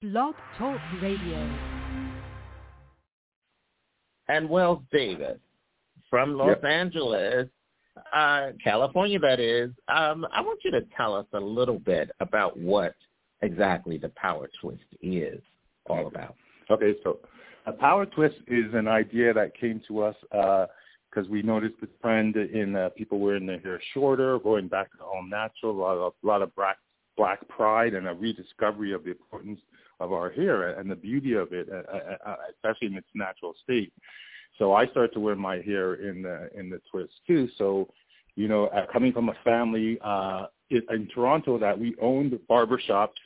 Blog Talk Radio. And Wells Davis from Los Yep. Angeles, uh, California, that is. Um, I want you to tell us a little bit about what exactly the Power Twist is all about. Okay, so a power twist is an idea that came to us because we noticed the trend in uh, people wearing their hair shorter, going back to all natural, a lot of, a lot of black, black pride and a rediscovery of the importance of our hair and the beauty of it, uh, uh, uh, especially in its natural state. So I started to wear my hair in the in the twist too. So, you know, coming from a family uh, in, Toronto that we owned barbershops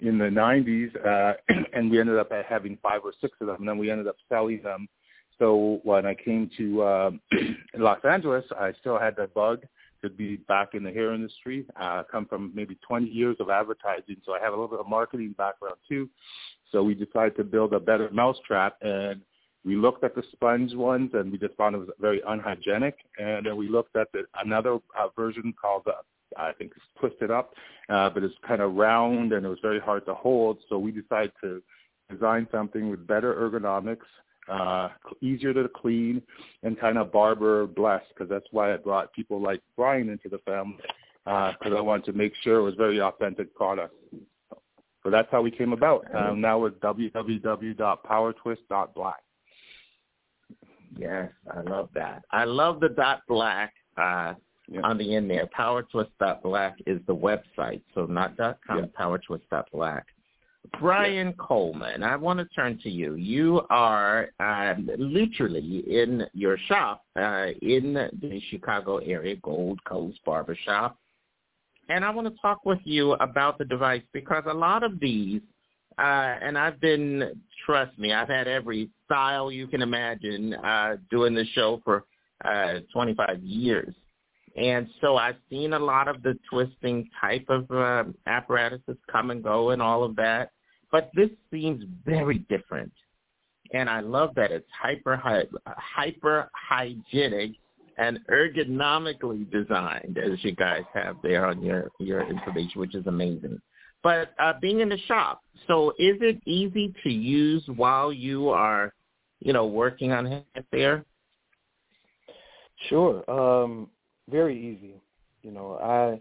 in the 90s, uh, and we ended up having five or six of them, and then we ended up selling them. So when I came to uh, Los Angeles, I still had that bug to be back in the hair industry. Uh, come from maybe 20 years of advertising, so I have a little bit of marketing background too. So we decided to build a better mousetrap, and we looked at the sponge ones, and we just found it was very unhygienic. And then we looked at the, another uh, version called the I think it's twisted up, uh, but it's kind of round and it was very hard to hold. So we decided to design something with better ergonomics, uh, easier to clean, and kind of barber blessed because that's why I brought people like Brian into the family because I wanted to make sure it was very authentic product. So that's how we came about. Um, now it's www.powertwist.black. Yes, I love that. I love the dot black uh, Yeah. on the end there. PowerTwist.black is the website, so not dot .com, Yeah. PowerTwist.black. Brian Coleman, I want to turn to you. You are um, literally in your shop uh, in the Chicago area, Gold Coast Barbershop. And I want to talk with you about the device because a lot of these, uh, and I've been, trust me, I've had every style you can imagine uh, doing the show for uh, 25 years. And so I've seen a lot of the twisting type of uh, apparatuses come and go and all of that. But this seems very different. And I love that it's hyper hyper hygienic and ergonomically designed, as you guys have there on your, your information, which is amazing. But uh, being in the shop, so is it easy to use while you are, you know, working on it there? Sure. Um, very easy. You know, I,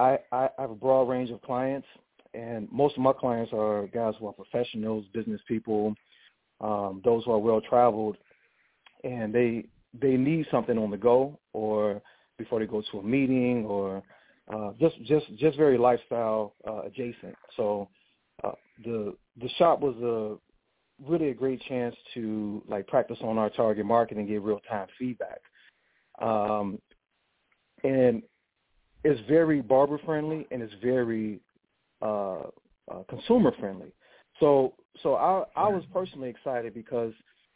I I have a broad range of clients, and most of my clients are guys who are professionals, business people, um, those who are well traveled, and they they need something on the go or before they go to a meeting or uh, just just just very lifestyle uh, adjacent. So uh, the the shop was a really a great chance to like practice on our target market and get real time feedback. Um, and it's very barber friendly and it's very uh, uh, consumer friendly. So so I I was personally excited because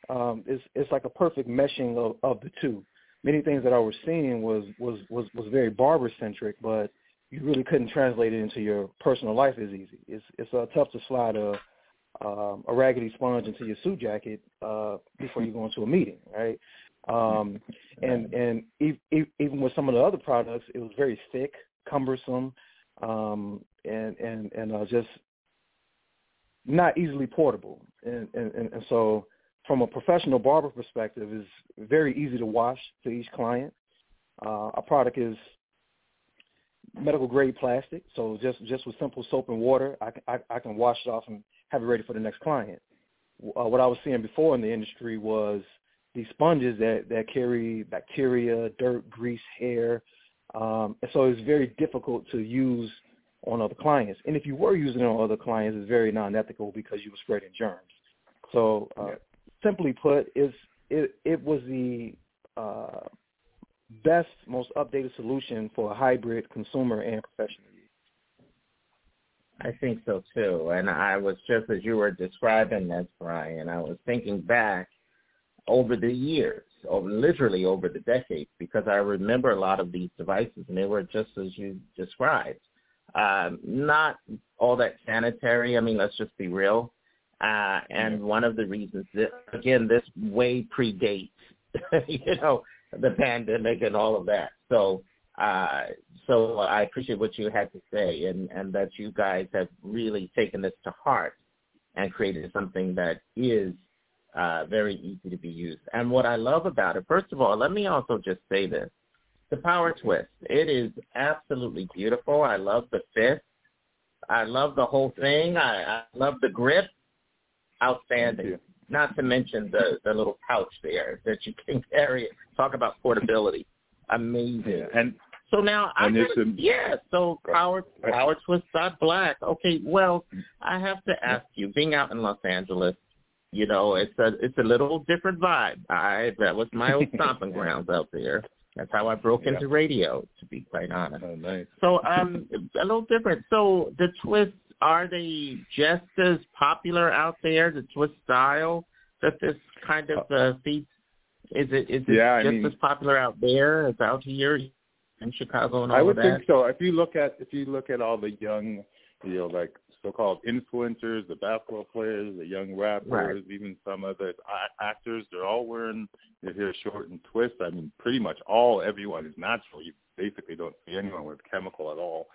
um, it's it's like a perfect meshing of, of the two. Many things that I was seeing was was was was very barber centric, but you really couldn't translate it into your personal life as easy. It's it's uh, tough to slide a um, a raggedy sponge into your suit jacket uh, before you go into a meeting, right? Um, and and even with some of the other products, it was very thick, cumbersome, um, and and and uh, just not easily portable. And, and and and so, from a professional barber perspective, is very easy to wash to each client. Uh, our product is medical grade plastic. So just just with simple soap and water, I can I, I can wash it off and have it ready for the next client. Uh, what I was seeing before in the industry was these sponges that that carry bacteria, dirt, grease, hair, um, and so it's very difficult to use on other clients. And if you were using it on other clients, it's very non-ethical because you were spreading germs. So, uh, yeah. simply put, is it it was the uh, best, most updated solution for a hybrid consumer and professional use. I think so too. And I was just as you were describing this, Brian, I was thinking back over the years, over literally over the decades, because I remember a lot of these devices and they were just as you described. Um, not all that sanitary. I mean, let's just be real. Uh, and one of the reasons that, again, this way predates, you know, the pandemic and all of that. So, uh, so I appreciate what you had to say, and and that you guys have really taken this to heart and created something that is uh, very easy to be used. And what I love about it, first of all, let me also just say this: the power twist. It is absolutely beautiful. I love the fit. I love the whole thing. I, I love the grip. Outstanding not to mention the the little pouch there that you can carry. Talk about portability, amazing. Yeah, and so now I gotta, yeah. So power power twist dot black. Okay, well I have to ask you, being out in Los Angeles, you know, it's a it's a little different vibe. I that was my old stomping grounds out there. That's how I broke into radio, to be quite honest. Oh, nice. So um, a little different. So the twist are they just as popular out there, the twist style that this kind of uh, feeds? Is it is it yeah, just I mean, as popular out there as out here in Chicago and all I would that? think so. If you look at if you look at all the young, you know, like so-called influencers, the basketball players, the young rappers, right. even some of the actors, they're all wearing their hair short and twist. I mean, pretty much all everyone is natural. You basically don't see anyone with chemical at all.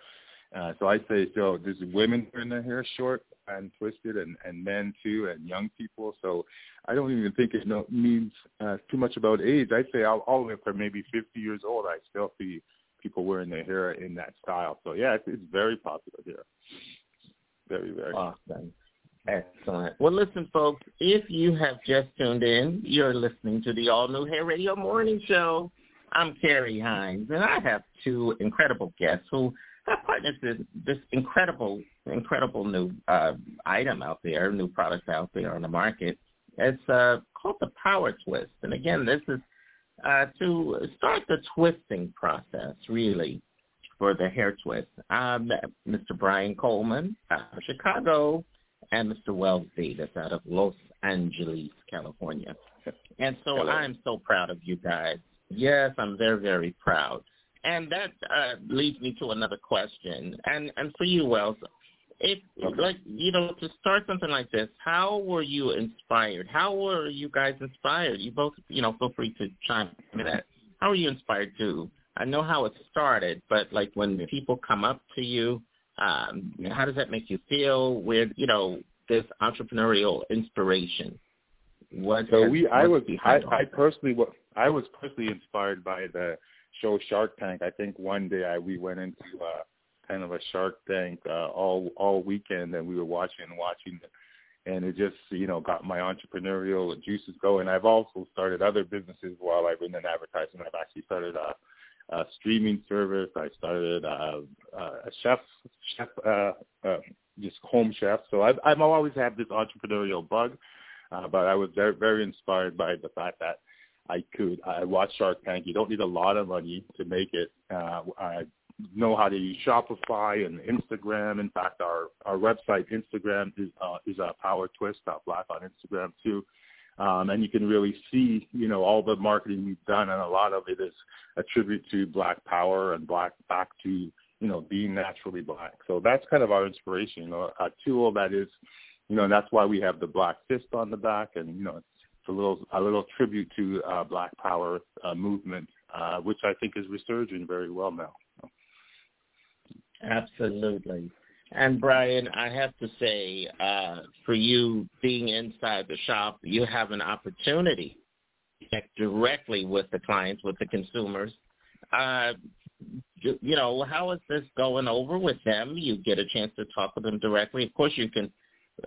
Uh, so I say so. There's women wearing their hair short and twisted, and and men too, and young people. So I don't even think it no, means uh, too much about age. I'd say all, all the way from maybe 50 years old, I still see people wearing their hair in that style. So yeah, it's, it's very popular here. Very very awesome. Excellent. Well, listen, folks, if you have just tuned in, you're listening to the All New Hair Radio Morning Show. I'm Carrie Hines, and I have two incredible guests who have partnered this, this incredible, incredible new uh, item out there, new product out there on the market. It's uh, called the Power Twist, and again, this is uh, to start the twisting process, really, for the hair twist. Um, Mr. Brian Coleman out of Chicago, and Mr. Wells Davis out of Los Angeles, California. And so Hello. I'm so proud of you guys. Yes, I'm very, very proud. And that uh, leads me to another question. And and for you, Wells, if like you know to start something like this, how were you inspired? How were you guys inspired? You both, you know, feel free to chime in that. How were you inspired to? I know how it started, but like when people come up to you, um, how does that make you feel? With you know this entrepreneurial inspiration. What so has, we, I was, I, I personally, what I was personally inspired by the show Shark Tank. I think one day I we went into uh, kind of a Shark Tank uh, all all weekend, and we were watching and watching it, and it just you know got my entrepreneurial juices going. I've also started other businesses while I've been in advertising. I've actually started a, a streaming service. I started a, a chef chef uh, uh, just home chef. So I've I've always had this entrepreneurial bug. Uh, but I was very, very inspired by the fact that I could. I watched Shark Tank. You don't need a lot of money to make it. Uh, I know how to use Shopify and Instagram. In fact, our our website Instagram is uh, is a Power Twist Black on Instagram too. Um, and you can really see, you know, all the marketing we've done, and a lot of it is a tribute to Black Power and Black back to, you know, being naturally black. So that's kind of our inspiration, you know, a tool that is, you know, and that's why we have the black fist on the back, and you know, it's a little a little tribute to uh, Black Power uh, movement, uh, which I think is resurging very well now. Absolutely. And Brian, I have to say, uh, for you being inside the shop, you have an opportunity to connect directly with the clients, with the consumers. Uh, you know, how is this going over with them? You get a chance to talk with them directly. Of course, you can.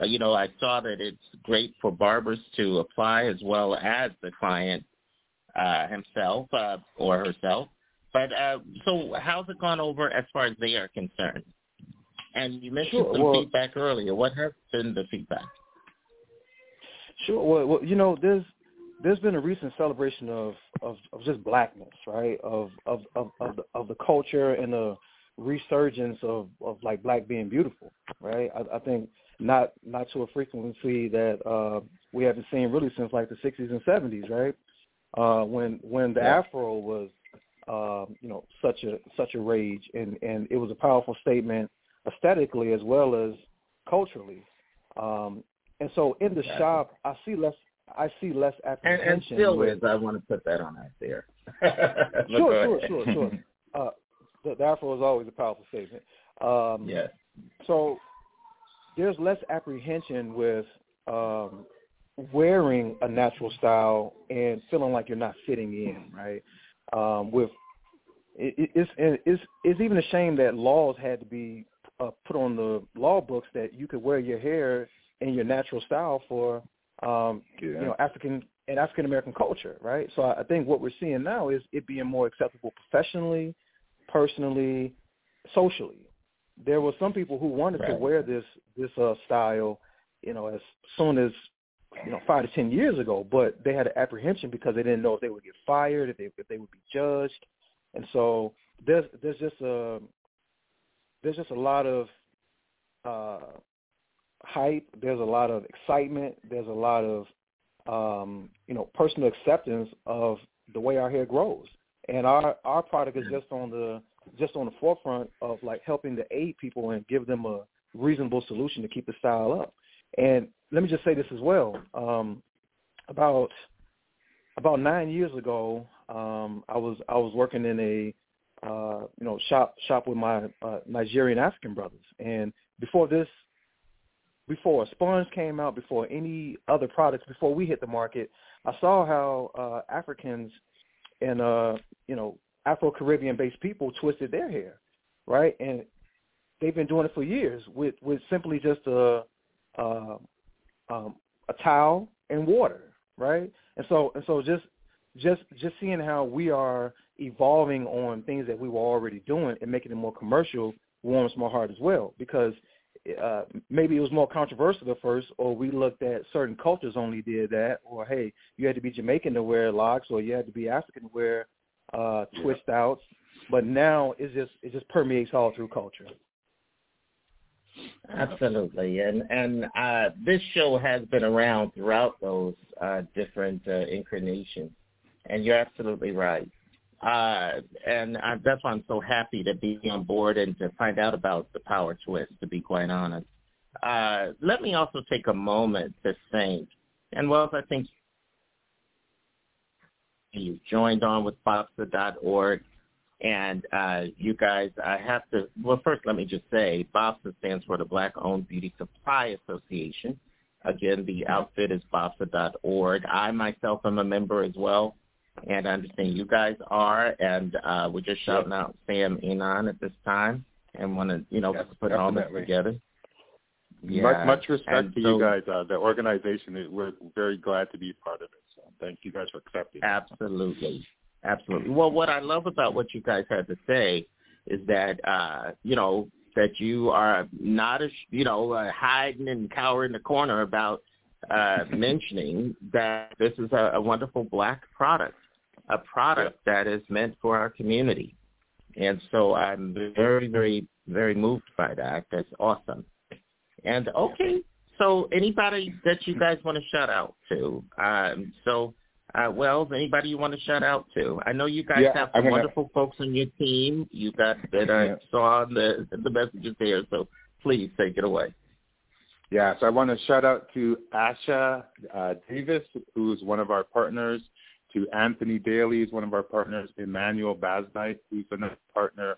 Uh, you know, I saw that it's great for barbers to apply as well as the client uh, himself uh, or herself. But uh, so, how's it gone over as far as they are concerned? And you mentioned sure, some well, feedback earlier. What has been the feedback? Sure. Well, well, you know, there's there's been a recent celebration of of, of just blackness, right? Of of of of the, of the culture and the resurgence of of like black being beautiful, right? I, I think not not to a frequency that uh, we haven't seen really since like the 60s and 70s, right? Uh, when when the Afro was, um, you know, such a such a rage, and and it was a powerful statement aesthetically as well as culturally. Um, and so in the exactly. shop, I see less I see less apprehension. And, and still with, is. I want to put that on out there. sure, sure, sure, sure. Uh, the, the Afro is always a powerful statement. Um, yes. So there's less apprehension with um, wearing a natural style and feeling like you're not fitting in, right? Um, with it, it's it's it's even a shame that laws had to be uh, put on the law books that you could wear your hair in your natural style for um, yeah. you know African and African American culture, right? So I think what we're seeing now is it being more acceptable professionally, personally, socially. There were some people who wanted right. to wear this this uh, style, you know, as soon as you know five to ten years ago, but they had an apprehension because they didn't know if they would get fired, if they if they would be judged, and so there's there's just a there's just a lot of uh, hype. There's a lot of excitement. There's a lot of um, you know personal acceptance of the way our hair grows, and our our product is just on the just on the forefront of like helping to aid people and give them a reasonable solution to keep the style up. And let me just say this as well. Um, about about nine years ago, um, I was I was working in a uh, you know shop shop with my uh, Nigerian African brothers, and before this before sponge came out, before any other products, before we hit the market, I saw how uh, Africans and uh, you know Afro Caribbean based people twisted their hair, right? And they've been doing it for years with with simply just a uh, um, a towel and water, right? And so and so just just just seeing how we are evolving on things that we were already doing and making it more commercial warms my heart as well because uh, maybe it was more controversial at first, or we looked at certain cultures only did that, or hey, you had to be Jamaican to wear locks, or you had to be African to wear uh, twist yeah. outs. But now it just it just permeates all through culture. Absolutely, and and uh, this show has been around throughout those uh, different uh, incarnations, and you're absolutely right. Uh, and I, that's why I'm so happy to be on board and to find out about the power twist, to be quite honest. Uh, let me also take a moment to thank, and well, I think you joined on with BOBSA.org. And uh, you guys, I have to, well, first let me just say, BOBSA stands for the Black Owned Beauty Supply Association. Again, the outfit is BOBSA.org. I myself am a member as well and I understand you guys are, and uh, we're just shouting yep. out Sam Enon at this time, and want to, you know, yes, put all this together. Yeah. Much, much respect and to so, you guys. Uh, the organization, we're very glad to be part of it. So thank you guys for accepting. Absolutely, absolutely. Well, what I love about what you guys had to say is that, uh, you know, that you are not, a, you know, uh, hiding and cowering in the corner about uh, mentioning that this is a, a wonderful black product a product that is meant for our community. And so I'm very, very, very moved by that. That's awesome. And okay, so anybody that you guys want to shout out to? Um, so, uh, Wells, anybody you want to shout out to? I know you guys yeah, have some wonderful folks on your team. You got that I yeah. saw the the messages there. So please take it away. Yeah, so I want to shout out to Asha uh, Davis, who's one of our partners to Anthony Daly, is one of our partners, Emmanuel Basnight, who's another partner,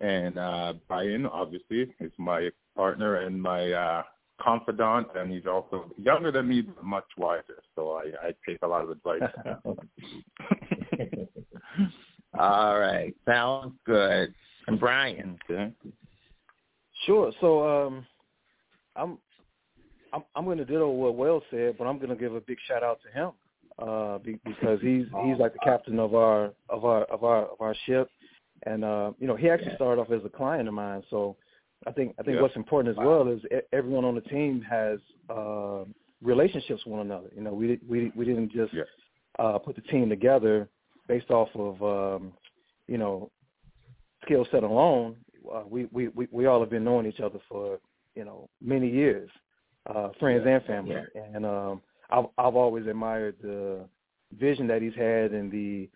and uh, Brian, obviously, is my partner and my uh, confidant, and he's also younger than me, but much wiser. So I, I take a lot of advice. All right, sounds good. And Brian, okay. Sure. So um, I'm I'm I'm going to ditto what Will said, but I'm going to give a big shout out to him uh, because he's he's like the captain of our of our of our of our ship, and uh, you know he actually started off as a client of mine. So I think I think what's important as well is everyone on the team has uh, relationships with one another. You know, we we we didn't just uh, put the team together based off of um, you know skill set alone. Uh, we, we we we all have been knowing each other for you know many years, uh, friends and family, and um, I've I've always admired the vision that he's had and the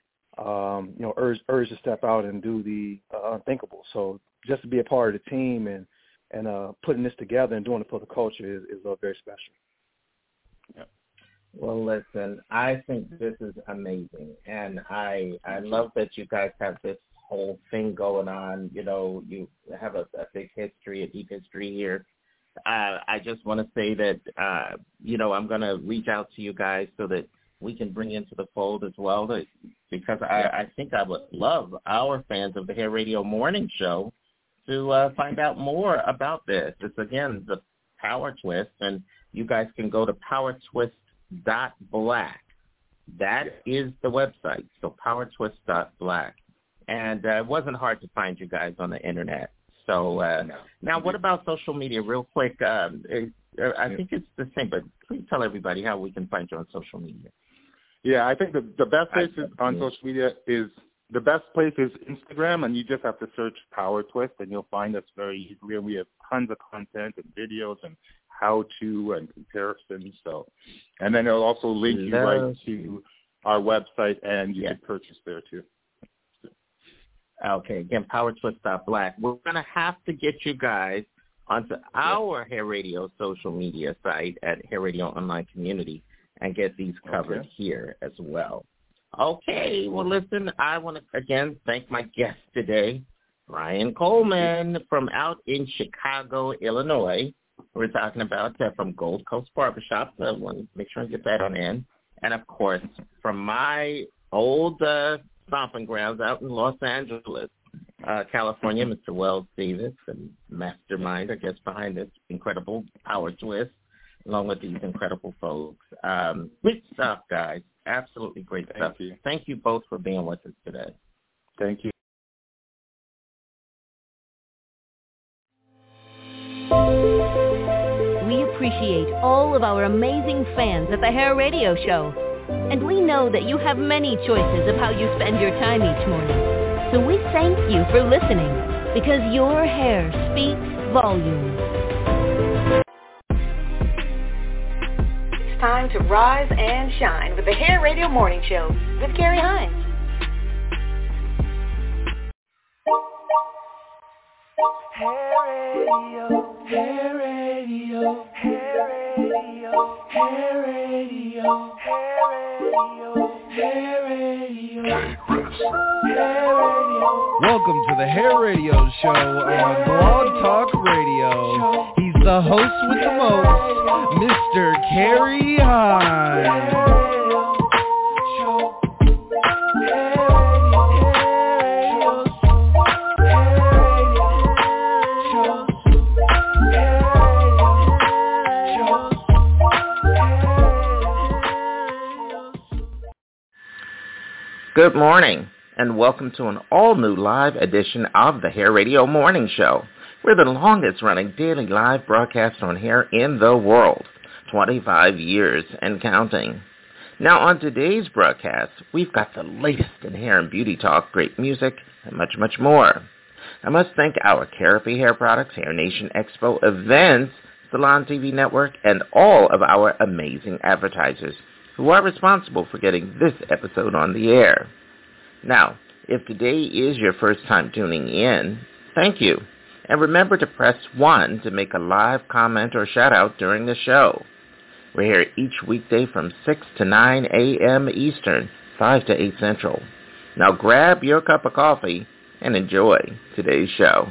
um, you know urge urge to step out and do the uh, unthinkable. So just to be a part of the team and and uh, putting this together and doing it for the culture is, is uh, very special. Yeah. Well, listen, I think this is amazing, and I I love that you guys have this whole thing going on. You know, you have a, a big history, a deep history here. Uh, I just want to say that uh, you know I'm going to reach out to you guys so that we can bring into the fold as well, that, because I, I think I would love our fans of the Hair Radio Morning Show to uh, find out more about this. It's again the Power Twist, and you guys can go to powertwist.black. That is the website. So powertwist.black. And uh, it wasn't hard to find you guys on the internet. So uh, no. now, what about social media? Real quick, um, it, uh, I think it's the same, but please tell everybody how we can find you on social media. Yeah, I think the the best place on social media is the best place is Instagram, and you just have to search Power Twist, and you'll find us very easily. And we have tons of content and videos and how to and comparisons. So, and then it'll also link you right to our website, and you yeah. can purchase there too. Okay, again, PowerTwist.black. We're going to have to get you guys onto our Hair Radio social media site at Hair Radio Online Community and get these covered okay. here as well. Okay, well, listen, I want to again thank my guest today, Brian Coleman from out in Chicago, Illinois. We're talking about uh, from Gold Coast Barbershop. So I want to make sure I get that on in. And of course, from my old uh, stomping grounds out in Los Angeles, uh, California, Mr. Wells Davis, and mastermind, I guess, behind this incredible power twist, along with these incredible folks. Um, great stuff, guys. Absolutely great Thank stuff. You. Thank you both for being with us today. Thank you. We appreciate all of our amazing fans at the Hair Radio Show. And we know that you have many choices of how you spend your time each morning. So we thank you for listening because your hair speaks volumes. It's time to rise and shine with the Hair Radio Morning Show with Carrie Hines. Welcome to the Hair Radio Show on Blog Talk Radio. He's the host with the most, Mr. Carrie Hines. Good morning, and welcome to an all-new live edition of the Hair Radio Morning Show. We're the longest-running daily live broadcast on hair in the world, 25 years and counting. Now on today's broadcast, we've got the latest in hair and beauty talk, great music, and much, much more. I must thank our Carapy Hair Products, Hair Nation Expo events, Salon TV Network, and all of our amazing advertisers who are responsible for getting this episode on the air. Now, if today is your first time tuning in, thank you. And remember to press 1 to make a live comment or shout out during the show. We're here each weekday from 6 to 9 a.m. Eastern, 5 to 8 Central. Now grab your cup of coffee and enjoy today's show.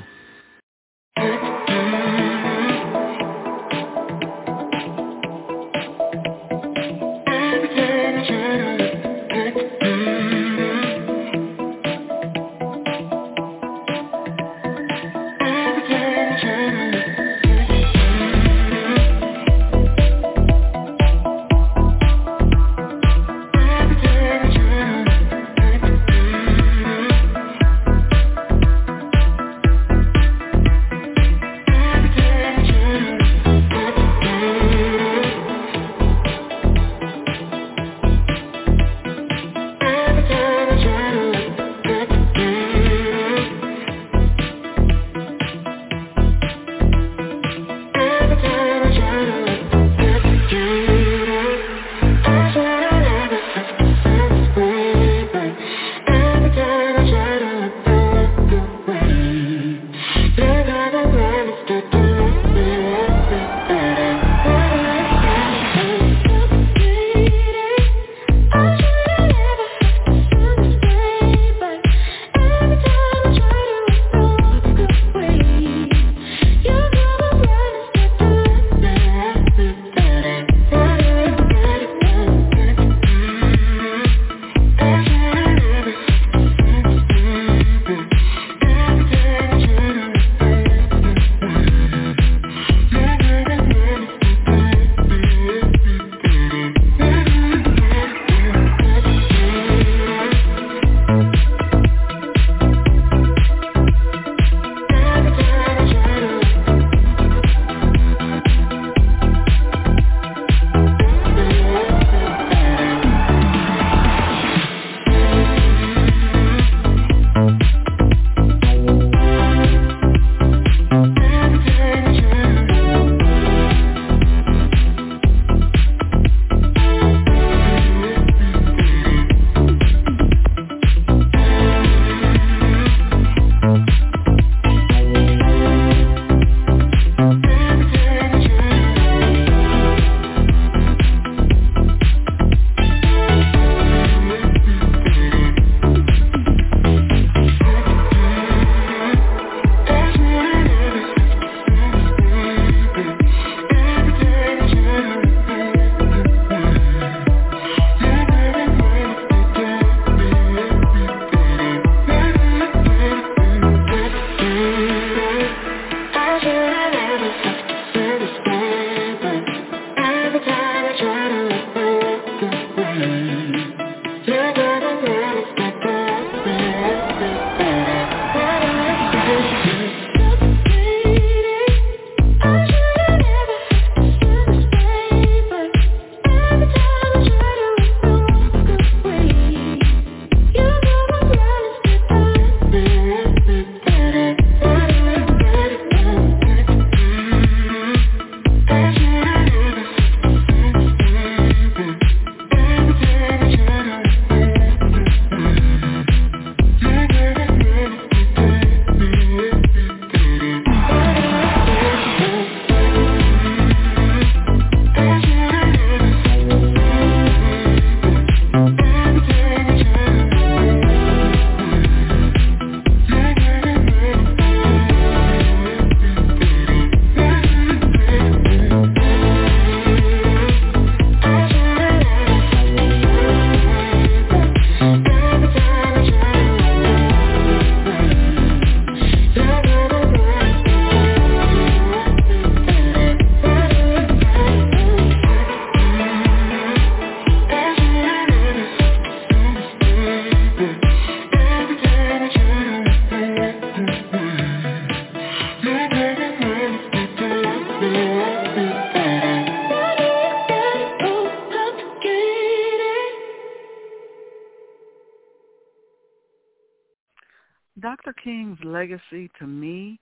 Legacy to me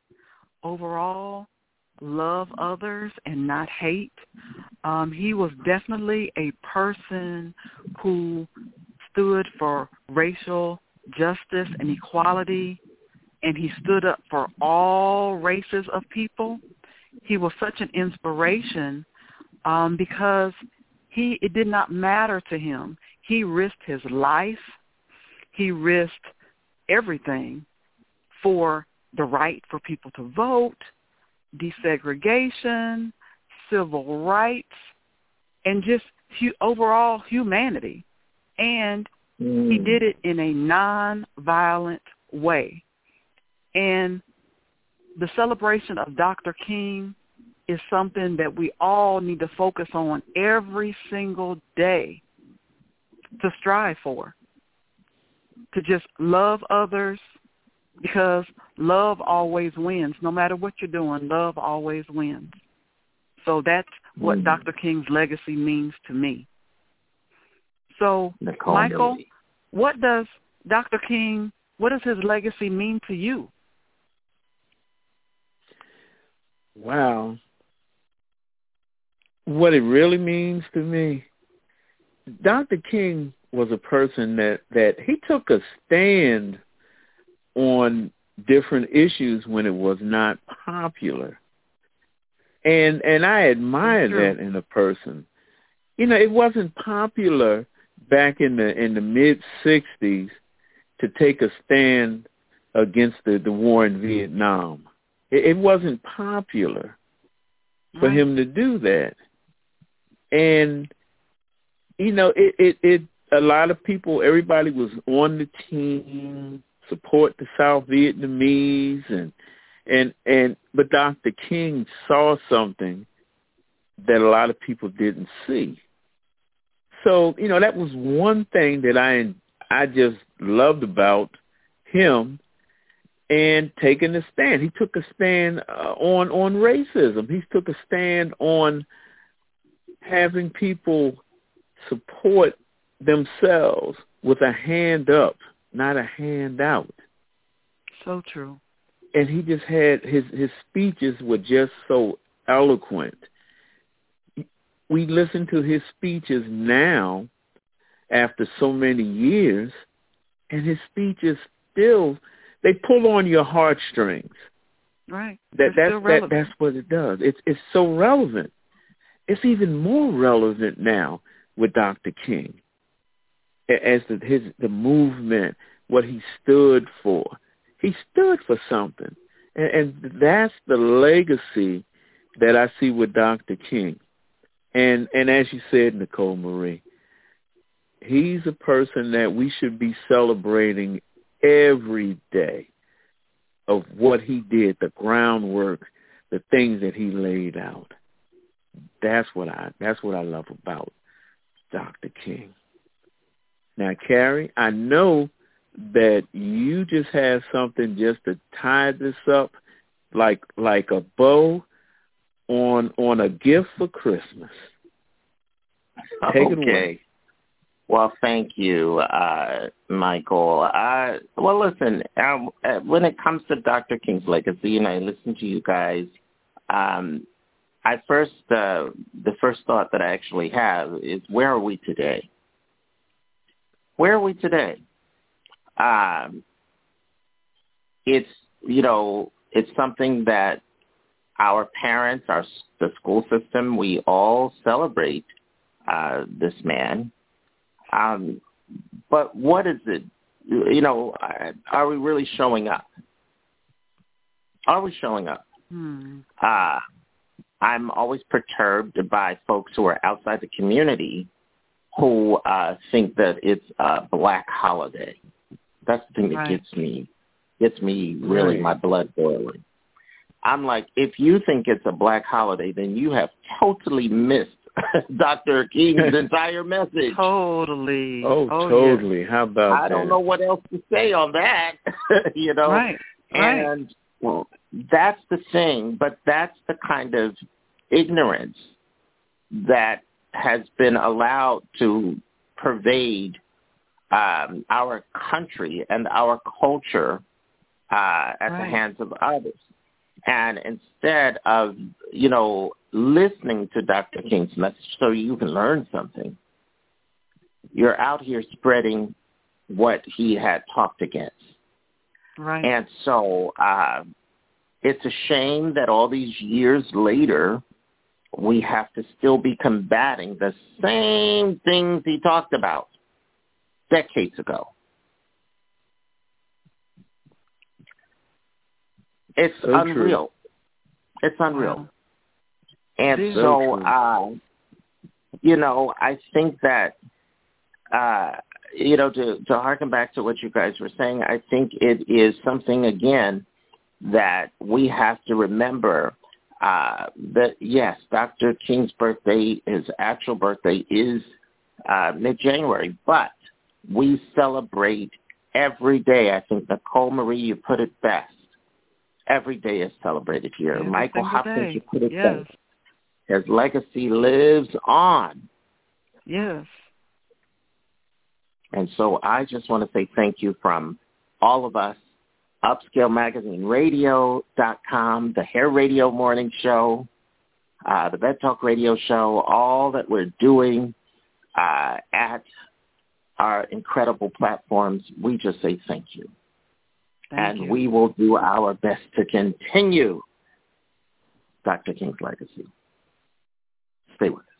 overall love others and not hate. Um, he was definitely a person who stood for racial justice and equality, and he stood up for all races of people. He was such an inspiration um, because he it did not matter to him. He risked his life. He risked everything for the right for people to vote, desegregation, civil rights, and just hu- overall humanity. And mm. he did it in a non-violent way. And the celebration of Dr. King is something that we all need to focus on every single day to strive for. To just love others, because love always wins. No matter what you're doing, love always wins. So that's what mm. Dr. King's legacy means to me. So, Nicole Michael, what does Dr. King, what does his legacy mean to you? Wow. What it really means to me, Dr. King was a person that, that he took a stand on different issues when it was not popular. And and I admire that in a person. You know, it wasn't popular back in the in the mid sixties to take a stand against the, the war in mm-hmm. Vietnam. It, it wasn't popular for right. him to do that. And you know, it, it it a lot of people everybody was on the team support the South Vietnamese and and and but Dr. King saw something that a lot of people didn't see. So, you know, that was one thing that I I just loved about him and taking a stand. He took a stand uh, on on racism. He took a stand on having people support themselves with a hand up not a handout. So true. And he just had his his speeches were just so eloquent. We listen to his speeches now after so many years and his speeches still they pull on your heartstrings. Right. That that's that that's what it does. It's it's so relevant. It's even more relevant now with Dr. King as the, his the movement, what he stood for. He stood for something, and, and that's the legacy that I see with Dr. King. And and as you said, Nicole Marie, he's a person that we should be celebrating every day of what he did, the groundwork, the things that he laid out. That's what I that's what I love about Dr. King. Now, Carrie, I know that you just have something just to tie this up like like a bow on on a gift for Christmas. Take okay. it away. Well, thank you, uh, Michael. Uh, well, listen, uh, uh, when it comes to Dr. King's legacy, and I listen to you guys, um, I first uh, the first thought that I actually have is where are we today? Where are we today? Um, it's you know it's something that our parents, our the school system, we all celebrate uh, this man. Um, but what is it? You know, are we really showing up? Are we showing up? Hmm. Uh, I'm always perturbed by folks who are outside the community who uh, think that it's a black holiday. That's the thing that right. gets me gets me really right. my blood boiling. I'm like, if you think it's a black holiday, then you have totally missed Dr. King's entire message. Totally. Oh, oh totally. Yeah. How about I that? don't know what else to say on that. you know, right. Right. and well, that's the thing. But that's the kind of ignorance that has been allowed to pervade um, our country and our culture uh, at Right. the hands of others. And instead of, you know, listening to Dr. King's message so you can learn something, you're out here spreading what he had talked against. Right. And so uh, it's a shame that all these years later, we have to still be combating the same things he talked about decades ago. It's So true. unreal. It's unreal. And so, So uh, you know, I think that, uh, you know, to, to harken back to what you guys were saying, I think it is something, again, that we have to remember uh, that, yes, Dr. King's birthday, his actual birthday is uh, mid-January, but we celebrate every day. I think, Nicole Marie, you put it best. Every day is celebrated here. Every Michael Hopkins, day. you put it Yes. best. His legacy lives on. Yes. And so I just want to say thank you from all of us, Upscale Magazine Radio.com, the Hair Radio Morning Show, uh, the Bed Talk Radio Show, all that we're doing uh, at our incredible platforms. We just say thank you. Thank and you. we will do our best to continue Dr. King's legacy. Stay with us.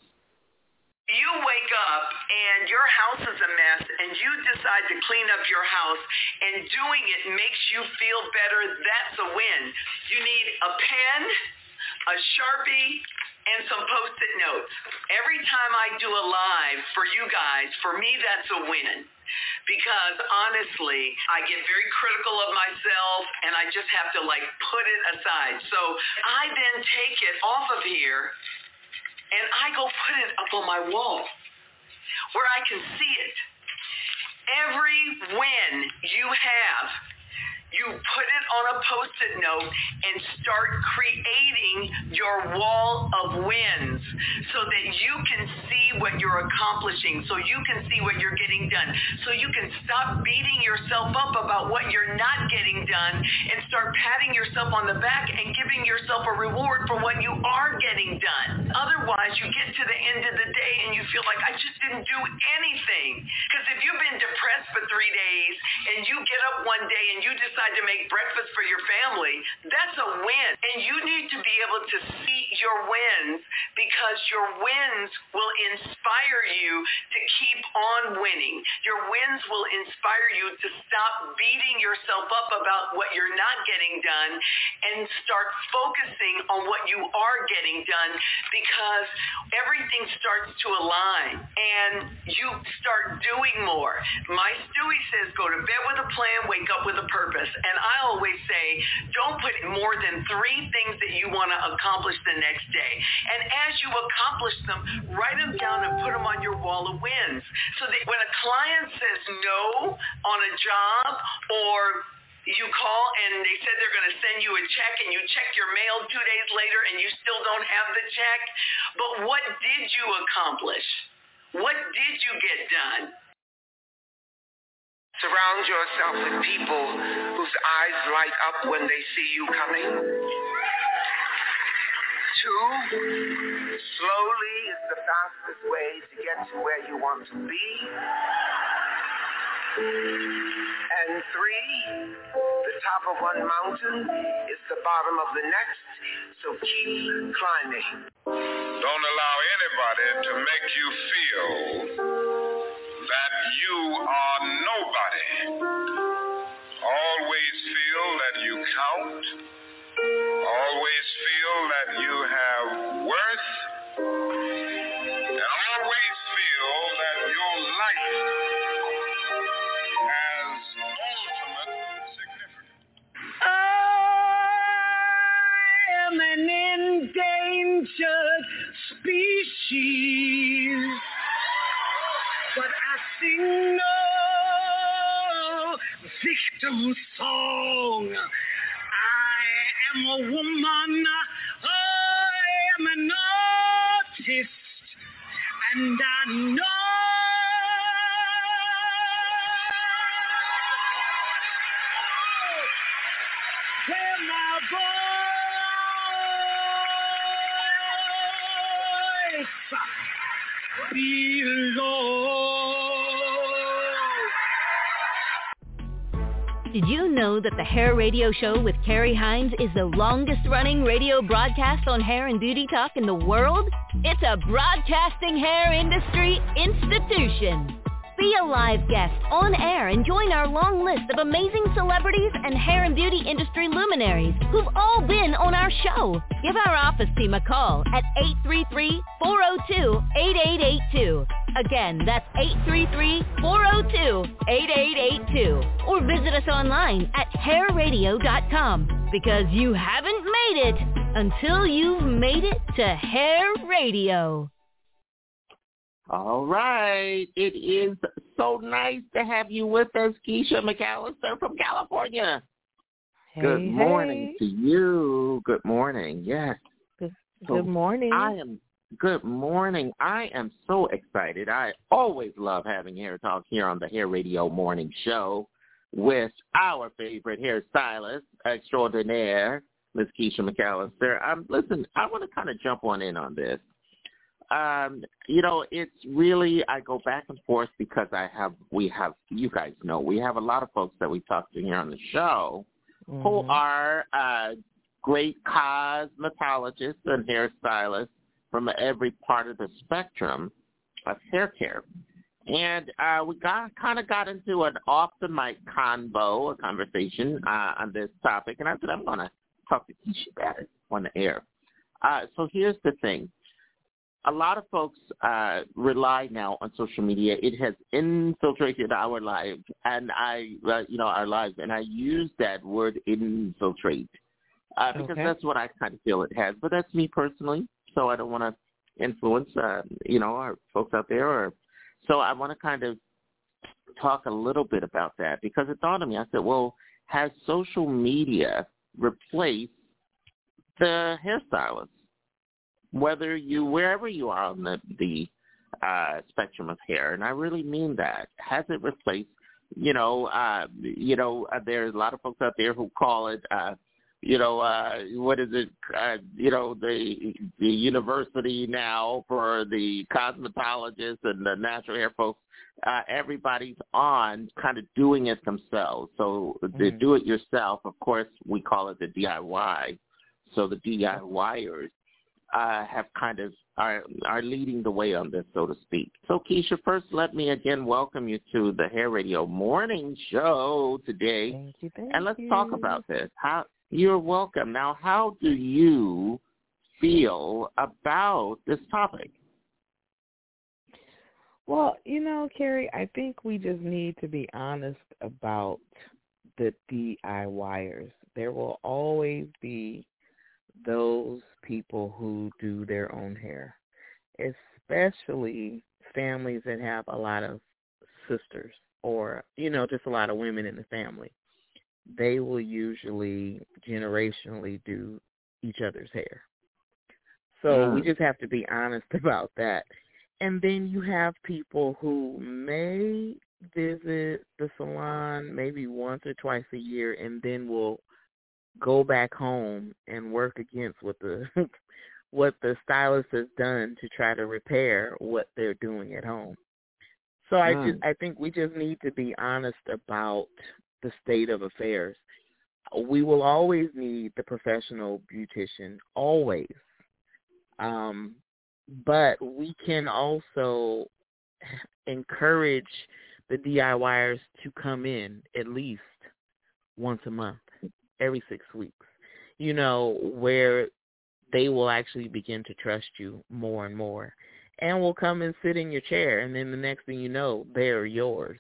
You wake up and your house is a mess and you decide to clean up your house and doing it makes you feel better, that's a win. You need a pen, a Sharpie, and some post-it notes. Every time I do a live for you guys, for me that's a win. Because honestly, I get very critical of myself and I just have to like put it aside. So I then take it off of here and I go put it up on my wall where I can see it. Every win you have, you put it on a post-it note and start creating your wall of wins so that you can see what you're accomplishing, so you can see what you're getting done, so you can stop beating yourself up about what you're not getting done and start patting yourself on the back and giving yourself a reward for what you are getting done. Otherwise, you get to the end of the day and you feel like I just didn't do anything. Because if you've been depressed for three days and you get up one day and you decide to make breakfast for your family, that's a win. And you need to be able to see your wins because your wins will inspire you to keep on winning. Your wins will inspire you to stop beating yourself up about what you're not getting done and start focusing on what you are getting done because everything starts to align and you start doing more. My Stewie says go to bed with a plan, wake up with a purpose. And I always say don't put more than three things that you want to accomplish the next day. And as you accomplish them, write them down and put them on your wall of wins so that when a client says no on a job or you call and they said they're going to send you a check and you check your mail two days later and you still don't have the check. But what did you accomplish? What did you get done? Surround yourself with people whose eyes light up when they see you coming. Two, slowly is the fastest way to get to where you want to be. And three, the top of one mountain is the bottom of the next, so keep climbing. Don't allow anybody to make you feel that you are nobody. Always feel that you count. Always feel that you have worth. And always feel that your life has ultimate significance. I am an endangered species, signal, victim song. I am a woman. I am an artist. And I know where my voice be Did you know that the Hair Radio Show with Carrie Hines is the longest running radio broadcast on hair and beauty talk in the world? It's a broadcasting hair industry institution. Be a live guest on air and join our long list of amazing celebrities and hair and beauty industry luminaries who've all been on our show. Give our office team a call at 833-402-8882. Again, that's 833-402-8882. Or visit us online at hairadio.com because you haven't made it until you've made it to Hair Radio. All right. It is so nice to have you with us, Keisha McAllister from California. Hey, Good morning hey. to you. Good morning. Yes. Good, So good morning. I am good morning. I am so excited. I always love having hair talk here on the Hair Radio Morning Show with our favorite hairstylist extraordinaire, Miss Keisha McAllister. Um, listen, I want to kind of jump on in on this. Um, you know, it's really I go back and forth because I have we have you guys know we have a lot of folks that we talk to here on the show who Mhm. are uh, great cosmetologists and hairstylists from every part of the spectrum of hair care. And uh, we got kind of got into an off the mic convo, a conversation uh, on this topic, and I said I'm going to talk to Keisha about it on the air. Uh, so here's the thing: a lot of folks uh, rely now on social media. It has infiltrated our lives, and I, uh, you know, our lives, and I use that word infiltrate uh, because Okay. that's what I kind of feel it has. But that's me personally, so I don't want to influence, uh, you know, our folks out there. Or so I want to kind of talk a little bit about that because it dawned on me. I said, well, has social media replaced the hairstylist? Whether you wherever you are on the the uh, spectrum of hair, and I really mean that. Has it replaced? You know, uh, you know, uh, there's a lot of folks out there who call it. Uh, you know, uh, what is it? Uh, you know, the the university now for the cosmetologists and the natural hair folks. Uh, everybody's on kind of doing it themselves. So the Mhm. do it yourself, of course, we call it the DIY. So the DIYers uh, have kind of are are leading the way on this, so to speak. So Keisha, first let me again welcome you to the Hair Radio Morning Show today, Thank you, thank and let's you. talk about this. How you're welcome. Now, how do you feel about this topic? Well, you know, Carrie, I think we just need to be honest about the DIYers. There will always be those people who do their own hair, especially families that have a lot of sisters or, you know, just a lot of women in the family. They will usually generationally do each other's hair. So we Mm. just have to be honest about that. And then you have people who may visit the salon maybe once or twice a year and then will go back home and work against what the what the stylist has done to try to repair what they're doing at home. So I Mm. just I think we just need to be honest about the state of affairs. We will always need the professional beautician, always. Um, but we can also encourage the DIYers to come in at least once a month, every six weeks. You know, where they will actually begin to trust you more and more and will come and sit in your chair and then the next thing you know, they're yours.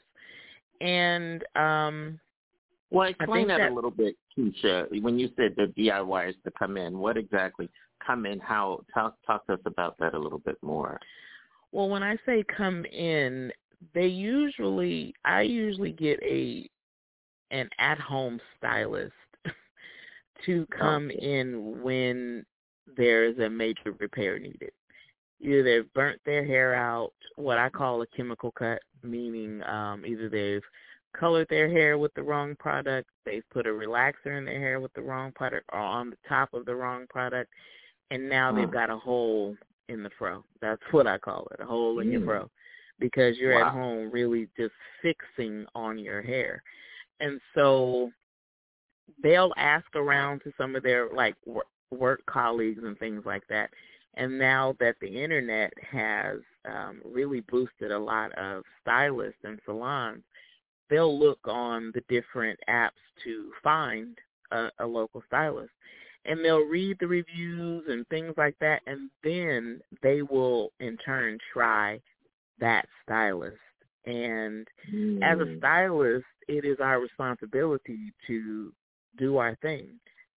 And um Well, explain that, that- a little bit, Keisha. When you said the DIYers to come in, what exactly come in? How talk talk to us about that a little bit more. Well, when I say come in, they usually I usually get a an at home stylist to come in when there's a major repair needed. Either they've burnt their hair out, what I call a chemical cut, meaning um either they've colored their hair with the wrong product, they've put a relaxer in their hair with the wrong product or on the top of the wrong product, and now they've Hmm. got a hole in the fro. That's what I call it, a hole in your Mm. fro, because you're Wow. at home really just fixing on your hair, and so they'll ask around to some of their like work, work colleagues and things like that. And now that the internet has um, really boosted a lot of stylists and salons, they'll look on the different apps to find a, a local stylist. And they'll read the reviews and things like that, and then they will in turn try that stylist. And as a stylist, it is our responsibility to do our thing,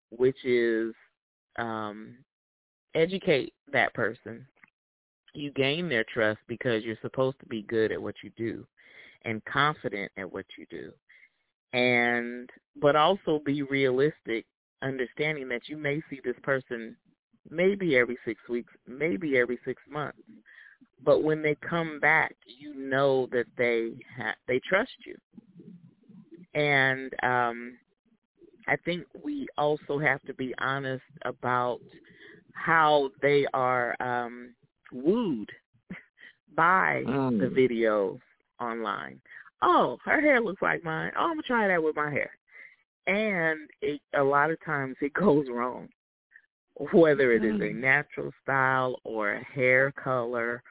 which is um, educate that person. You gain their trust because you're supposed to be good at what you do and confident at what you do. And but also be realistic, understanding that you may see this person maybe every 6 weeks, maybe every 6 months. But when they come back, you know that they ha- they trust you. And um I think we also have to be honest about how they are um wooed by Mm. the videos online. Oh, her hair looks like mine. Oh, I'm gonna try that with my hair. And it, a lot of times it goes wrong, whether it is a Mm. natural style or a hair color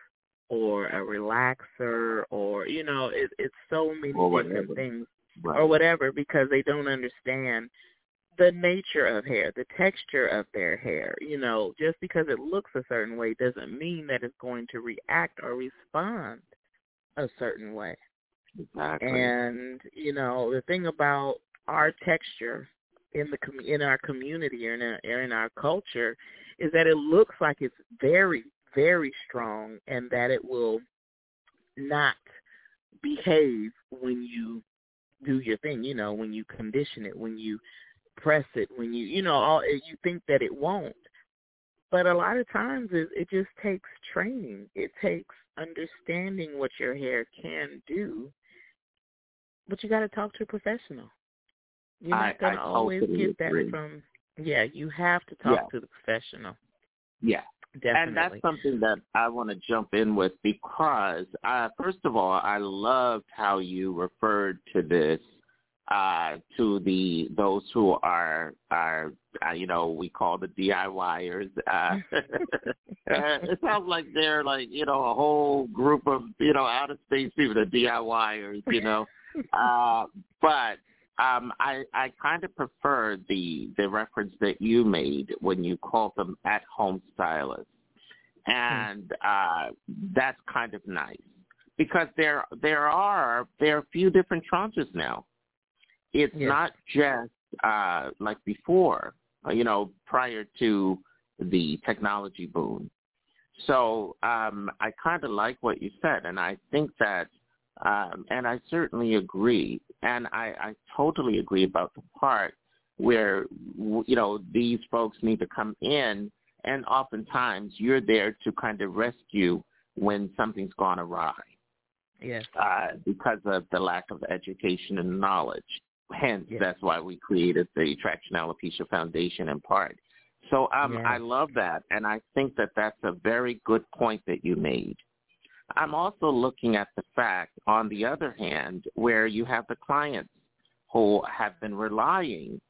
or a relaxer or you know it, it's so many Or different whatever. things Right. or whatever because they don't understand the nature of hair, the texture of their hair. You know, just because it looks a certain way doesn't mean that it's going to react or respond a certain way. Exactly. And you know, the thing about our texture in the com- in our community or in our, or in our culture is that it looks like it's very very strong and that it will not behave when you do your thing, you know, when you condition it, when you press it, when you, you know, all you think that it won't. But a lot of times it, it just takes training. It takes understanding what your hair can do. But you got to talk to a professional. You're not going to always get that agree. from yeah, you have to talk Yeah. to the professional. Yeah. Definitely. And that's something that I want to jump in with because, uh, first of all, I loved how you referred to this uh, to the those who are are uh, you know we call the DIYers. Uh, it sounds like they're like you know a whole group of you know out of space people, the DIYers. You know, uh, but um, I I kind of prefer the the reference that you made when you called them at home stylists, and uh, that's kind of nice because there there are there are a few different tranches now. It's not just uh, like before, uh, you know, prior to the technology boom. So um, I kind of like what you said, and I think that, um, and I certainly agree, and I, I totally agree about the part where you know these folks need to come in, and oftentimes you're there to kind of rescue when something's gone awry Yes. uh, because of the lack of education and knowledge. Hence, Yes. that's why we created the Traction Alopecia Foundation in part. So um, Yes. I love that, and I think that that's a very good point that you made. I'm also looking at the fact, on the other hand, where you have the clients who have been relying.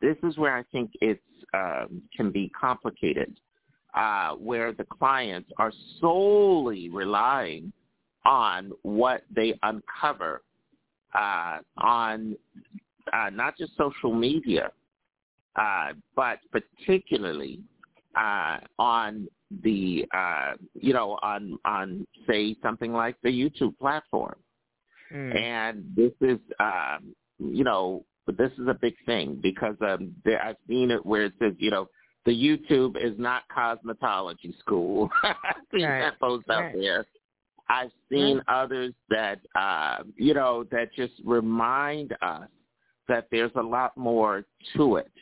This is where I think it um, can be complicated, uh, where the clients are solely relying on what they uncover uh, on uh, not just social media, uh, but particularly uh, on the uh, you know on on say something like the YouTube platform. Mm. And this is um, you know this is a big thing because um, there, I've seen it where it says you know the YouTube is not cosmetology school. I've seen Right. that post out Right. there. I've seen others that uh, you know that just remind us that there's a lot more to it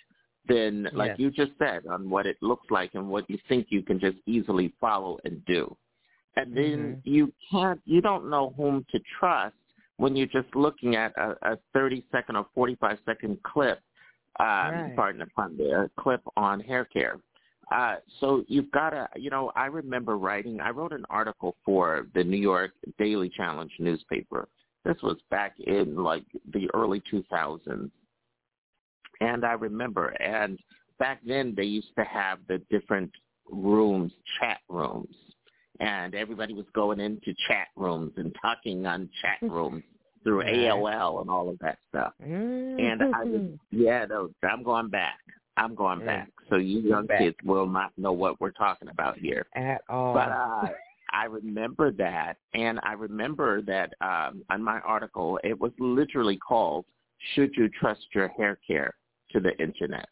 than like Yes. you just said on what it looks like and what you think you can just easily follow and do. And then you can't you don't know whom to trust when you're just looking at a, a 30 second or 45 second clip um, Right. pardon the pun there, clip on hair care. Uh, so you've got to, you know, I remember writing, I wrote an article for the New York Daily Challenge newspaper. This was back in like the early 2000s. And I remember, and back then they used to have the different rooms, chat rooms, and everybody was going into chat rooms and talking on chat rooms through AOL and all of that stuff. And I was, yeah, no, I'm going back. I'm going back. So you young back. kids will not know what we're talking about here. At all. But uh, I remember that, and I remember that um, on my article, it was literally called "Should You Trust Your Hair Care to the Internet?"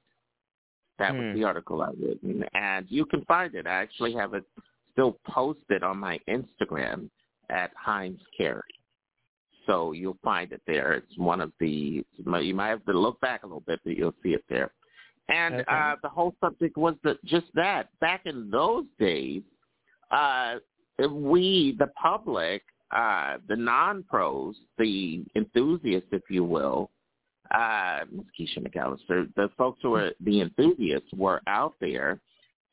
That was Hmm. the article I written, and you can find it. I actually have it still posted on my Instagram at Hines Carrie. So you'll find it there. It's one of the. You might have to look back a little bit, but you'll see it there. And Okay. uh, the whole subject was just that. Back in those days, uh, we, the public, uh, the non-pros, the enthusiasts, if you will, uh, Ms. Keisha McAllister, the folks who were the enthusiasts were out there,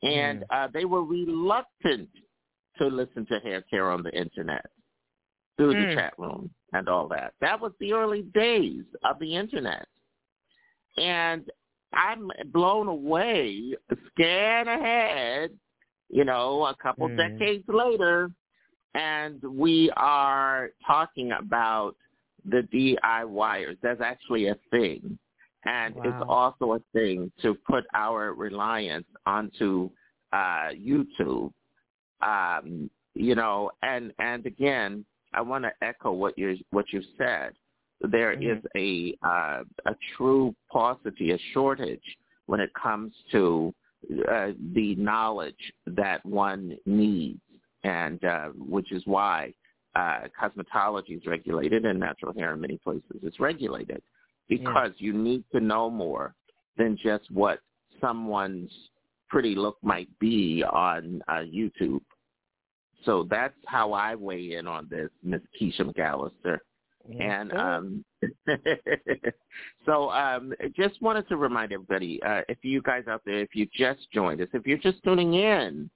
and uh, they were reluctant to listen to hair care on the internet through the Mm. chat room and all that. That was the early days of the internet. And I'm blown away, scan ahead, you know, a couple Mm. decades later, and we are talking about the DIYers. That's actually a thing. And it's also a thing to put our reliance onto uh, YouTube. Um, you know, and and again, I want to echo what you what you said. There is a uh, a true paucity, a shortage when it comes to uh, the knowledge that one needs, and uh, which is why uh, cosmetology is regulated and natural hair in many places is regulated because you need to know more than just what someone's pretty look might be on uh, YouTube. So that's how I weigh in on this, Miss Keisha McAllister. And um, so um, just wanted to remind everybody, uh, if you guys out there, if you just joined us, if you're just tuning in,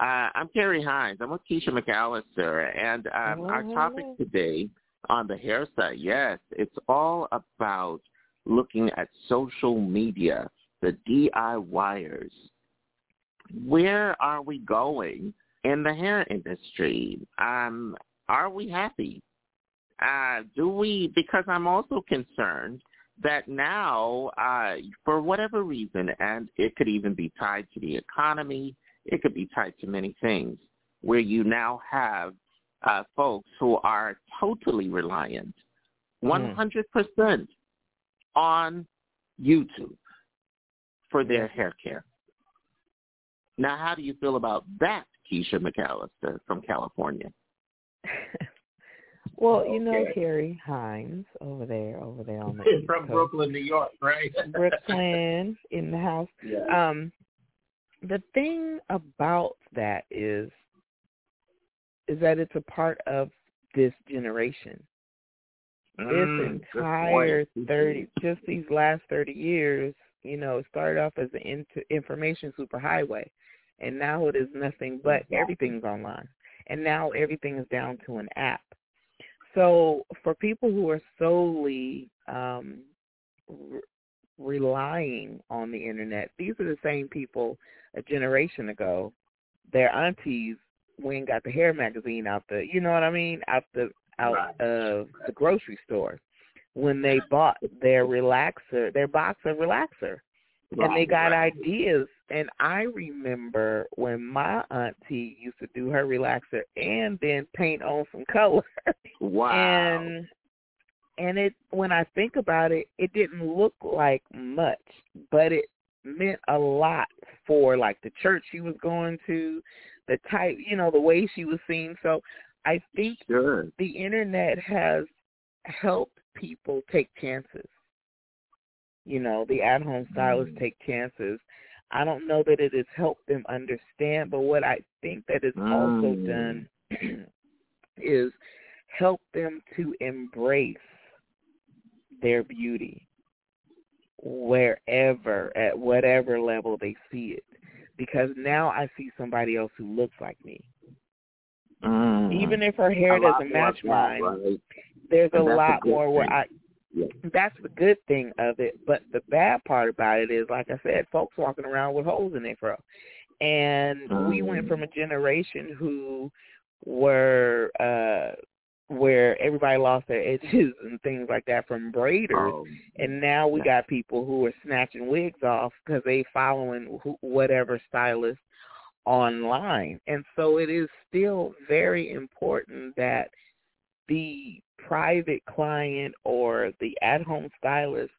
uh, I'm Carrie Hines. I'm with Keisha McAllister, and um, our topic today on the hair side, yes, it's all about looking at social media, the DIYers. Where are we going in the hair industry? Um, are we happy? Uh, do we? Because I'm also concerned that now, uh, for whatever reason, and it could even be tied to the economy, it could be tied to many things, where you now have uh, folks who are totally reliant, 100% on YouTube for their hair care. Now, how do you feel about that, Keisha McAllister from California? Well, you know. Carrie Hines over there, over there on the East from Coast. Brooklyn, New York, right? Brooklyn in the house. Yeah. Um, the thing about that is, is that it's a part of this generation. Mm, this entire thirty, just these last thirty years, you know, it started off as an information superhighway, and now it is nothing but everything's online, and now everything is down to an app. So for people who are solely um, re- relying on the internet, these are the same people a generation ago. Their aunties when and got the hair magazine out the, you know what I mean, out the out Right. of the grocery store when they bought their relaxer, their box of relaxer and they got right. ideas. And I remember when my auntie used to do her relaxer and then paint on some color. Wow. And and it when I think about it, it didn't look like much, but it meant a lot for like the church she was going to, the type, you know, the way she was seen. So I think Sure. the internet has helped people take chances. You know, the at home stylists take chances. I don't know that it has helped them understand, but what I think that it's also Mm. done is help them to embrace their beauty wherever, at whatever level they see it. because now I see somebody else who looks like me. Mm. Even if her hair A doesn't match mine, right? there's a And a lot more where. I Yeah. that's the good thing of it. But the bad part about it is, like I said, folks walking around with holes in their fro. And we went Mm. from a generation who were uh where everybody lost their edges and things like that from braiders, Oh, and now we got people who are snatching wigs off because they following who, whatever stylist online. And so it is still very important that the private client or the at-home stylist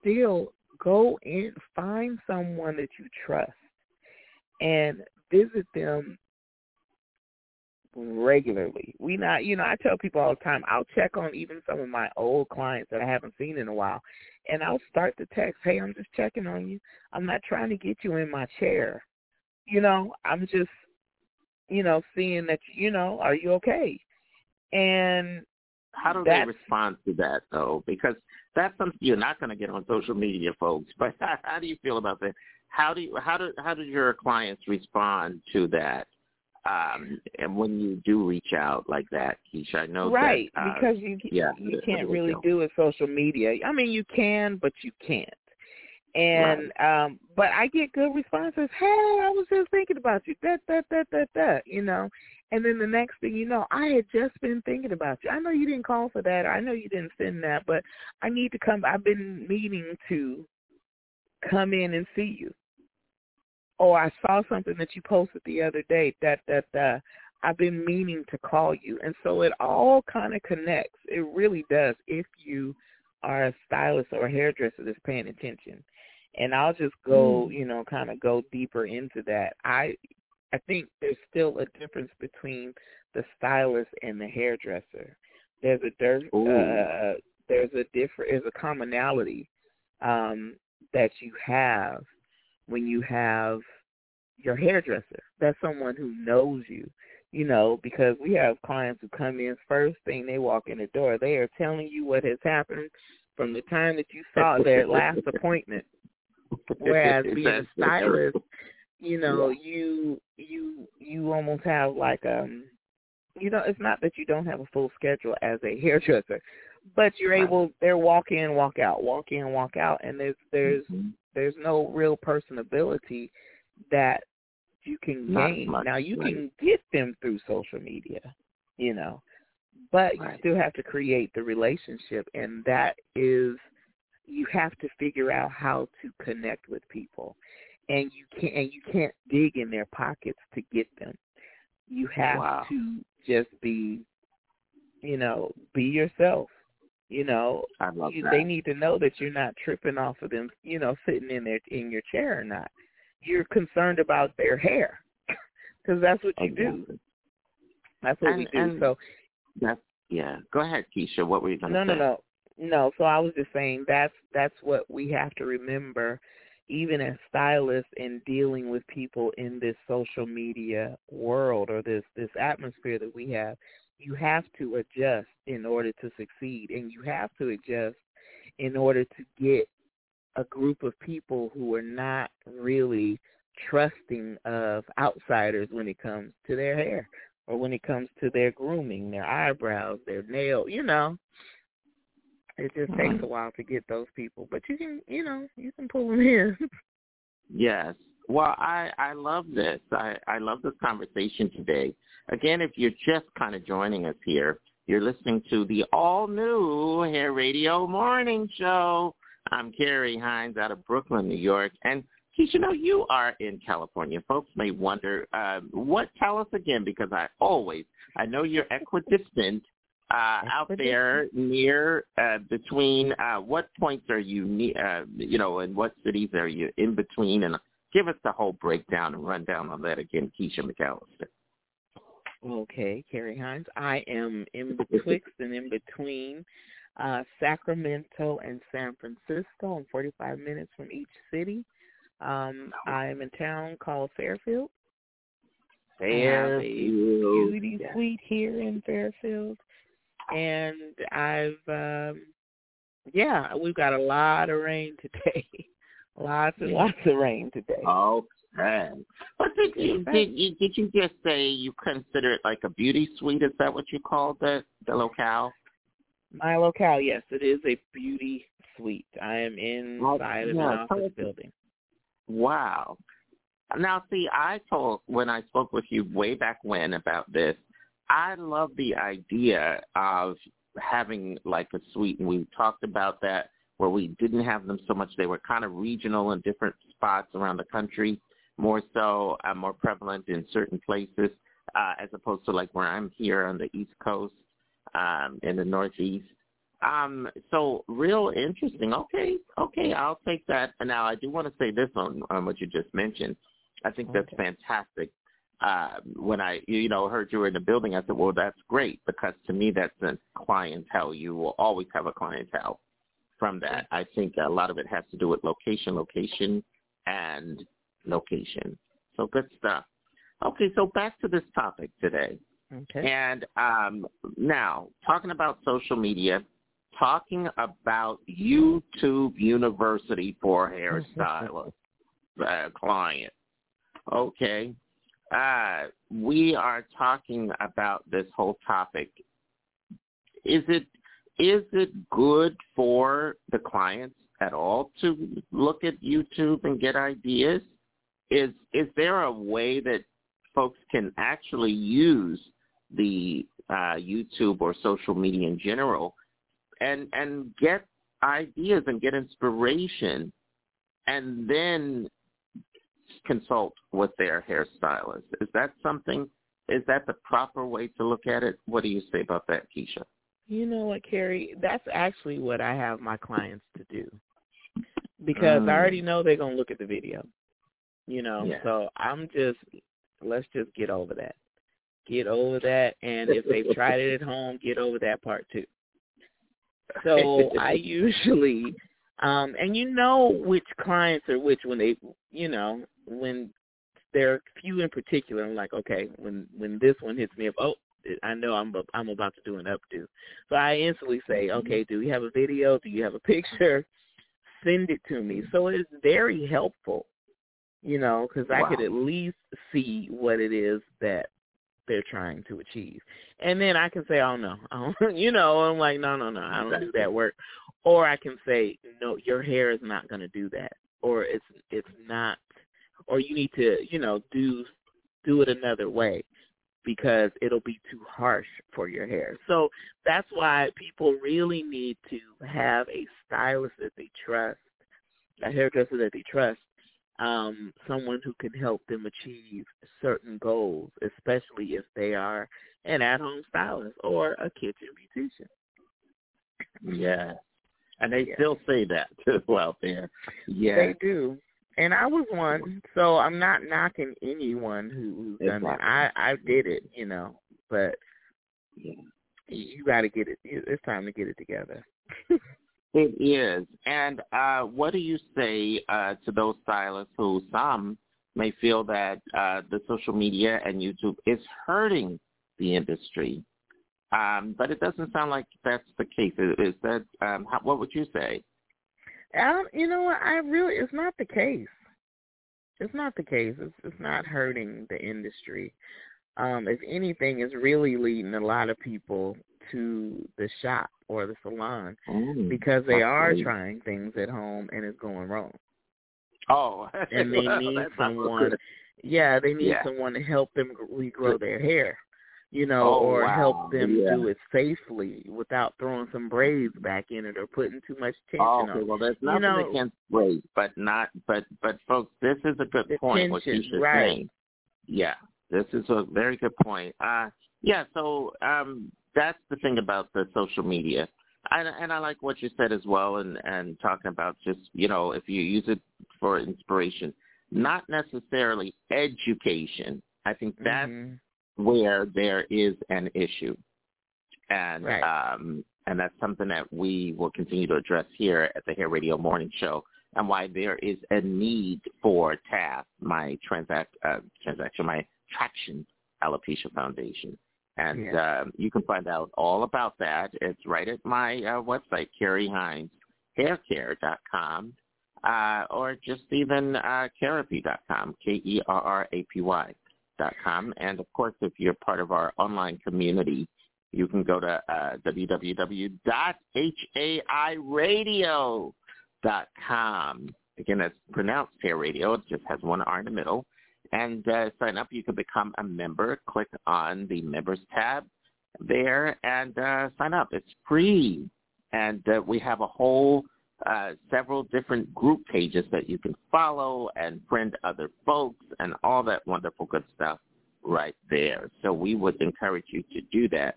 still go in, find someone that you trust, and visit them regularly. We not, you know, I tell people all the time, I'll check on even some of my old clients that I haven't seen in a while, and I'll start the text, "Hey, I'm just checking on you. I'm not trying to get you in my chair. You know, I'm just, you know, seeing that, you know, are you okay?" And How do that's they respond to that though? Because that's something you're not going to get on social media, folks. But how, how do you feel about that? How do you, how do how do your clients respond to that? Um, and when you do reach out like that, Keisha, I know right that, uh, because you yeah, you can't really do it social media. I mean, you can, but you can't. And um but I get good responses. Hey, I was just thinking about you. That that that that that. You know. And then the next thing you know, I had just been thinking about you. I know you didn't call for that. Or I know you didn't send that, but I need to come. I've been meaning to come in and see you. Or I saw something that you posted the other day. That that uh, I've been meaning to call you, and so it all kind of connects. It really does. If you are a stylist or a hairdresser that's paying attention, and I'll just go, you know, kind of go deeper into that. I I think there's still a difference between the stylist and the hairdresser. There's a dirt, uh, there's a different, there's a commonality um, that you have when you have your hairdresser. That's someone who knows you, you know, because we have clients who come in first thing they walk in the door, they are telling you what has happened from the time that you saw their last appointment. Whereas being a That's so true. stylist, you know, you you you almost have like um you know, it's not that you don't have a full schedule as a hairdresser, but you're Right. able they're walk in, walk out, walk in, walk out and there's there's Mm-hmm. there's no real personability that you can Not gain. much, now you right. can get them through social media, you know. But you still have to create the relationship and that is you have to figure out how to connect with people. And you can't and you can't dig in their pockets to get them. You have Wow. to just be you know, be yourself. You know, I love you, that. they need to know that you're not tripping off of them, you know, sitting in their in your chair or not. You're concerned about their hair because that's what you do. That's what And- we do. and so That's yeah. Go ahead, Keisha. What were you going to no, say? no, no, no. So I was just saying that's that's what we have to remember, even as stylists and dealing with people in this social media world or this this atmosphere that we have. You have to adjust in order to succeed, and you have to adjust in order to get a group of people who are not really trusting of outsiders when it comes to their hair or when it comes to their grooming, their eyebrows, their nail, you know. It just takes a while to get those people, but you can, you know, you can pull them in. Yes. Well, I I love this. I I love this conversation today. Again, if you're just kind of joining us here, you're listening to the all new Hair Radio Morning Show. I'm Carrie Hines out of Brooklyn, New York, and Keisha, know you are in California. Folks may wonder um, what. Tell us again, because I always I know you're equidistant. Uh, out there near uh, between uh, what points are you ne- uh, you know and what cities are you in between and give us the whole breakdown and rundown on that again Keisha McAllister. Okay, Carrie Hines. I am in betwixt and in between uh, Sacramento and San Francisco. I'm 45 minutes from each city. Um, I'm in a town called Fairfield. I have a Fairfield, beauty yeah. suite here in Fairfield, and I've um, yeah, we've got a lot of rain today. lots and lots of rain today. Oh, Right. But did you did you did you just say you consider it like a beauty suite? Is that what you call the the locale? My locale, yes, it is a beauty suite. I am inside of an office building. Wow. Now, see, I told when I spoke with you way back when about this, I love the idea of having like a suite, and we talked about that where we didn't have them so much. They were kind of regional in different spots around the country, more so, uh, more prevalent in certain places, uh, as opposed to like where I'm here on the East Coast, um, in the Northeast. Um, so real interesting. Okay, okay, I'll take that. And now I do want to say this on, on what you just mentioned. I think that's fantastic. Uh, when I, you know, heard you were in the building, I said, well, that's great because to me that's a clientele. You will always have a clientele from that. I think a lot of it has to do with location, location, and location. So good stuff. Okay, so back to this topic today. Okay. And um, now, talking about social media, talking about YouTube University for hairstylists, uh, client. Okay. Uh, we are talking about this whole topic. Is it is it good for the clients at all to look at YouTube and get ideas? Is is there a way that folks can actually use the uh, YouTube or social media in general and and get ideas and get inspiration and then consult with their hairstylist. Is that something is that the proper way to look at it? What do you say about that, Keisha? You know what, Carrie? That's actually what I have my clients to do. Because Mm. I already know they're gonna look at the video. You know, Yeah. so I'm just let's just get over that. Get over that and if they've tried it at home, get over that part too. So I usually um and you know which clients are which when they you know, when there are few in particular, I'm like, okay, when when this one hits me up, oh, I know I'm I'm about to do an updo. So I instantly say, okay, do you have a video? Do you have a picture? Send it to me. So it's very helpful, you know, because I could at least see what it is that they're trying to achieve, and then I can say, oh no, don't, you know, I'm like, no, no, no, I don't do that work, or I can say, no, your hair is not going to do that, or it's it's not, or you need to, you know, do do it another way because it'll be too harsh for your hair. So that's why people really need to have a stylist that they trust, a hairdresser that they trust, um, someone who can help them achieve certain goals, especially if they are an at-home stylist or a kitchen beautician. Yeah. And they still say that too out there. Yeah. They do. And I was one, so I'm not knocking anyone who, who's done it. I I did it, you know, but you got to get it. It's time to get it together. It is. And uh, what do you say uh, to those stylists who some may feel that uh, the social media and YouTube is hurting the industry? Um, but it doesn't sound like that's the case. Is that um, how, what would you say? Um, you know what? I really, it's not the case. It's not the case. It's it's not hurting the industry. Um, if anything, it's really leading a lot of people to the shop or the salon Mm, because they are absolutely. trying things at home and it's going wrong. Oh, and they well, need someone. Yeah, they need Yeah. someone to help them regrow their hair, you know, Oh, or wow. help them Yeah. do it safely without throwing some braids back in it or putting too much tension Oh, on. okay. it. Well, there's You nothing know- against weight, but not, but, but folks, this is a good point. what you Keisha's right. saying. Yeah, this is a very good point. Uh, yeah. So um, that's the thing about the social media, and, and I like what you said as well, and and talking about just you know if you use it for inspiration, not necessarily education. I think that's Mhm. Where there is an issue, and Right. um, and that's something that we will continue to address here at the Hair Radio Morning Show, and why there is a need for TAF, my transact uh, transaction, my Traction Alopecia Foundation, and Yeah. um, you can find out all about that. It's right at my uh, website, Carrie Hines, haircare.com. uh, or just even uh, Kerrapy.com, K-E-R-R-A-P-Y And of course, if you're part of our online community, you can go to uh, www.hairadio.com. Again, that's pronounced Hair Radio. It just has one R in the middle. And uh, sign up. You can become a member. Click on the members tab there and uh, sign up. It's free. And uh, we have a whole uh, several different group pages that you can follow and friend other folks and all that wonderful good stuff right there. So we would encourage you to do that.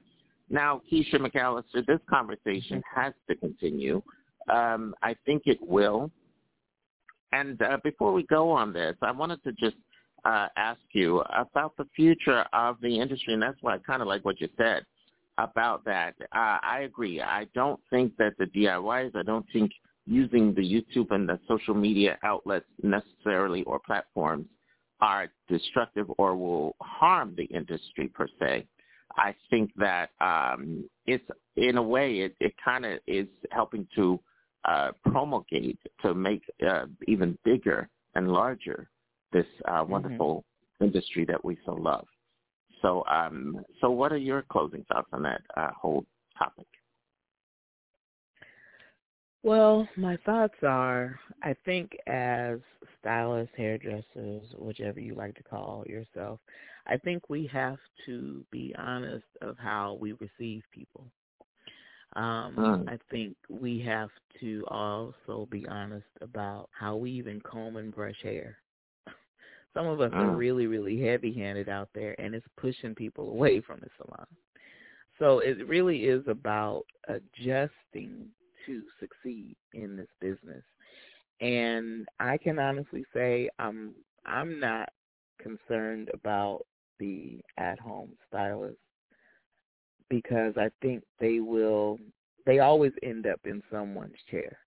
Now, Keisha McAllister, this conversation has to continue. Um, I think it will. And uh, before we go on this, I wanted to just uh, ask you about the future of the industry, and that's why I kind of like what you said about that. Uh, I agree. I don't think that the DIYs, I don't think using the YouTube and the social media outlets necessarily or platforms are destructive or will harm the industry per se. I think that um, it's in a way it, it kind of is helping to uh, promulgate to make uh, even bigger and larger this uh, Mm-hmm. wonderful mm-hmm. industry that we so love. So, um, so what are your closing thoughts on that uh, whole topic? Well, my thoughts are I think as stylists, hairdressers, whichever you like to call yourself, I think we have to be honest of how we receive people. Um, Mm. I think we have to also be honest about how we even comb and brush hair. Some of us are Mm. really, really heavy handed out there and it's pushing people away from the salon. So it really is about adjusting to succeed in this business. And I can honestly say I'm I'm not concerned about the at home stylists because I think they will they always end up in someone's chair.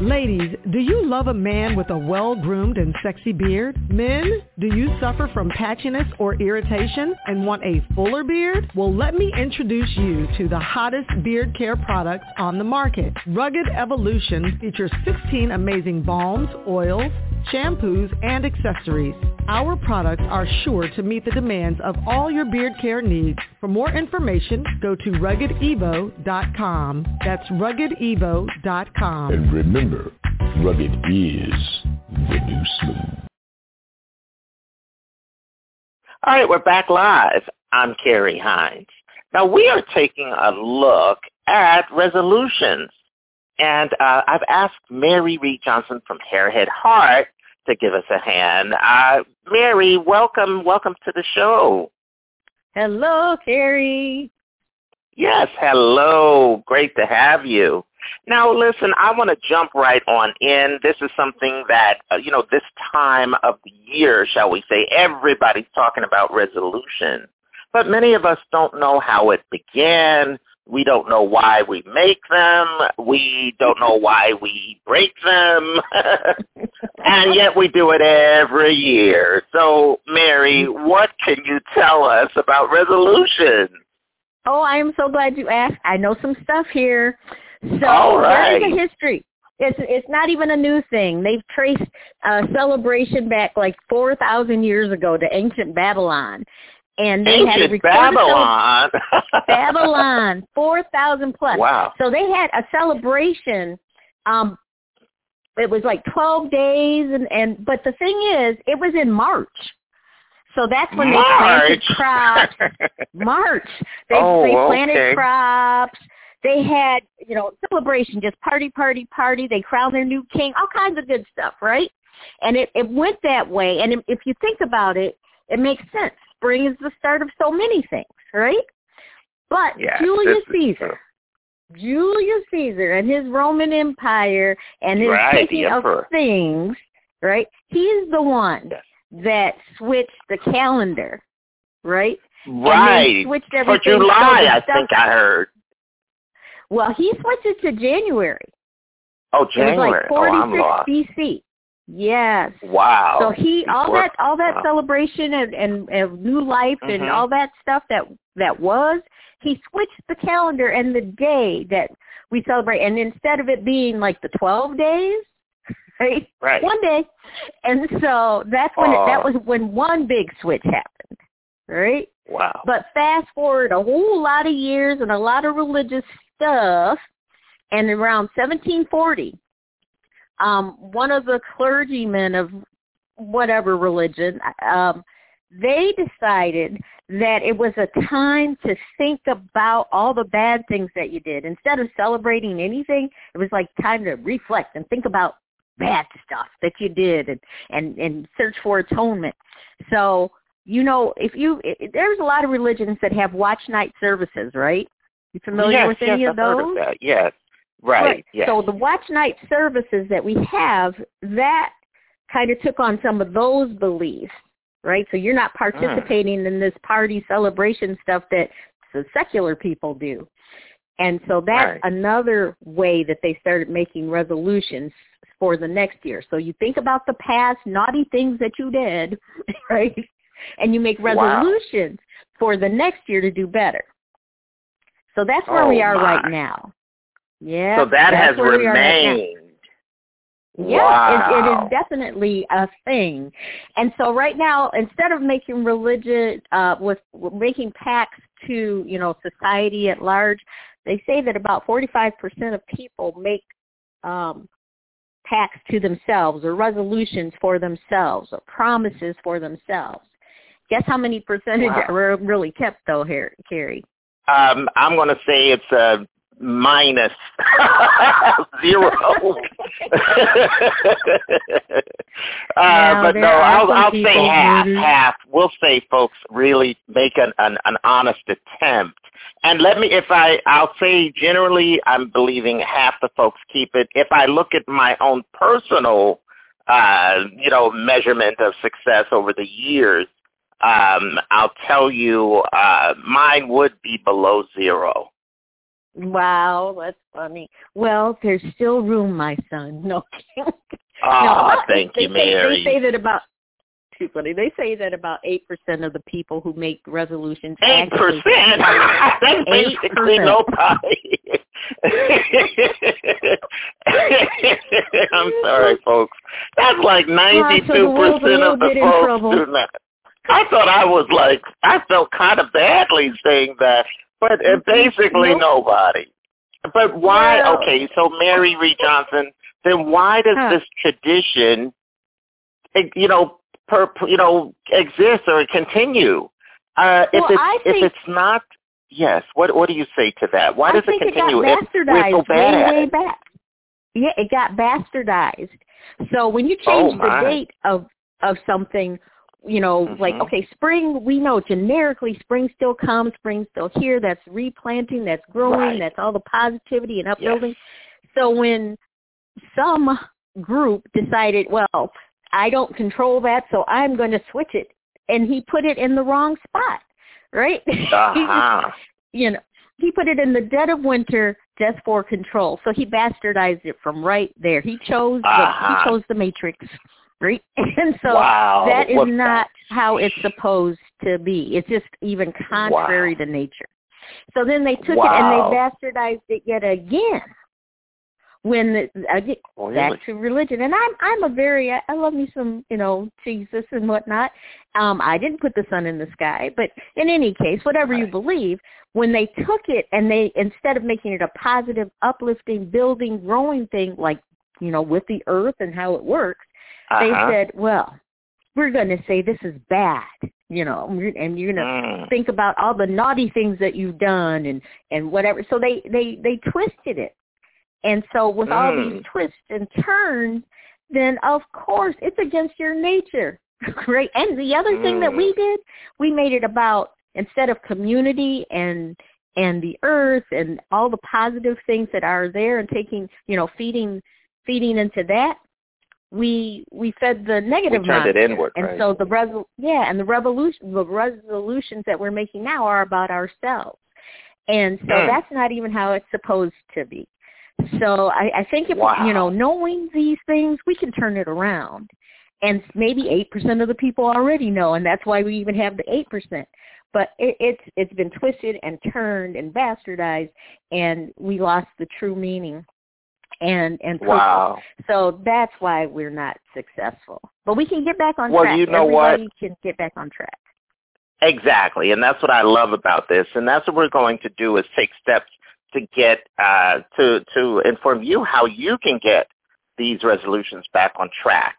Ladies, do you love a man with a well-groomed and sexy beard? Men, do you suffer from patchiness or irritation and want a fuller beard? Well, let me introduce you to the hottest beard care products on the market. Rugged Evolution features 16 amazing balms, oils, shampoos, and accessories. Our products are sure to meet the demands of all your beard care needs. For more information, go to ruggedevo.com. That's ruggedevo.com. And remember, rugged is the new smooth. All right, we're back live. I'm Carrie Hines. Now we are taking a look at resolutions. And uh, I've asked Mary Reed Johnson from Hairhead Heart to give us a hand. Uh, Mary, welcome, welcome to the show. Hello, Carrie. Yes, hello. Great to have you. Now, listen, I want to jump right on in. This is something that, uh, you know, this time of the year, shall we say, everybody's talking about resolution. But many of us don't know how it began. We don't know why we make them. We don't know why we break them. and yet we do it every year. So, Mary, what can you tell us about resolutions? Oh, I am so glad you asked. I know some stuff here. So All right. there is a history. It's it's not even a new thing. They've traced a celebration back like four thousand years ago to ancient Babylon, and they had a Ancient recorded Babylon. Babylon, four thousand plus. Wow. So they had a celebration. Um, it was like twelve days, and and but the thing is, it was in March. So that's when they planted March. crops. March. They Oh, they planted okay. crops. They had, you know, celebration, just party, party, party. They crowned their new king, all kinds of good stuff, right? And it, it went that way. And if you think about it, it makes sense. Spring is the start of so many things, right? But Yes, Julius Caesar, Julius Caesar and his Roman Empire and his Right, taking of things, right? He's the one that switched the calendar, right? Right. switched For everything. So July, I stuff- think I heard. Well, he switched it to January. Oh, It was January. like oh, I'm 46 lost. BC. Yes. Wow. So he all that all that wow. celebration and, and, and new life and Mhm. all that stuff that that was he switched the calendar and the day that we celebrate and instead of it being like the 12 days right? Right. One day. And so that's when it, that was when one big switch happened, right? Wow. But fast forward a whole lot of years and a lot of religious stuff, and around 1740, um, one of the clergymen of whatever religion, um, they decided that it was a time to think about all the bad things that you did. Instead of celebrating anything, it was like time to reflect and think about bad stuff that you did and and and search for atonement. So, you know, if you it, there's a lot of religions that have watch night services, right? You familiar yes, with yes, any I've of those? Heard of that. Yes. Right. Yes. So the watch night services that we have, that kind of took on some of those beliefs, right? So you're not ah. participating in this party celebration stuff that the secular people do. And so that's Right. another way that they started making resolutions for the next year. So you think about the past naughty things that you did, right? And you make Wow. resolutions for the next year to do better. So that's where Oh, we are my. right now. Yeah. so that has where we are right now. remained. Yeah, it, it Wow. is definitely a thing. And so right now, instead of making religion uh, with making pacts to you know society at large, they say that about 45% of people make um, pacts to themselves or resolutions for themselves or promises for themselves. Guess how many percentage Wow. are really kept though, here, Carrie? Um, I'm going to say it's a minus zero. uh, but no, I'll, I'll say half. Half. We'll say folks really make an, an an honest attempt. And let me, if I, I'll say generally, I'm believing half the folks keep it. If I look at my own personal, uh, you know, measurement of success over the years, um, I'll tell you, uh, mine would be below zero. Wow, that's funny. Well, there's still room, my son. No. Ah, no, thank they you, say, Mary. They say that about too funny. They say that about eight percent of the people who make resolutions Eight percent. That's basically 8%. nobody. I'm sorry, folks. That's like ninety-two percent of the folks do not. I thought I was like I felt kind of badly saying that, but uh, basically Nope. nobody. But why? Well- okay, so Mary Reed Johnson. Then why does Huh. this tradition, eh, you know, per, you know, exist or continue? Uh, if it's I if it's not, yes. What what do you say to that? Why does think it continue it got if bastardized so way, way back. Yeah, it got bastardized. So when you Oh, change the date of of something, you know, like Mhm. okay, spring. We know generically spring still comes, spring's still here. That's replanting, that's growing, Right. that's all the positivity and upbuilding. So when some group decided, well, I don't control that, so I'm going to switch it, and he put it in the wrong spot, right? Just Uh-huh. you know, he put it in the dead of winter just for control. So he bastardized it from right there. He chose the Uh-huh. he chose the matrix, right? And so Wow, that is what not how it's supposed to be. It's just even contrary to nature. So then they took it and they bastardized it yet again. When the, I get Really? back to religion, and I'm I'm a very I I love me some you know Jesus and whatnot. Um, I didn't put the sun in the sky, but in any case, whatever you believe, when they took it and they instead of making it a positive, uplifting, building, growing thing like you know with the earth and how it works, they Uh-huh. said, well, we're going to say this is bad, you know, and you're going to Mm. think about all the naughty things that you've done and and whatever. So they they they twisted it, and so with all Mm. these twists and turns, then of course it's against your nature, right? And the other thing that we Mm. did, we made it about instead of community and and the earth and all the positive things that are there and taking you know feeding feeding into that we we fed the negative We turned it inward, and right. so the resol- yeah and the revolution the resolutions that we're making now are about ourselves and so Hmm. that's not even how it's supposed to be so i i think if Wow. you know knowing these things we can turn it around and maybe eight percent of the people already know and that's why we even have the eight percent but it, it's it's been twisted and turned and bastardized and we lost the true meaning and and wow. So that's why we're not successful. But we can get back on well, track. you know Everybody what? can get back on track. Exactly, and that's what I love about this, and that's what we're going to do is take steps to get uh, to to inform you how you can get these resolutions back on track.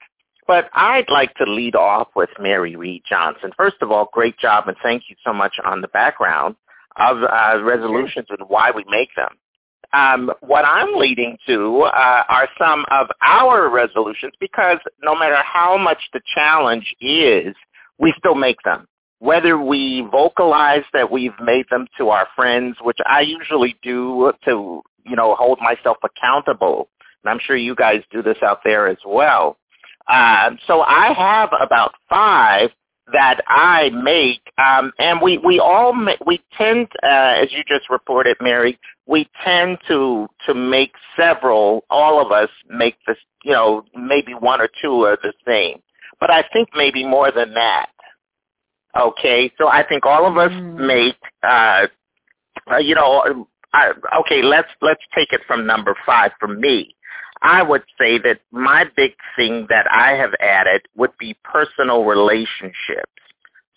But I'd like to lead off with Mary Reed Johnson. First of all, great job, and thank you so much on the background of uh, resolutions and why we make them. Um, what I'm leading to uh, are some of our resolutions because no matter how much the challenge is, we still make them whether we vocalize that we've made them to our friends, which I usually do to, you know, hold myself accountable. And I'm sure you guys do this out there as well. Um, so I have about five that I make, um, and we we all ma- we tend, uh, as you just reported, Mary, we tend to to make several. All of us make this, you know, maybe one or two are the same, but I think maybe more than that. Okay, so I think all of us make, uh, uh, you know, I, okay. Let's let's take it from number five for me. I would say that my big thing that I have added would be personal relationships.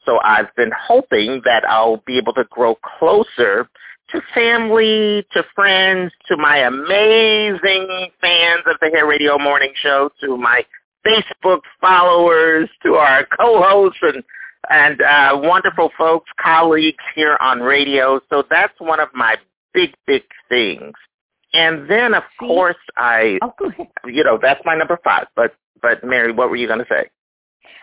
So I've been hoping that I'll be able to grow closer to family, to friends, to my amazing fans of the Hair Radio Morning Show, to my Facebook followers, to our co-hosts and and uh, wonderful folks, colleagues here on radio. So that's one of my big, big things. And then, of course, I, you know, that's my number five. But, but Mary, what were you going to say?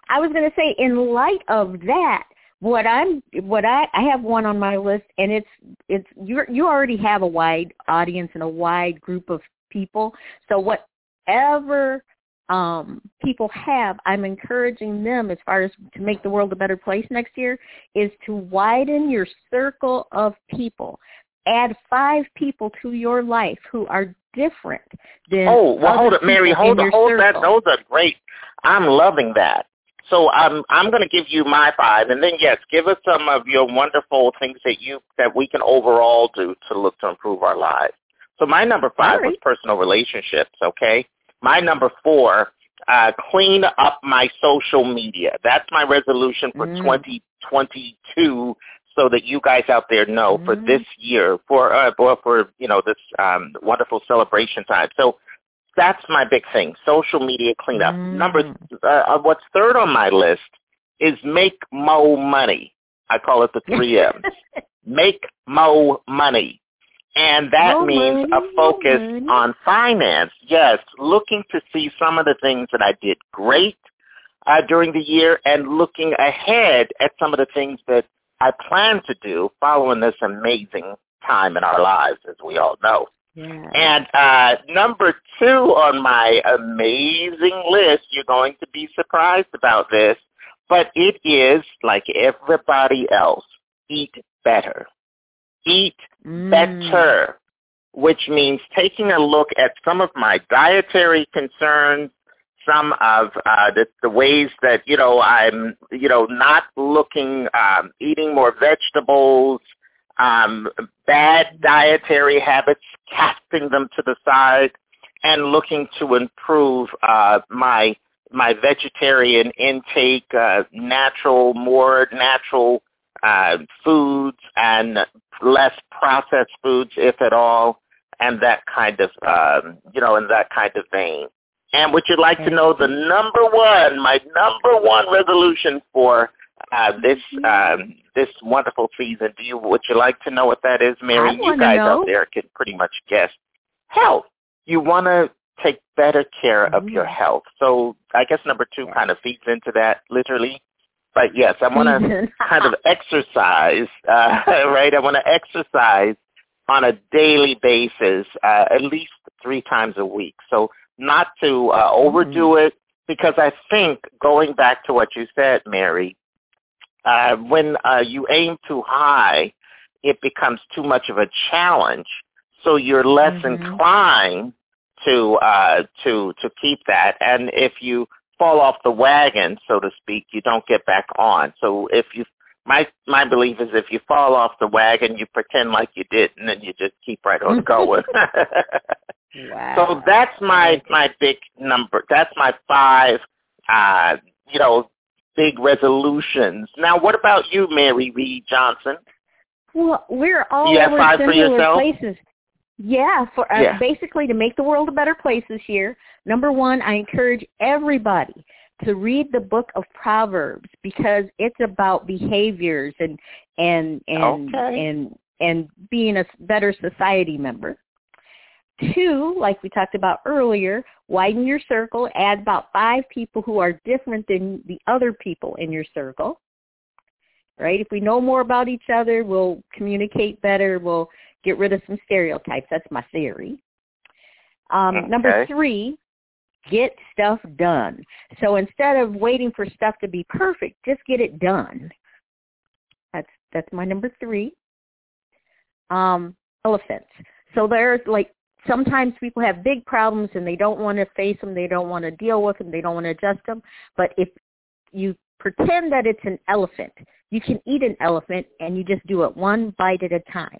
I was going to say, in light of that, what I'm, what I, I have one on my list, and it's, it's you, you already have a wide audience and a wide group of people. So whatever um, people have, I'm encouraging them as far as to make the world a better place next year, is to widen your circle of people. Add five people to your life who are different than Oh, well, hold it, Mary. Hold in it, your hold that. Those are great. I'm loving that. So I'm I'm going to give you my five, and then yes, give us some of your wonderful things that you that we can overall do to look to improve our lives. So my number five was personal relationships. Okay, my number four, uh, clean up my social media. That's my resolution for 2022. So that you guys out there know for this year, for uh, for, for you know this um, wonderful celebration time. So that's my big thing, social media cleanup. Number, uh, what's third on my list is make mo money. I call it the three M's. make mo money. And that means money, a focus on finance. Yes, looking to see some of the things that I did great uh, during the year and looking ahead at some of the things that I plan to do following this amazing time in our lives, as we all know. And uh, number two on my amazing list, you're going to be surprised about this, but it is like everybody else, eat better. Eat better, which means taking a look at some of my dietary concerns, some of uh, the, the ways that, you know, I'm, you know, not looking, um, eating more vegetables, um, bad dietary habits, casting them to the side, and looking to improve uh, my my vegetarian intake, uh, natural, more natural uh, foods, and less processed foods, if at all, and that kind of um, you know, in that kind of vein. And would you like to know the number one, my number one resolution for uh, this um, this wonderful season? Do you would you like to know what that is, Mary? You guys know. out there can pretty much guess. Health. You want to take better care of your health. So I guess number two kind of feeds into that literally. But yes, I want to kind of exercise, uh, right? I want to exercise on a daily basis, uh, at least three times a week. So not to uh, overdo it, because I think going back to what you said, Mary, uh, when uh, you aim too high, it becomes too much of a challenge. So you're less inclined to uh, to to keep that. And if you fall off the wagon, so to speak, you don't get back on. So if you my my belief is if you fall off the wagon, you pretend like you didn't, and you just keep right on going. Wow. So that's my my big number. That's my five. Uh, you know, big resolutions. Now, what about you, Mary Reed Johnson? Well, we're all You have five for yourself? places. Yeah, for uh, Yeah. basically to make the world a better place this year. Number one, I encourage everybody to read the book of Proverbs because it's about behaviors and and and Okay. and and being a better society member. Two, like we talked about earlier, widen your circle. Add about five people who are different than the other people in your circle right? If we know more about each other, we'll communicate better. We'll get rid of some stereotypes. That's my theory. Um, Number three, get stuff done. So instead of waiting for stuff to be perfect, just get it done. That's that's my number three. Um, elephants. So there's like sometimes people have big problems and they don't want to face them, they don't want to deal with them, they don't want to adjust them. But if you pretend that it's an elephant, you can eat an elephant and you just do it one bite at a time.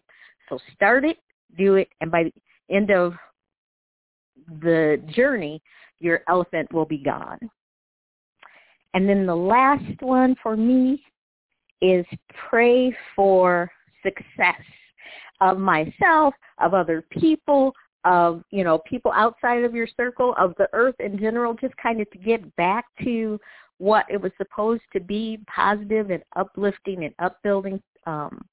So start it, do it, and by the end of the journey, your elephant will be gone. And then the last one for me is pray for success of myself, of other people, of, you know, people outside of your circle, of the earth in general, just kind of to get back to what it was supposed to be, positive and uplifting and upbuilding um,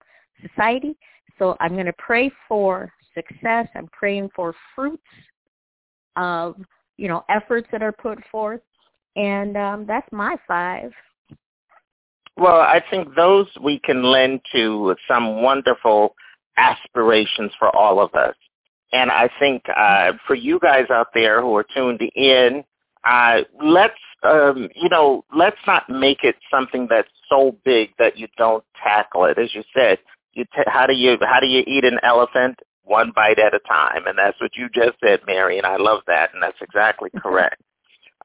society. So I'm going to pray for success. I'm praying for fruits of, you know, efforts that are put forth. And um, that's my five. Well, I think those we can lend to some wonderful aspirations for all of us. And I think uh, for you guys out there who are tuned in, uh, let's um, you know, let's not make it something that's so big that you don't tackle it. As you said, you t- how do you how do you eat an elephant? One bite at a time, and that's what you just said, Mary, and I love that, and that's exactly correct.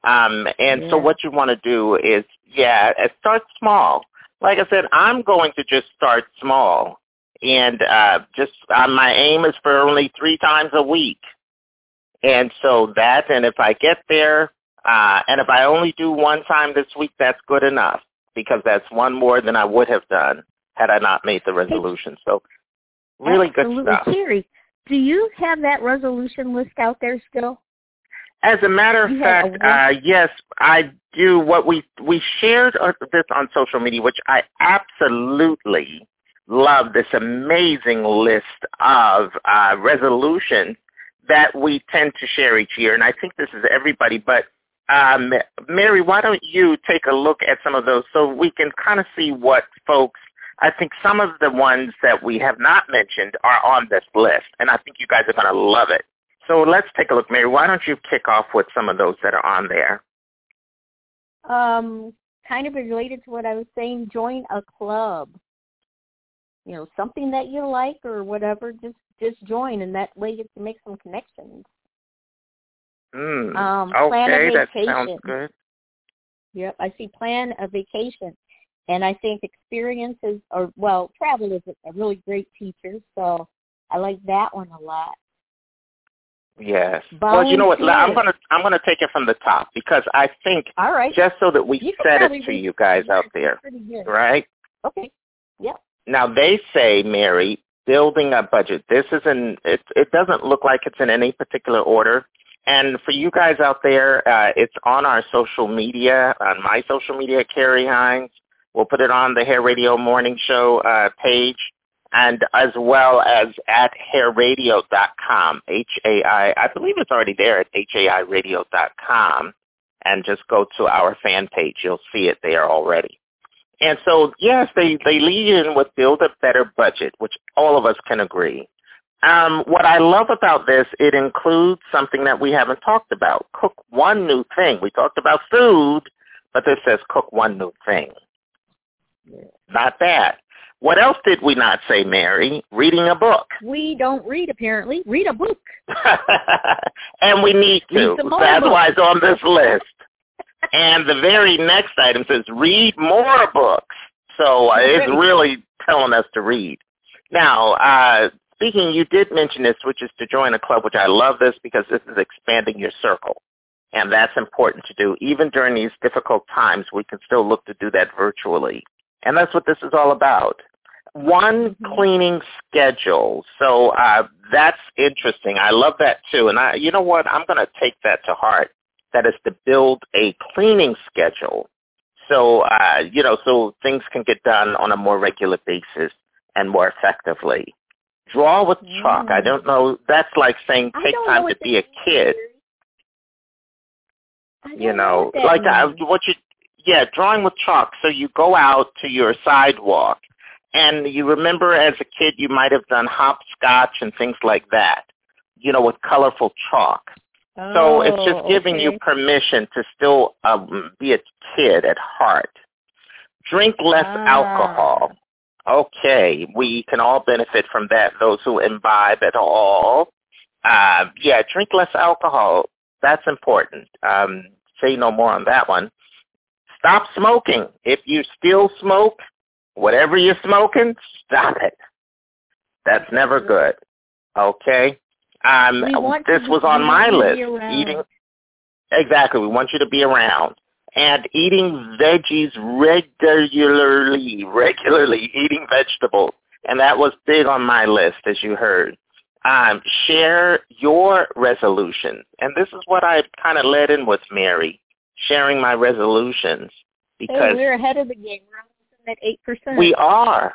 Um, and so what you want to do is, yeah, uh, start small. Like I said, I'm going to just start small, and uh, just uh, my aim is for only three times a week. And so that, and if I get there, uh, and if I only do one time this week, that's good enough because that's one more than I would have done had I not made the resolution. So really Absolutely. good stuff. Carrie, do you have that resolution list out there still? As a matter of You fact, uh, yes, I do. What we we shared this on social media, which I absolutely love. This amazing list of uh, resolutions that we tend to share each year, and I think this is everybody. But um, Mary, why don't you take a look at some of those so we can kind of see what folks. I think some of the ones that we have not mentioned are on this list, and I think you guys are going to love it. So let's take a look, Mary. Why don't you kick off with some of those that are on there? Um, kind of related to what I was saying, join a club. You know, something that you like or whatever, just just join and that way you can make some connections. Mm, Um, plan a okay, that vacation. sounds good. Yep, I see plan a vacation. And I think experiences or well, travel is a really great teacher, so I like that one a lot. Yes. Well, you know what? Volunteer. I'm gonna I'm gonna take it from the top because I think All right. just so that we set it to you guys out there, right? Okay. Yep. Now they say, Mary, building a budget. This isn't. It it doesn't look like it's in any particular order. And for you guys out there, uh, it's on our social media, on my social media, Carrie Hines. We'll put it on the Hair Radio Morning Show uh, page, and as well as at hairadio.com. H A I. I believe it's already there at hairadio.com. And just go to our fan page. You'll see it there already. And so, yes, they, they lead in with build a better budget, which all of us can agree. Um, what I love about this, it includes something that we haven't talked about. Cook one new thing. We talked about food, but this says cook one new thing. Not bad. What else did we not say, Mary? Reading a book. We don't read apparently. Read a book. and we need to. Read some more That's why it's on this list. And the very next item says read more books. So uh, it's really telling us to read. Now, uh, speaking, you did mention this, which is to join a club, which I love this because this is expanding your circle. And that's important to do. Even during these difficult times, we can still look to do that virtually. And that's what this is all about. One mm-hmm. cleaning schedule. So uh, that's interesting. I love that too. And I, you know what? I'm going to take that to heart. That is to build a cleaning schedule. So, uh, you know, so things can get done on a more regular basis and more effectively. Draw with chalk. I don't know. That's like saying take time to be a kid. You know, know like I, what you, yeah, drawing with chalk. So you go out to your sidewalk, and you remember as a kid you might have done hopscotch and things like that. You know, with colorful chalk. Oh, so it's just oh, giving okay. you permission to still um, be a kid at heart. Drink less ah. alcohol. Okay, we can all benefit from that. Those who imbibe at all. Uh, yeah, drink less alcohol. That's important. Um, say no more on that one. Stop smoking. If you still smoke, whatever you're smoking, stop it. That's never good. Okay. Um, this was on my list. Eating. Exactly. We want you to be around and eating veggies regularly, regularly eating vegetables. And that was big on my list, as you heard. Um, share your resolution. And this is what I kind of led in with Mary, sharing my resolutions. Because hey, we're ahead of the game. We're at 8%. We are.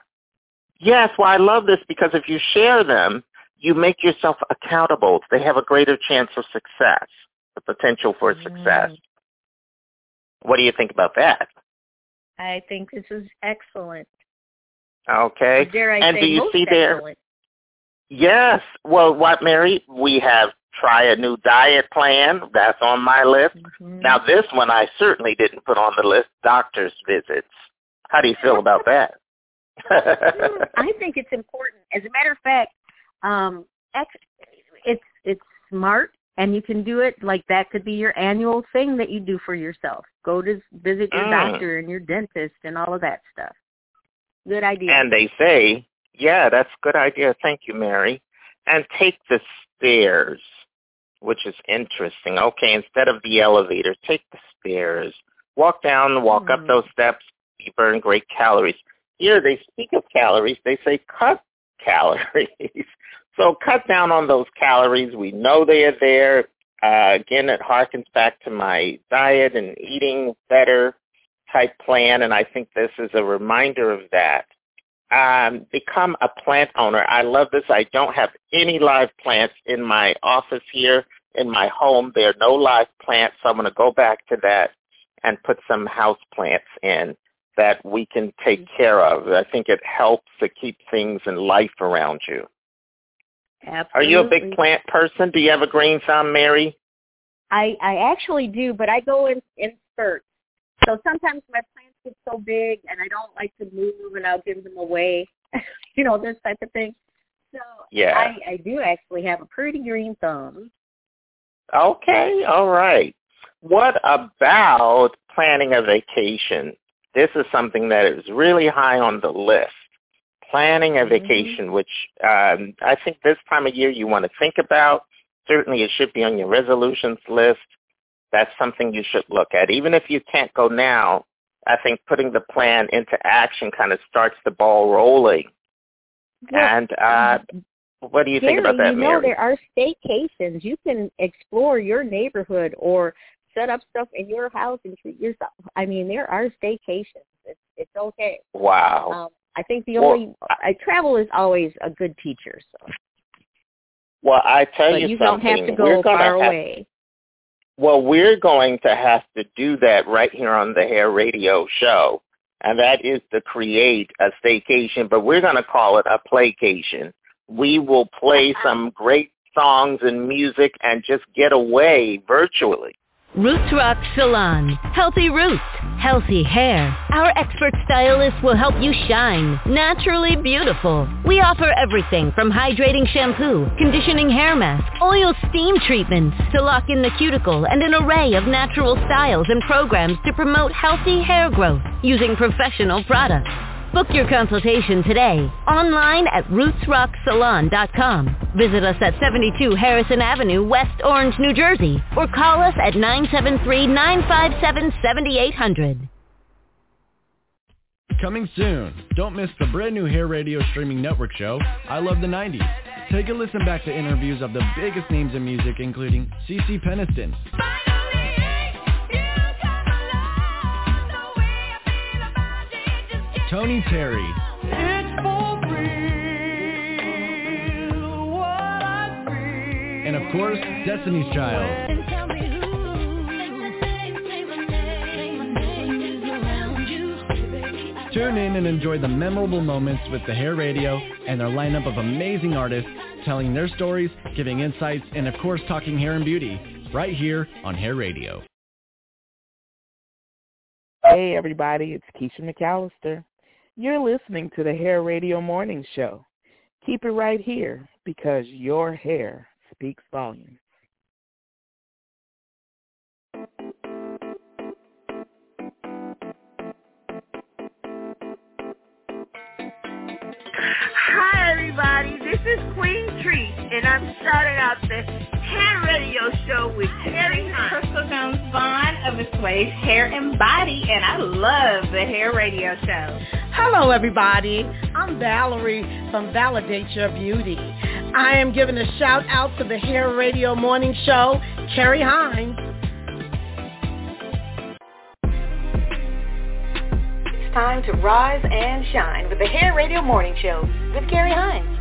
Yes, well, I love this because if you share them, you make yourself accountable. They have a greater chance of success, the potential for mm. success. What do you think about that? I think this is excellent. Okay. Or dare I and say do you most see excellent. there? Yes. Well, what, Mary? We have try a new diet plan. That's on my list. Mm-hmm. Now, this one I certainly didn't put on the list. Doctor's visits. How do you feel about that? I think it's important. As a matter of fact, um, ex- it's it's smart and you can do it like that could be your annual thing that you do for yourself. Go to visit your mm. doctor and your dentist and all of that stuff. Good idea. And they say, yeah, that's a good idea. Thank you, Mary. And take the stairs, which is interesting. Okay, instead of the elevator, take the stairs. Walk down, walk mm. up those steps. You burn great calories. Here they speak of calories. They say cut calories. So cut down on those calories. We know they are there. Uh, again, it harkens back to my diet and eating better type plan, and I think this is a reminder of that. Um, become a plant owner. I love this. I don't have any live plants in my office here in my home. There are no live plants, so I'm going to go back to that and put some house plants in that we can take mm-hmm. care of. I think it helps to keep things in life around you. Absolutely. Are you a big plant person? Do you have a green thumb, Mary? I I actually do, but I go in in spurts. So sometimes my plants get so big, and I don't like to move, and I'll give them away. you know this type of thing. So yeah, I I do actually have a pretty green thumb. Okay, all right. What about planning a vacation? This is something that is really high on the list planning a mm-hmm. vacation, mm-hmm. which um, I think this time of year you want to think about. Certainly it should be on your resolutions list. That's something you should look at. Even if you can't go now, I think putting the plan into action kind of starts the ball rolling. Well, and uh, what do you Carrie, think about that, you Mary? know there are staycations. You can explore your neighborhood or set up stuff in your house and treat yourself. I mean, there are staycations. It's it's okay. Wow. Um, I think the only I, travel is always a good teacher. So. Well, I tell but you, you something. don't have to go far have, away. Well, we're going to have to do that right here on the Hair Radio Show, and that is to create a staycation, but we're going to call it a playcation. We will play some great songs and music and just get away virtually. Roots Rock Salon. Healthy roots, healthy hair. Our expert stylists will help you shine. Naturally beautiful. We offer everything from hydrating shampoo, conditioning hair mask, oil steam treatments to lock in the cuticle and an array of natural styles and programs to promote healthy hair growth using professional products. Book your consultation today online at rootsrocksalon.com. Visit us at 72 Harrison Avenue, West Orange, New Jersey, or call us at 973-957-7800. Coming soon. Don't miss the brand new Hair Radio streaming network show, I Love the 90s. Take a listen back to interviews of the biggest names in music, including CeCe Peniston, Tony Terry, and of course, Destiny's Child. Tune in and enjoy the memorable moments with the Hair Radio and their lineup of amazing artists telling their stories, giving insights, and of course talking hair and beauty right here on Hair Radio. Hey everybody, it's Keisha McAllister. You're listening to the Hair Radio Morning Show. Keep it right here because your hair speaks volumes. Hi, everybody. This is Queen Treat, and I'm starting out the hair radio show with Terry Hunt. Crystal Jones Vaughn of Assuage Hair and Body, and I love the hair radio show. Hello, everybody. I'm Valerie from Validate Your Beauty. I am giving a shout out to the Hair Radio Morning Show, Carrie Hines. It's time to rise and shine with the Hair Radio Morning Show with Carrie Hines.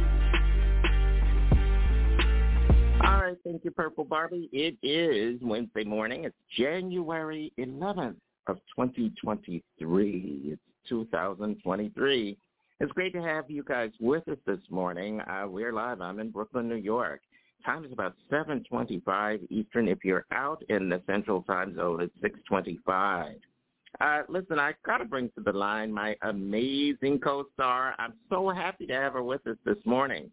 All right, thank you, Purple Barbie. It is Wednesday morning. It's January 11th of 2023. It's 2023. It's great to have you guys with us this morning. Uh, we're live. I'm in Brooklyn, New York. Time is about 7:25 Eastern. If you're out in the Central Time Zone, it's 6:25. Uh, listen, I got to bring to the line my amazing co-star. I'm so happy to have her with us this morning.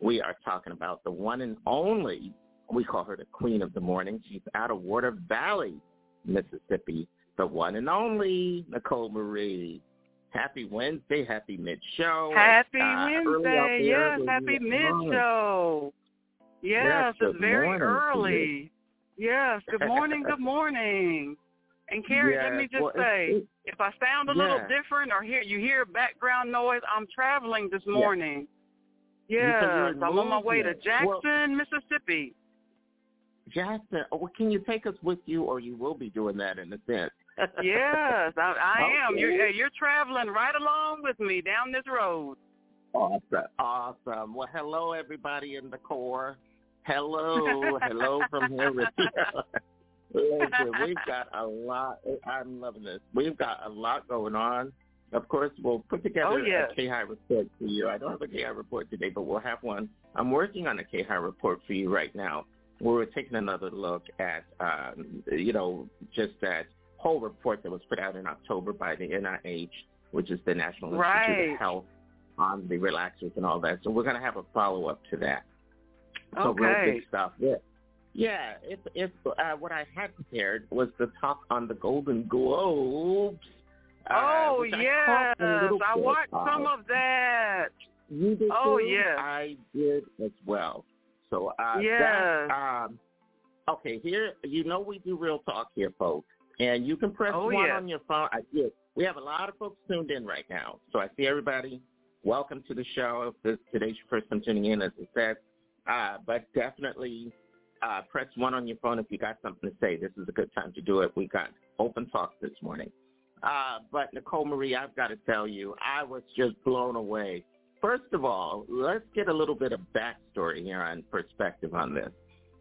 We are talking about the one and only, we call her the queen of the morning. She's out of Water Valley, Mississippi, the one and only Nicole Marie. Happy Wednesday, happy mid-show. Happy Uh, Wednesday, yes, happy mid show. Yes, Yes, it's very morning to you. early. Yes, good morning, good morning. And Carrie, let me just well, say, it's- if I sound a little different or hear you hear background noise, I'm traveling this morning. Because Yes, I'm on my way to. Jackson, Well- Mississippi. Jackson, oh, can you take us with you, or you will be doing that in a sense? Yes, I, I am. You're you're traveling right along with me down this road. Awesome. Awesome. Well, hello, everybody in the core. Hello. hello from here. with you. Listen, we've got a lot. I'm loving this. We've got a lot going on. Of course, we'll put together Oh, yes. a K-High report for you. I don't have a K-High report today, but we'll have one. I'm working on a K-High report for you right now. We're taking another look at, um, you know, just that whole report that was put out in October by the NIH, which is the National Institute of Health, on the relaxers and all that. So we're going to have a follow-up to that. So real Okay. big stuff. Yeah. Yeah, it's it's uh, what I had prepared was the talk on the Golden Globes. uh, Oh which I yes, caught a little I bit watched of. some of that. You did Oh too? yes. I did as well. So uh, Yes. that, um, okay, here you know we do real talk here, folks, and you can press Oh, one yes. on your phone. I did. We have a lot of folks tuned in right now, so I see everybody. Welcome to the show. If this, today's your first time tuning in, as I said, uh, but definitely uh, press one on your phone if you got something to say. This is a good time to do it. We got open talk this morning. Uh, but Nicole Marie, I've got to tell you, I was just blown away. First of all, let's get a little bit of backstory here on perspective on this.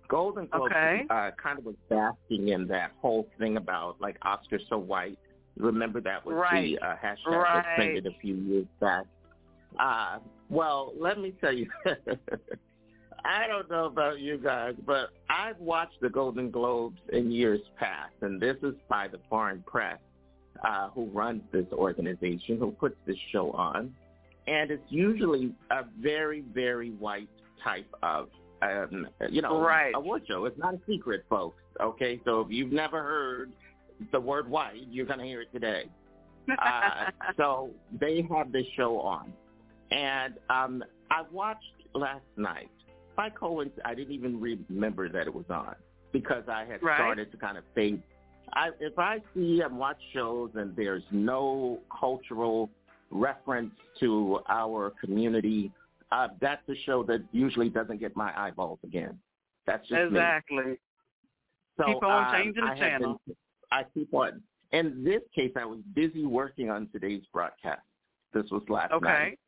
Golden Globes Okay. uh, kind of was basking in that whole thing about like Oscar so white. Remember that was Right. the uh, hashtag that trended a few years back. Uh, well, let me tell you, I don't know about you guys, but I've watched the Golden Globes in years past, and this is by the foreign press uh, who runs this organization, who puts this show on. And it's usually a very, very white type of, um, you know, Right. award show. It's not a secret, folks. Okay, so if you've never heard the word white, you're going to hear it today. uh, so they have this show on, and um, I watched last night. By coincidence, I didn't even remember that it was on because I had Right. started to kind of fade. I, if I see and watch shows and there's no cultural reference to our community, uh, that's a show that usually doesn't get my eyeballs again. That's just me. exactly. So Keep on um, changing the I channel. been- I keep on. In this case, I was busy working on today's broadcast. This was last Okay. night.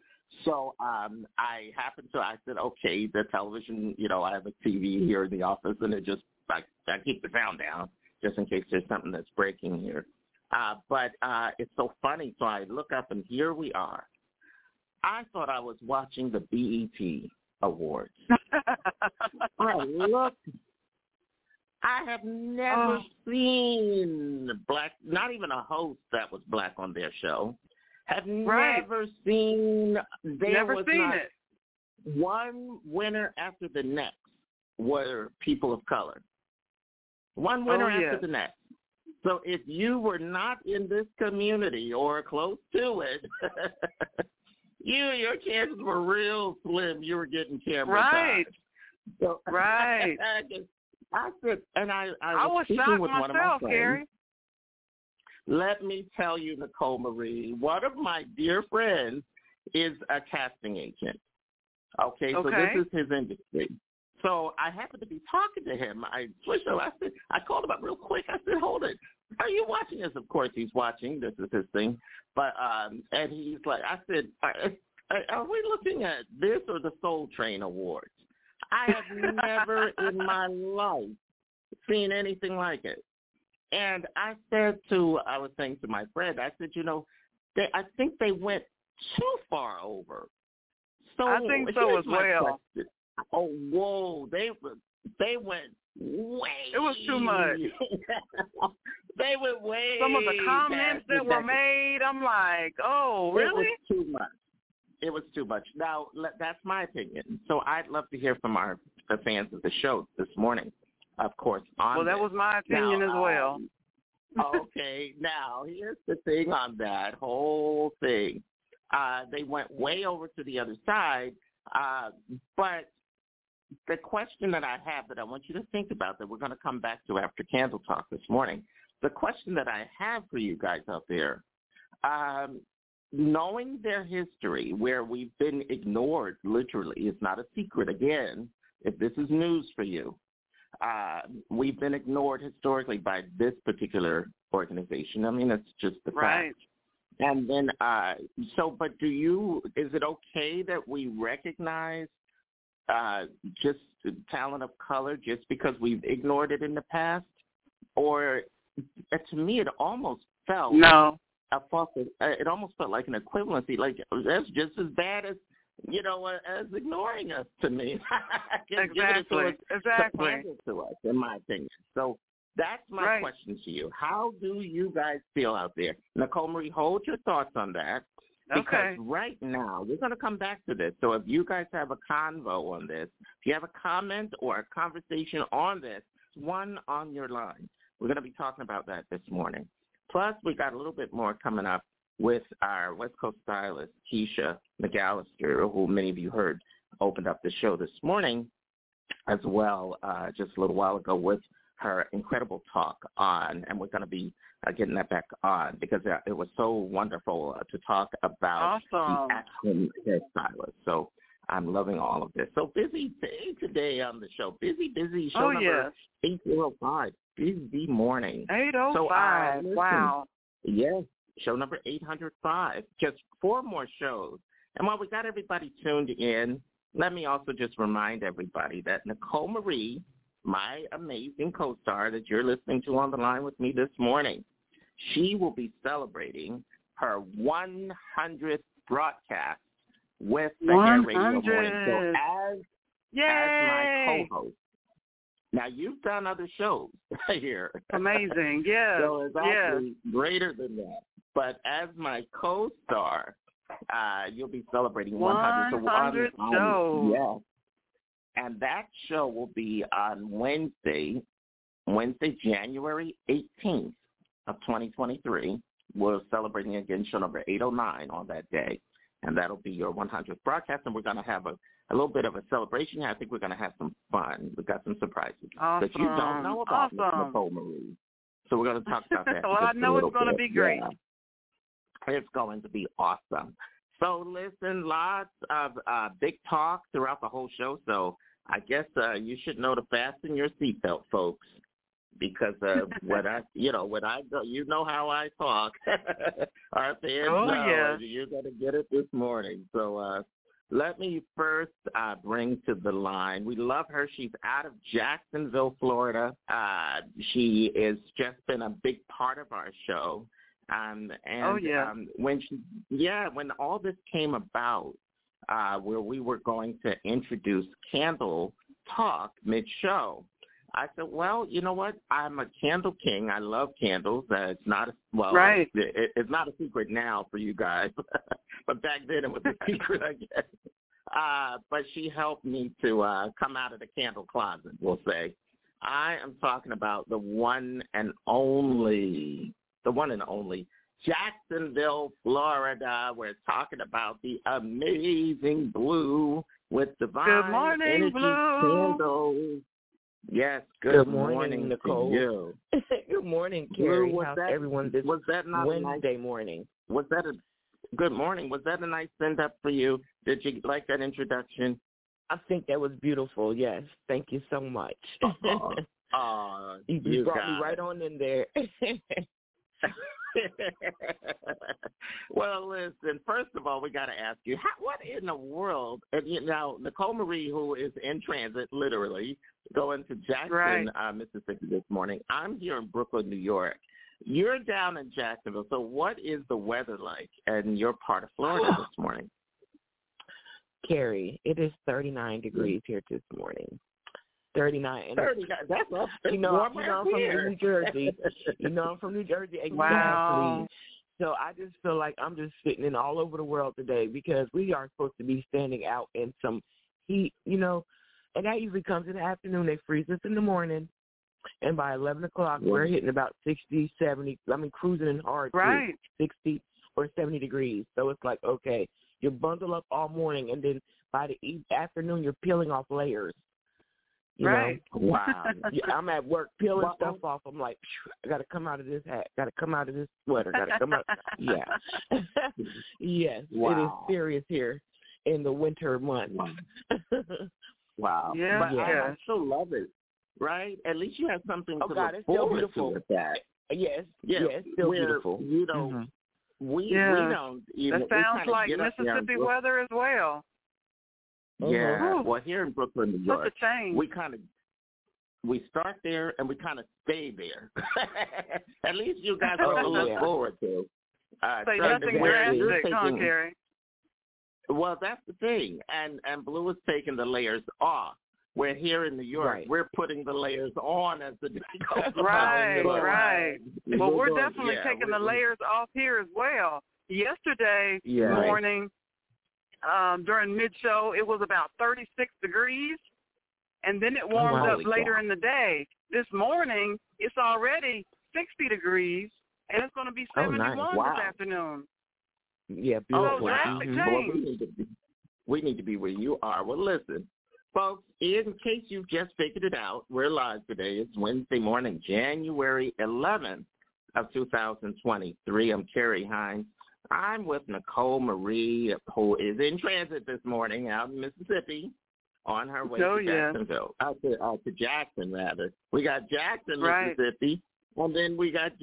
So um, I happened to, I said, okay, the television, you know, I have a TV here in the office, and it just, I, I keep the sound down just in case there's something that's breaking here. Uh, but uh, it's so funny. So I look up, and here we are. I thought I was watching the BET Awards. I looked. I have never Oh. seen black, not even a host that was black on their show. Have Right. never seen. There Never was seen it. One winner after the next were people of color. One winner Oh, after yes. the next. So if you were not in this community or close to it, you your chances were real slim. You were getting camera Right. time. So, Right. I just- I said, and I, I, I was was shocked with one of my friends. Gary. Let me tell you, Nicole Marie, one of my dear friends is a casting agent. Okay, okay. so this is his industry. So I happened to be talking to him. I switched over. I said, I called him up real quick. I said, hold it. Are you watching this? Of course he's watching. This is his thing. But um, and he's like, I said, are, are we looking at this or the Soul Train Awards? I have never in my life seen anything like it. And I said to, I was saying to my friend, I said, you know, they, I think they went too far over. So I think so as well. question. Oh, whoa, they they went way. It was too much. they went way. Some of the comments that were made, I'm like, oh, really? It was too much. It was too much. Now, that's my opinion. So I'd love to hear from our the fans of the show this morning. Of course, Well, that this. was my opinion Now, as well. um, okay, now here's the thing on that whole thing. Uh, they went way over to the other side, uh, but the question that I have that I want you to think about that we're going to come back to after Candle Talk this morning, the question that I have for you guys out there, um, knowing their history where we've been ignored literally, it's not a secret again, if this is news for you, uh, we've been ignored historically by this particular organization. I mean, it's just the Right. fact. And then, uh, so, but do you, is it okay that we recognize uh, just talent of color just because we've ignored it in the past? Or uh, to me, it almost felt No. a false, uh, it almost felt like an equivalency, like that's just as bad as, you know, uh, as ignoring us to me. Exactly. us, Exactly. to us, in my opinion. So that's my Right. question to you. How do you guys feel out there? Nicole Marie, hold your thoughts on that. Because Okay. right now, we're going to come back to this. So if you guys have a convo on this, if you have a comment or a conversation on this, one on your line. We're going to be talking about that this morning. Plus, we got a little bit more coming up with our West Coast stylist, Keisha McAllister, who many of you heard opened up the show this morning as well, uh, just a little while ago with her incredible talk on, and we're going to be uh, getting that back on because uh, it was so wonderful uh, to talk about Awesome. the action hairstylist. So I'm loving all of this. So busy day today on the show. Busy, busy. Show Oh, number yes. 805. Busy morning. 805. So, uh, listen, wow. Yes, show number 805. Just four more shows. And while we got everybody tuned in, let me also just remind everybody that Nicole Marie, my amazing co-star that you're listening to on the line with me this morning, she will be celebrating her 100th broadcast with the Hair Radio Morning. So 100. as, as my co-host, now you've done other shows here. Amazing. yeah. So it's actually greater than that. But as my co-star, uh, you'll be celebrating 100. So 100 shows. Yes. And that show will be on Wednesday, Wednesday, January 18th of 2023 we're celebrating again show number 809 on that day, and that'll be your 100th broadcast. And we're going to have a, a little bit of a celebration. I think we're going to have some fun. We've got some surprises awesome. that you don't know about, awesome. Nicole Marie. So we're going to talk about that. well, I know it's going to be great. Yeah. It's going to be awesome. So listen, lots of uh, big talk throughout the whole show. So I guess uh, you should know to fasten your seatbelt, folks, because uh, when I, you know, what I go, you know how I talk. Our fans oh, know yeah. you're going to get it this morning. So uh, let me first uh, bring to the line. We love her. She's out of Jacksonville, Florida. Uh, she has just been a big part of our show. Um, and Oh, yeah. um, when she, yeah, when all this came about, uh, where we were going to introduce Candle Talk mid-show, I said, well, you know what? I'm a candle king. I love candles. Uh, it's not a, well, Right. it, it's not a secret now for you guys, but back then it was a secret, I guess. Uh, but she helped me to uh, come out of the candle closet, we'll say. I am talking about the one and only, the one and only Jacksonville, Florida. We're talking about the amazing blue with divine Good morning, energy Blue. candles. Yes, good, Good morning, to Nicole. you. Good morning, Carrie. was How's that- everyone this was that not a nice- Wednesday morning? Was that a good morning? Was that a nice send up for you? Did you like that introduction? I think that was beautiful. Yes, thank you so much. Uh, you, you brought me right it. on in there. well, listen. First of all, we got to ask you, how, what in the world? And you know, Nicole Marie, who is in transit, literally going to Jackson, Right. uh, Mississippi this morning. I'm here in Brooklyn, New York. You're down in Jacksonville. So, what is the weather like in your part of Florida this morning? Carrie, it is 39 degrees here this morning. 39. And Thirty. That's up. you know, warm you know I'm out from. New Jersey. you know I'm from New Jersey. Exactly. Wow. So I just feel like I'm just sitting in all over the world today because we are supposed to be standing out in some heat, you know, and that usually comes in the afternoon. They freeze us in the morning, and by 11 o'clock we're hitting about 60, 70. I mean, cruising in hard, too, Right. 60 or 70 degrees. So it's like, okay, you bundle up all morning, and then by the afternoon you're peeling off layers. You Right. Know? Wow. I'm at work peeling Well, stuff off. I'm like, I got to come out of this hat. Got to come out of this sweater. Got to come out. yeah. yes, Wow. it is serious here in the winter months. Wow. Yeah, But I, yeah. I still love it. Right? At least you have something Oh, to God, look it's still forward beautiful. to with that. yes, Yeah, yeah, it's still where, beautiful. You know, Mhm. we Yeah. we don't even. That we sounds like get up there in Mississippi weather as well. Yeah. Mhm. Well, here in Brooklyn, New Such York, a change. we kind of we start there and we kind of stay there. At least you guys have to Oh, look yeah. forward to. Uh, Say nothing me, where drastic, huh, taking- Carrie? Well, that's the thing, and and Blue is taking the layers off. We're here in New York, Right. we're putting the layers on as the day goes by. Right, So, uh, right. Well, we're definitely yeah, taking we're- the layers off here as well. Yesterday Yeah. Right. morning, um, during mid-show, it was about 36 degrees, and then it warmed Holy up later cow. in the day. This morning, it's already 60 degrees, and it's going to be Oh, 71 nice. Wow. this afternoon. Yeah, Oh, beautiful. Mhm. change. Well, we need to be, we need to be where you are. Well, listen, folks. In case you've just figured it out, we're live today. It's Wednesday morning, January 11th of 2023. I'm Carrie Hines. I'm with Nicole Marie, who is in transit this morning out in Mississippi, on her way Oh, to yeah. Jacksonville, out to, uh, to Jackson rather. We got Jackson, Right. Mississippi, and then we got And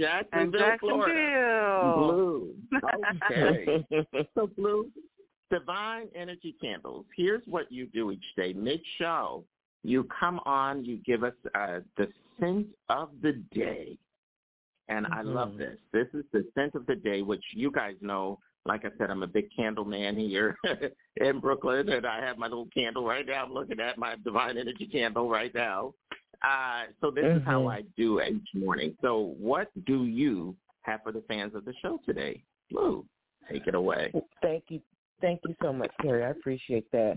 Jacksonville, Florida. Jacksonville. Blue. Okay. so Blue, Divine Energy Candles. Here's what you do each day. Mid-show, you come on, you give us uh, the scent of the day. And I love Mhm. this. This is the scent of the day, which you guys know. Like I said, I'm a big candle man here in Brooklyn, and I have my little candle right now. I'm looking at my Divine Energy candle right now. Uh, so this is how Mhm. I do each morning. So what do you have for the fans of the show today? Blue, take it away. Thank you. Thank you so much, Carrie. I appreciate that.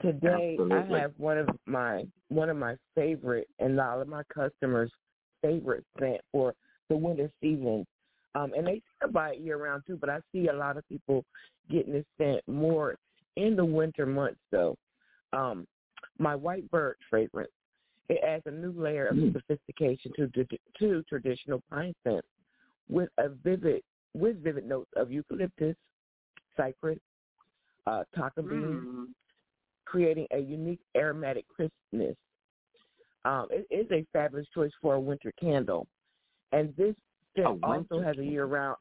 Today I have one of my one of my favorite and all of my customers' favorite scent for the winter season. Um, and they still buy it year round too, but I see a lot of people getting this scent more in the winter months though. Um, my white birch fragrance, it adds a new layer of sophistication to to traditional pine scents with a vivid with vivid notes of eucalyptus, cypress, uh, tonka bean, creating a unique aromatic crispness. Um, it is a fabulous choice for a winter candle, and this scent A also has a year-round.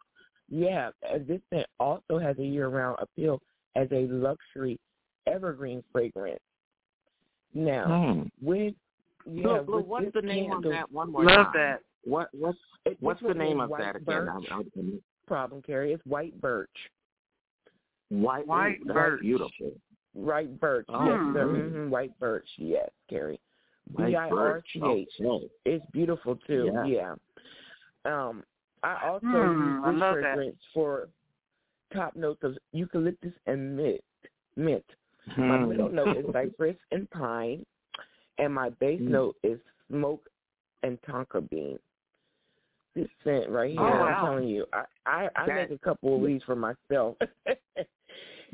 Yeah, and this scent also has a year-round appeal as a luxury evergreen fragrance. Now, Hmm. with yeah, Blue, Blue, with what's this the name candle, of that one more Love time? that. What what's It- what's the name of that again? I, I, problem, Carrie. It's white birch. white White that's birch. beautiful. White birch. Oh, yes, sir. mm. hmm White birch. Yes, Carrie. White birch. C H. It's beautiful too. Yeah. Yeah. Um, I also Hmm, use I love that. fragrance for top notes of eucalyptus and mint. Mint. My Hmm. middle note is cypress and pine, and my base Hmm. note is smoke and tonka bean. This scent right here, Oh, I'm telling you, I I, I That- make a couple of these for myself.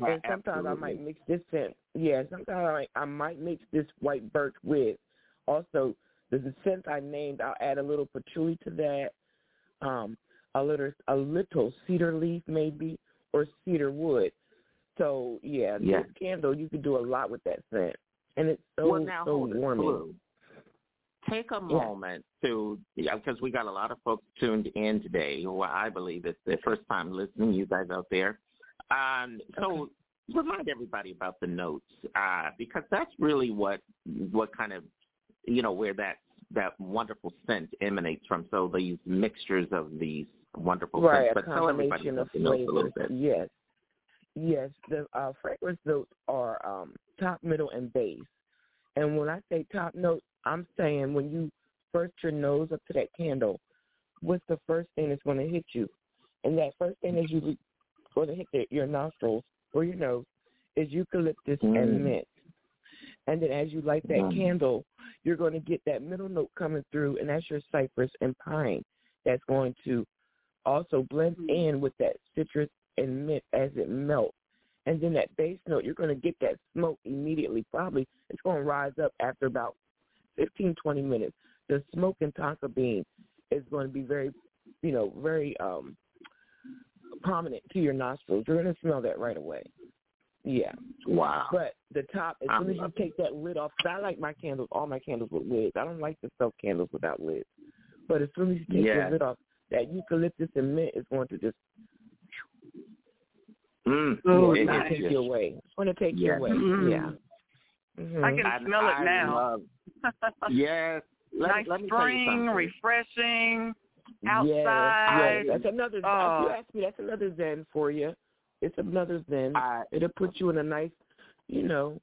And sometimes I might mix this scent. Yeah, sometimes I might, I might mix this white birch with. Also, the scent I named, I'll add a little patchouli to that. Um, a little a little cedar leaf maybe or cedar wood. So yeah, Yeah. this candle you can do a lot with that scent, and it's so well, now, so warming. Take a moment to, because we got a lot of folks tuned in today who I believe it's their first time listening, you guys out there. Um, so remind everybody about the notes, uh, because that's really what what kind of, you know, where that that wonderful scent emanates from. So these mixtures of these wonderful Right, scents. But tell everybody of the notes a little flavors. bit. Yes, yes. The uh, fragrance notes are um, top, middle, and base. And when I say top notes, I'm saying when you first your nose up to that candle, what's the first thing that's going to hit you? And that first thing that's usually going to hit the, your nostrils or your nose is eucalyptus Mm. and mint. And then as you light that Mm. candle, you're going to get that middle note coming through, and that's your cypress and pine. That's going to also blend in with that citrus and mint as it melts. And then that base note, you're going to get that smoke immediately. Probably it's going to rise up after about 15, 20 minutes. The smoke and tonka bean is going to be very, you know, very um prominent to your nostrils. You're going to smell that right away. Yeah. Wow. But the top, as soon as you take that lid off, 'cause I like my candles, all my candles with lids. I don't like the self candles without lids. But as soon as you take Yeah. the lid off, that eucalyptus and mint is going to just Mm. Oh, it's going to take you away. It's going to take you away. Mm. Yeah. Mhm. I can I- smell it I now. love- yes. Let, nice let me tell you spring, something. refreshing. Yes, outside. yes. That's another. Oh. if you ask me, that's another zen for you. It's another zen. I, It'll put you in a nice, you know,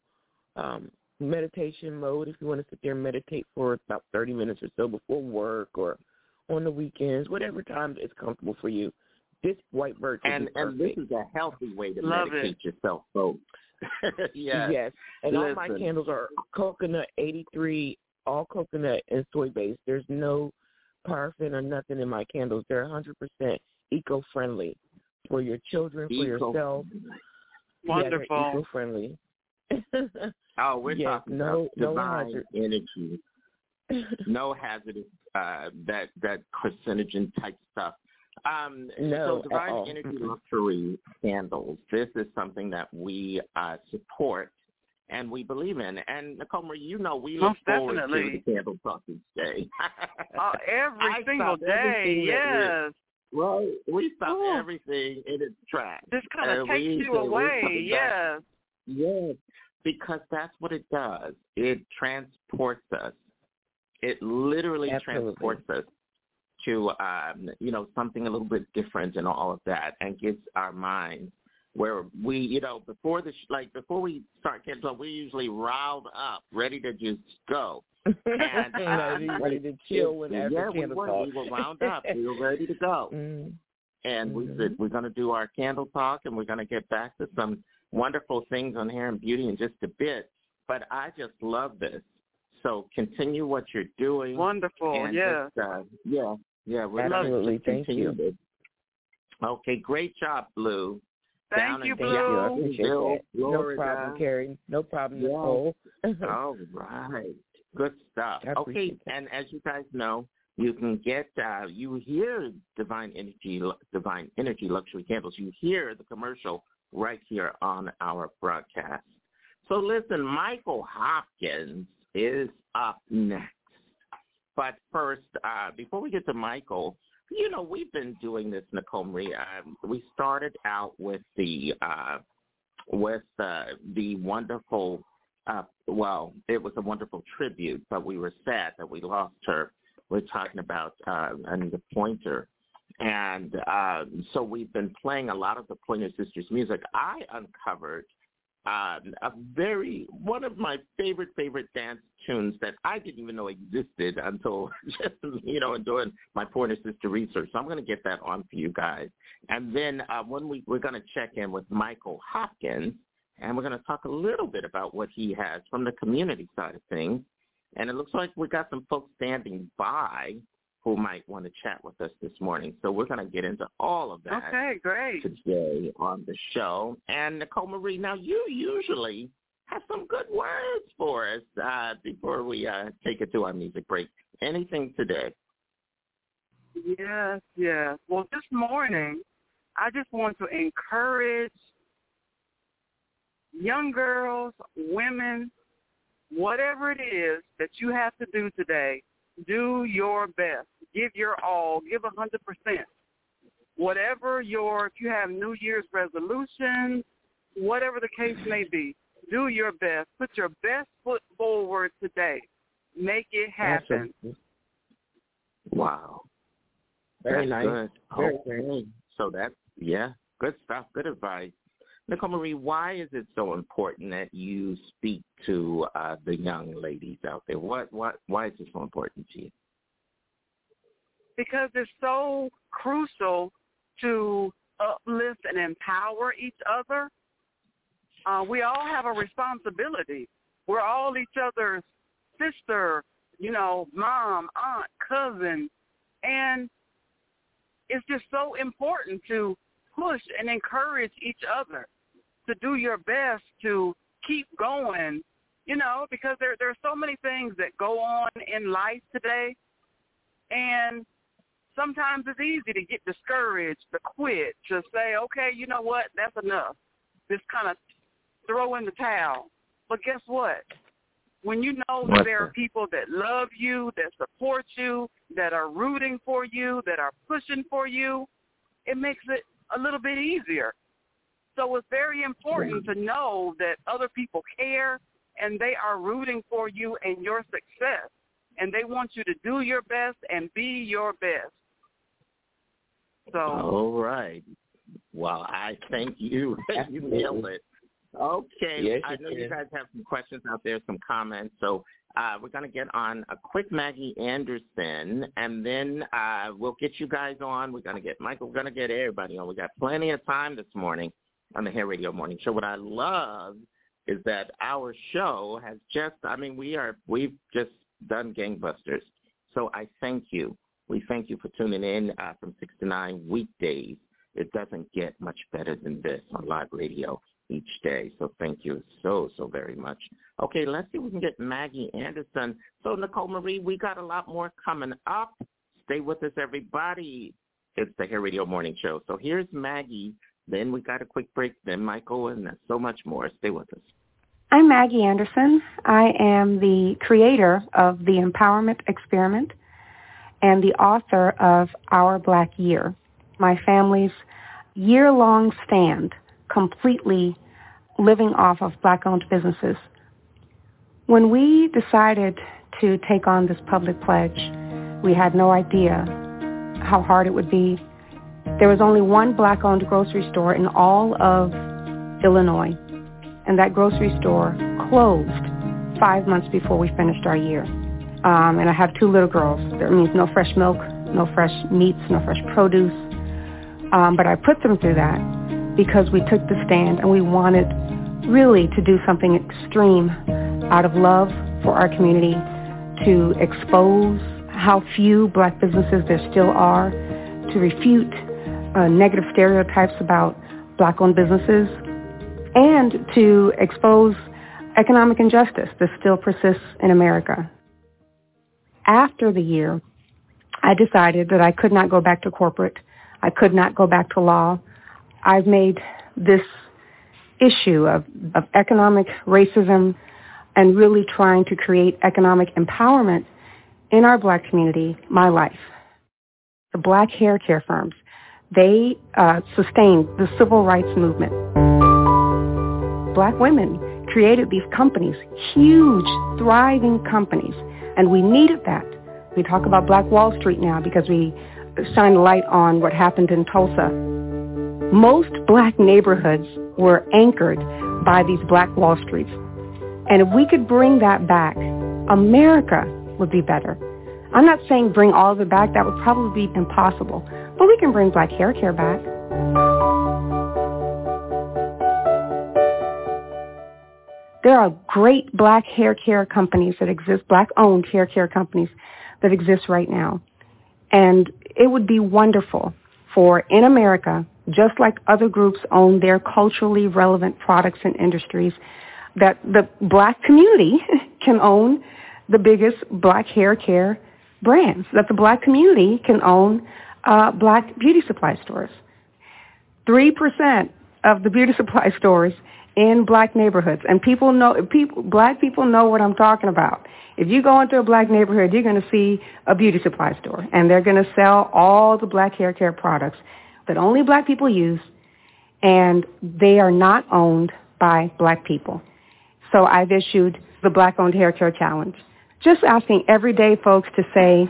um, meditation mode if you want to sit there and meditate for about thirty minutes or so before work or on the weekends, whatever time is comfortable for you. This white birch will and be and this is a healthy way to Love medicate yourself, folks. yes. Yes, and all my candles are coconut eighty three, all coconut and soy based. There's no paraffin or nothing in my candles. They're 100% eco friendly for your children, for Eco- yourself. Wonderful. Yeah, eco friendly. Oh, we're Yes, talking no- about no divine hazard. energy, no hazardous uh, that that carcinogen type stuff. Um, No, so divine at all. energy luxury candles. This is something that we uh, support and we believe in. And Nicole Marie, you know we look Most forward definitely. to the candle talk each day. Uh, every I single day, everything that we're- yes. Well, we stop Ooh. everything in its tracks. This kind of And takes we you away, coming back. yes. Yes, because that's what it does. It transports us. It literally Absolutely. transports us to um, you know something a little bit different and all of that, and gets our minds where we you know before the sh- like before we start getting so we usually riled up, ready to just go. And ready, um, ready to chill when yeah, we were. talk. We were wound up. we were ready to go Mm. and we Mhm. said we're going to do our candle talk and we're going to get back to some wonderful things on hair and beauty in just a bit. But I just love this. So continue what you're doing. Wonderful, yeah. just, uh, yeah, yeah. We're Absolutely. going to Thank you. this. Okay, great job, Blue. Thank Down you, in Blue. Jacksonville, I appreciate that. No problem, Carrie. No problem, Yeah. Nicole. All right. Good stuff. Okay, appreciate and as you guys know, you can get uh you hear Divine Energy Divine Energy Luxury Candles. You hear the commercial right here on our broadcast. So listen, Michael Hopkins is up next. But first, uh, before we get to Michael, you know, we've been doing this, Nicole Marie. Um, we started out with the uh, with uh, the wonderful. Uh, well, it was a wonderful tribute, but we were sad that we lost her. We're talking about uh, Anita Pointer, and uh, so we've been playing a lot of the Pointer Sisters music. I uncovered uh, a very one of my favorite favorite dance tunes that I didn't even know existed until just you know doing my Pointer Sister research. So I'm going to get that on for you guys, and then uh, when we we're going to check in with Michael Hopkins, and we're going to talk a little bit about what he has from the community side of things. And it looks like we got some folks standing by who might want to chat with us this morning. So we're going to get into all of that Okay, great. today on the show. And Nicole Marie, now you usually have some good words for us uh, before we uh, take it to our music break. Anything today? Yes, yes. Well, this morning, I just want to encourage young girls, women, whatever it is that you have to do today, do your best. Give your all. Give a hundred percent. Whatever your, if you have New Year's resolutions, whatever the case may be, do your best. Put your best foot forward today. Make it happen. Wow. Very That's nice. Good. Very, okay. So that's yeah, good stuff. Good advice. Nicole Marie, why is it so important that you speak to uh, the young ladies out there? What what why is it so important to you? because it's so crucial to uplift and empower each other. Uh, we all have a responsibility. We're all each other's sister, you know, mom, aunt, cousin, and it's just so important to push and encourage each other to do your best to keep going, you know, because there there are so many things that go on in life today, and sometimes it's easy to get discouraged, to quit, to say, okay, you know what, that's enough. Just kind of throw in the towel. But guess what? When you know that there are people that love you, that support you, that are rooting for you, that are pushing for you, it makes it a little bit easier. So it's very important to know that other people care and they are rooting for you and your success. And they want you to do your best and be your best. So All right. Well, I thank you. you nailed it. Okay. Yes, I you know you guys have some questions out there, some comments. So uh, we're going to get on a quick Maggie Anderson, and then uh, we'll get you guys on. We're going to get Michael. We're going to get everybody on. We got plenty of time this morning on the Hair Radio Morning Show. What I love is that our show has just. I mean, we are. We've just done gangbusters. So I thank you. We thank you for tuning in uh, from six to nine weekdays. It doesn't get much better than this on live radio each day. So thank you so, so very much. Okay, let's see if we can get Maggie Anderson. So Nicole Marie, we got a lot more coming up. Stay with us, everybody. It's the Hair Radio Morning Show. So here's Maggie. Then we got a quick break. Then Michael, and so much more. Stay with us. I'm Maggie Anderson. I am the creator of the Empowerment Experiment and the author of Our Black Year, my family's year-long stand completely living off of black-owned businesses. When we decided to take on this public pledge, we had no idea how hard it would be. There was only one black-owned grocery store in all of Illinois, and that grocery store closed five months before we finished our year. Um, and I have two little girls. That means no fresh milk, no fresh meats, no fresh produce. Um, but I put them through that because we took the stand and we wanted really to do something extreme out of love for our community to expose how few black businesses there still are, to refute uh, negative stereotypes about black-owned businesses and to expose economic injustice that still persists in America. After the year, I decided that I could not go back to corporate. I could not go back to law. I've made this issue of, of economic racism and really trying to create economic empowerment in our black community my life. The black hair care firms, they uh, sustained the civil rights movement. Black women created these companies, huge, thriving companies, and we needed that. We talk about Black Wall Street now because we shine light on what happened in Tulsa. Most black neighborhoods were anchored by these Black Wall Streets. And if we could bring that back, America would be better. I'm not saying bring all of it back. That would probably be impossible. But we can bring black hair care back. There are great black hair care companies that exist, black-owned hair care companies that exist right now. And it would be wonderful for in America, just like other groups own their culturally relevant products and industries, that the black community can own the biggest black hair care brands, that the black community can own uh, black beauty supply stores. 3% of the beauty supply stores in black neighborhoods. And people know, people, black people know what I'm talking about. If you go into a black neighborhood, you're going to see a beauty supply store. And they're going to sell all the black hair care products that only black people use. And they are not owned by black people. So I've issued the Black Owned Hair Care Challenge. Just asking everyday folks to say,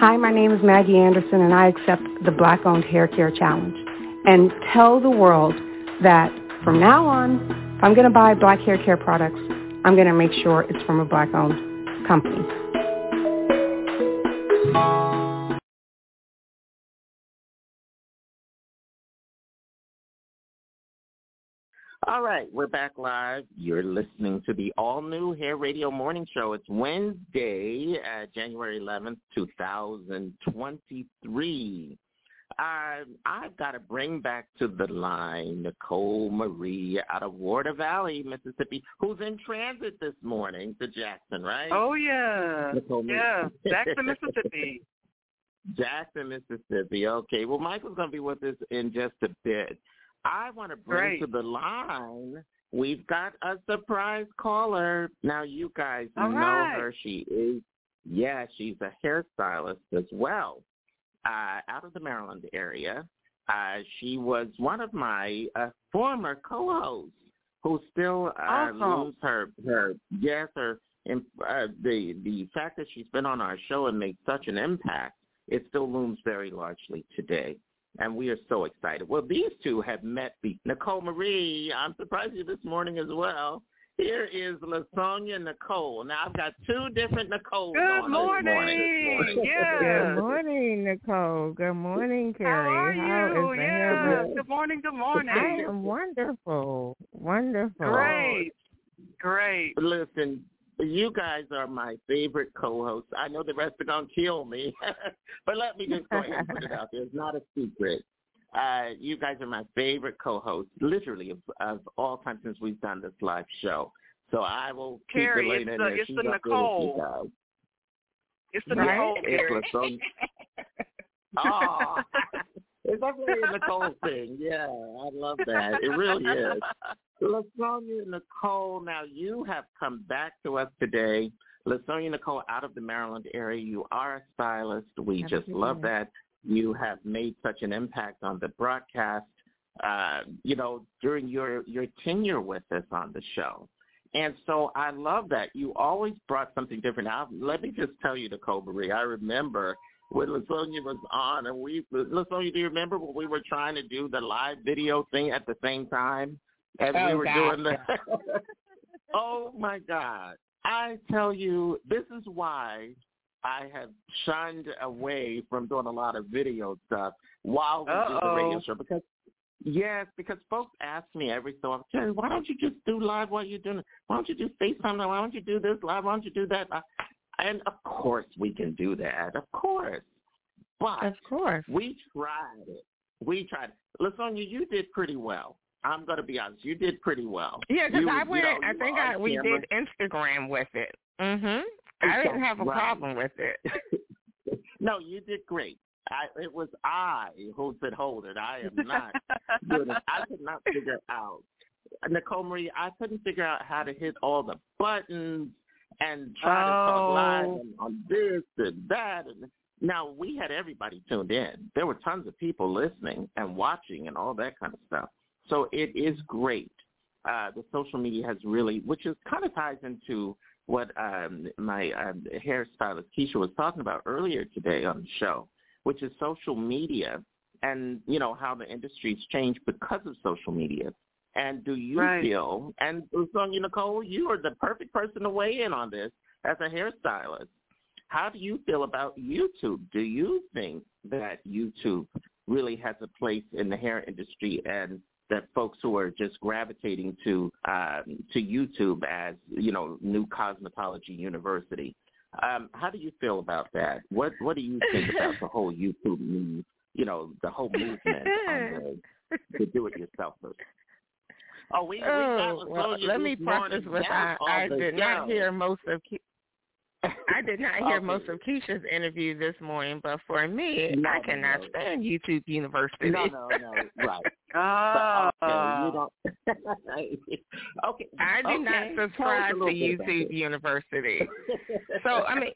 Hi, my name is Maggie Anderson and I accept the Black Owned Hair Care Challenge. And tell the world that from now on, if I'm going to buy black hair care products, I'm going to make sure it's from a black-owned company. All right, we're back live. You're listening to the all-new Hair Radio Morning Show. It's Wednesday, uh, January 11th, 2023. I, I've got to bring back to the line Nicole Marie out of Water Valley, Mississippi, who's in transit this morning to Jackson, right? Oh yeah, Nicole yeah, Jackson, Mississippi. Jackson, Mississippi. Okay, well, Michael's going to be with us in just a bit. I want to bring Great. to the line. We've got a surprise caller. Now, you guys All know right. her. She is, yeah, she's a hairstylist as well uh, out of the Maryland area. Uh, she was one of my uh, former co-hosts who still uh, Awesome. lose her her yes her uh, the the fact that she's been on our show and made such an impact it still looms very largely today. And we are so excited. Well, these two have met be- Nicole Marie. I'm surprised you this morning as well. Here is LaSonia Nicole. Now I've got two different Nicoles Good on morning. this morning. Yes. Good morning, Nicole. Good morning, Carrie. How are you? is the yes. Good morning. Good morning. I am wonderful. Wonderful. Great. Great. Listen, you guys are my favorite co-hosts. I know the rest are going to kill me, but let me just go ahead and put it out there. It's not a secret. Uh, you guys are my favorite co-hosts, literally, of, of all time since we've done this live show. So I will keep Carrie, the it's there. it's the up there with you Nicole. It's the Right? Nicole It's. Oh, it's definitely a Nicole thing. Yeah, I love that. It really is. LaSonia Nicole, now you have come back to us today. LaSonia Nicole out of the Maryland area. You are a stylist. We just love that. You have made such an impact on the broadcast, uh, you know, during your, your tenure with us on the show. And so I love that. You always brought something different. Now, let me just tell you, Nicole Marie, I remember when LaSonia was on, and we, LaSonia, do you remember when we were trying to do the live video thing at the same time as we Oh, were God. doing the? oh my God! I tell you, this is why I have shunned away from doing a lot of video stuff while we do the radio show because Yes, because folks ask me every so often, Carrie, why don't you just do live while you're doing it? Why don't you do FaceTime? Why don't you do this live? Why don't you do that? And of course we can do that, of course. But Of course. we tried it. We tried. Lasonia, you did pretty well. I'm going to be honest. You did pretty well. Yeah, because You- I you went. know, I think I we camera. did Instagram with it. Mhm. I didn't have a Right. problem with it. No, you did great. I, it was I who said hold it. I am not good. I could not figure out. Nicole Marie, I couldn't figure out how to hit all the buttons and try to talk live Oh. and on this and that. And now we had everybody tuned in. There were tons of people listening and watching and all that kind of stuff. So it is great. Uh, the social media has really, which is kind of ties into what um, my um, hairstylist Keisha was talking about earlier today on the show, which is social media and you know how the industry's changed because of social media. And do you Right. feel? And Sonia Nicole, you are the perfect person to weigh in on this as a hairstylist. How do you feel about YouTube? Do you think that YouTube really has a place in the hair industry and that folks who are just gravitating to um, to YouTube as you know new cosmetology university. Um, how do you feel about that? What What do you think about the whole YouTube move? You know, the whole movement on the, the do it yourselfers. Oh, we, we Oh, well, let me morning preface with I, I did not show. hear most of Ke- I did not hear Okay. most of Keisha's interview this morning, but for me, No, I cannot no. stand YouTube University. No, no, no, right. Ah. But, okay, you don't. okay, I do okay. not subscribe to little bit about YouTube. University. So I mean,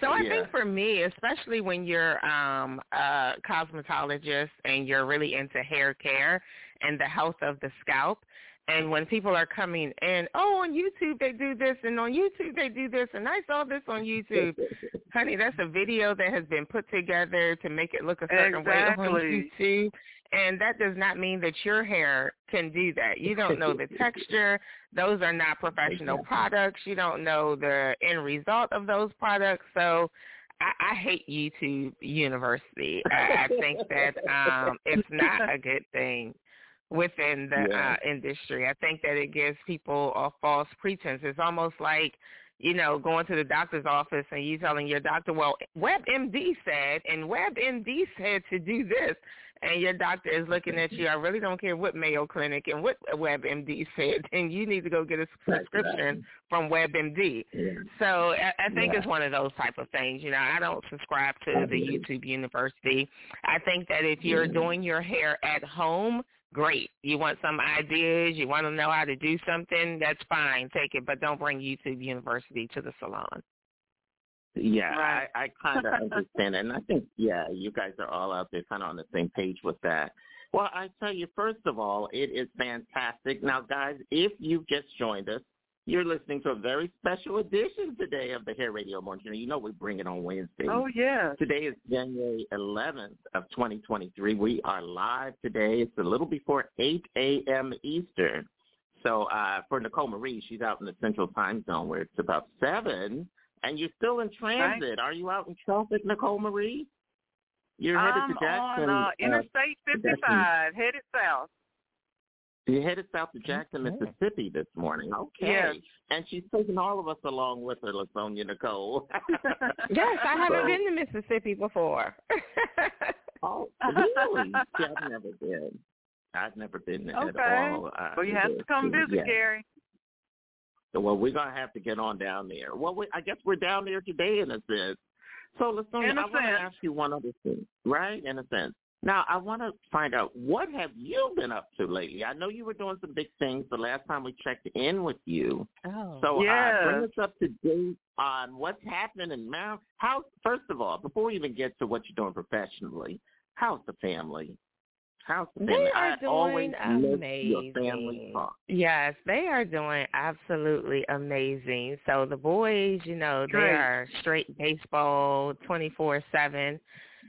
so I Yeah. think for me, especially when you're um a cosmetologist and you're really into hair care and the health of the scalp, and when people are coming in, oh, on YouTube they do this, and on YouTube they do this, and I saw this on YouTube. Honey, that's a video that has been put together to make it look a certain way on YouTube. And that does not mean that your hair can do that. You don't know the texture. Those are not professional products. You don't know the end result of those products. So I, I hate YouTube University. I, I think that um, it's not a good thing within the Yeah. uh, industry. I think that it gives people a false pretense. It's almost like you know, going to the doctor's office and you telling your doctor, well, WebMD said, and WebMD said to do this, and your doctor is looking at you. I really don't care what Mayo Clinic and what WebMD said, and you need to go get a prescription from WebMD. So I, I think Yeah. it's one of those type of things. You know, I don't subscribe to the YouTube University. I think that if you're doing your hair at home, great. You want some ideas, you want to know how to do something, that's fine. Take it, but don't bring YouTube University to the salon. Yeah, Right. I, I kind of understand, and I think yeah, you guys are all out there kind of on the same page with that. Well, I tell you, first of all, it is fantastic. Now, guys, if you've just joined us, you're listening to a very special edition today of the Hair Radio Morning Show. You know we bring it on Wednesday. Oh yeah. Today is January 11th of 2023. We are live today. It's a little before 8 a.m. Eastern. So uh, for Nicole Marie, she's out in the Central Time Zone where it's about 7, and you're still in transit. Are you out in traffic, Nicole Marie? You're headed I'm to Jackson. on uh, uh, Interstate Jackson. 55, headed south. You're headed south to Jackson, Mississippi this morning. Okay. Yes. And she's taking all of us along with her, Lasonia Nicole. Yes, I haven't So- been to Mississippi before. Oh, really? See, I've never been. I've never been there Okay. at all. Uh, well, you have to come visit, yeah. Carrie. So, well, we're gonna have to get on down there. Well, we, I guess we're down there today in a sense. So, Lasonia, I want to ask you one other thing, right? In a sense. Now, I want to find out what have you been up to lately? I know you were doing some big things the last time we checked in with you. Oh. So, Yes. uh, bring us up to date on what's happening in Mount. How? First of all, before we even get to what you're doing professionally, how's the family? How's the family? They are I always doing your family amazing. Yes, they are doing absolutely amazing. So the boys, you know, they are straight baseball 24/7.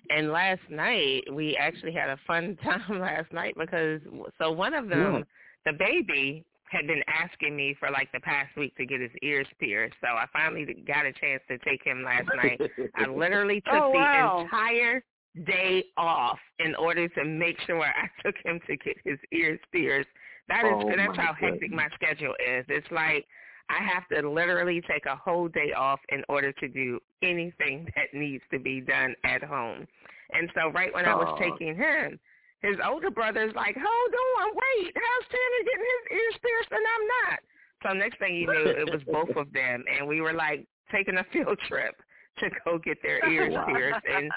And last night we actually had a fun time last night because so one of them, the baby had been asking me for like the past week to get his ears pierced. So I finally got a chance to take him last night. I literally oh, took Oh, the entire day off in order to make sure I took him to get his ears pierced. That is Oh, that's my how hectic my schedule is. It's like I have to literally take a whole day off in order to do anything that needs to be done at home. And so right when I was taking him, his older brother's like, hold on, wait, how's Tanner getting his ears pierced and I'm not? So next thing you knew, it was both of them, and we were like taking a field trip to go get their ears pierced. And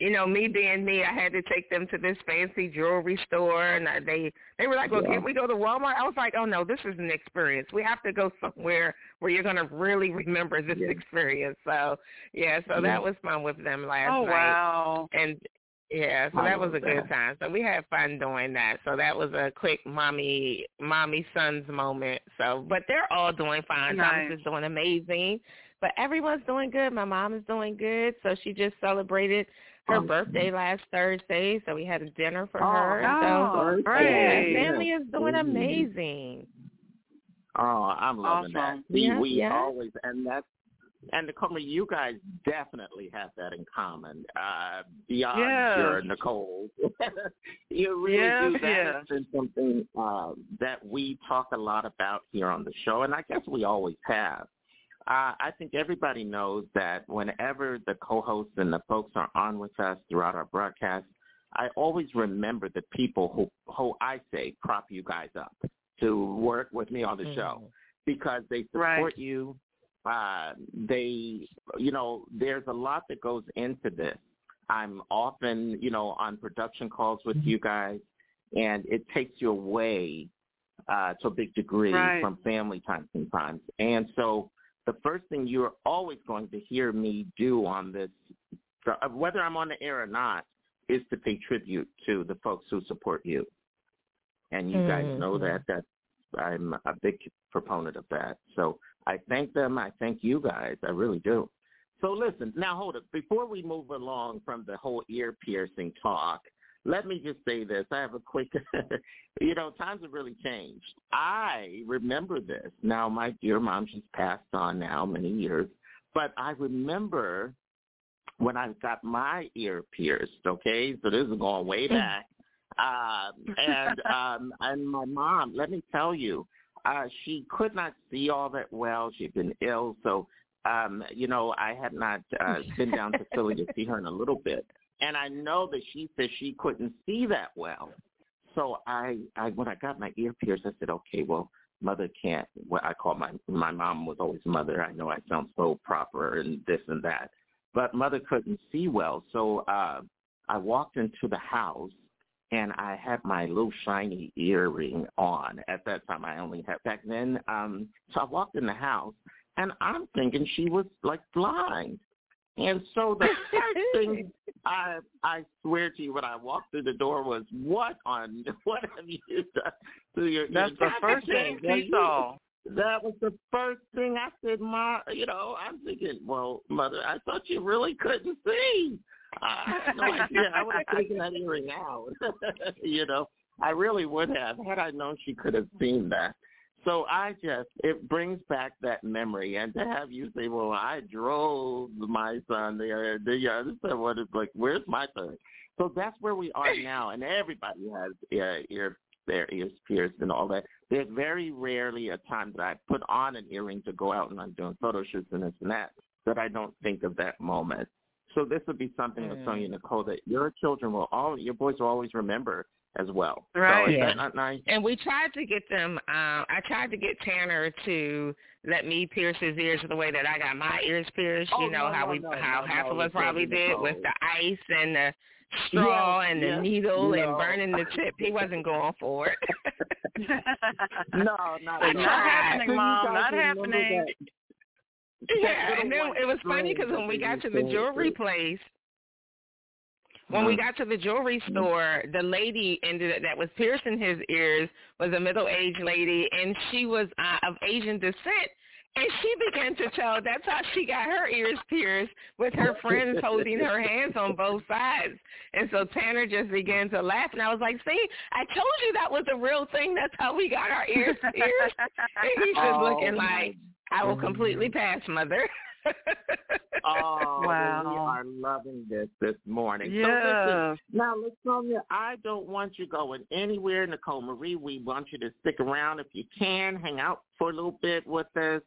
you know, me being me, I had to take them to this fancy jewelry store, and I, they they were like, "Well, Yeah. can't we go to Walmart?" I was like, "Oh no, this is an experience. We have to go somewhere where you're gonna really remember this experience." So yeah, so Yeah. that was fun with them last Oh, night. wow. And yeah, so I that was a love good time. So we had fun doing that. So that was a quick mommy mommy sons moment. So but they're all doing fine. Nice. Thomas is doing amazing. But everyone's doing good. My mom is doing good. So she just celebrated her Awesome. birthday last Thursday. So we had a dinner for Oh, her. oh, so great. yeah, family is doing Mm. amazing. Oh, I'm loving that. Awesome. We Yeah, we yeah. always and that's and Nicole, you guys definitely have that in common. Uh beyond Yes. your Nicole. you really Yes, do that yes. has been something uh, that we talk a lot about here on the show and I guess we always have. Uh, I think everybody knows that whenever the co-hosts and the folks are on with us throughout our broadcast, I always remember the people who, who I say prop you guys up to work with me on the show because they support you. Uh, they, you know, there's a lot that goes into this. I'm often, you know, on production calls with you guys, and it takes you away uh, to a big degree Right. from family time sometimes. And so the first thing you're always going to hear me do on this, uh, whether I'm on the air or not, is to pay tribute to the folks who support you. And you guys know Mhm. that. That I'm a big proponent of that. So I thank them. I thank you guys. I really do. So listen, now hold it. Before we move along from the whole ear piercing talk, let me just say this. I have a quick, you know, times have really changed. I remember this. Now, my dear mom, she's passed on now many years, but I remember when I got my ear pierced, okay? So this is going way back. Um, and um, and my mom, let me tell you, uh, she could not see all that well. She'd been ill, so um, you know, I had not uh, been down to Philly to see her in a little bit. And I know that she said she couldn't see that well. So I, I when I got my ear pierced, I said, okay, well, mother can't. What I call my my mom was always mother. I know I sound so proper and this and that, but mother couldn't see well. So uh, I walked into the house and I had my little shiny earring on. At that time, I only had back then. Um, so I walked in the house, and I'm thinking she was like blind. And so the first thing I I swear to you when I walked through the door was, "What on what have you done to your?" That's your the first thing thing she saw. That was the first thing I said. Ma, you know, I'm thinking, well, mother, I thought you really couldn't see. I had no idea. I would have taken that earring out. you know, I really would have had I known she could have seen that. So I just it brings back that memory, and to have you say, "Well, I drove my son there," do you understand what it's like? Where's my son? So that's where we are now, and everybody has uh, ear their ears pierced and all that. There's very rarely a time that I put on an earring to go out and I'm doing photo shoots and this and that that I don't think of that moment. So this would be something, Mm. Sonia Nicole, that your children will all, your boys will always remember as well. Right. So is Yeah. that not nice? And we tried to get them. Um, I tried to get Tanner to let me pierce his ears the way that I got my ears pierced. Oh, you know no, how no, we, no, how no, half no, of us probably did with the ice and the straw Yes, and the yes, needle no. and burning the tip. He wasn't going for it. no, not Not happening, Mom. Not happening. Yeah, and then it was funny because when we got to the jewelry place, when we Mhm. got to the jewelry store, the lady ended that was piercing his ears was a middle-aged lady, and she was uh, of Asian descent. And she began to tell that's how she got her ears pierced with her friends holding her hands on both sides. And so Tanner just began to laugh, and I was like, "See, I told you that was a real thing. That's how we got our ears pierced." And he's just Oh, looking like, "I will completely pass, mother." oh, wow. we are loving this this morning. Yes. So listen, now, LaSonia, I don't want you going anywhere. Nicole Marie, we want you to stick around if you can, hang out for a little bit with us.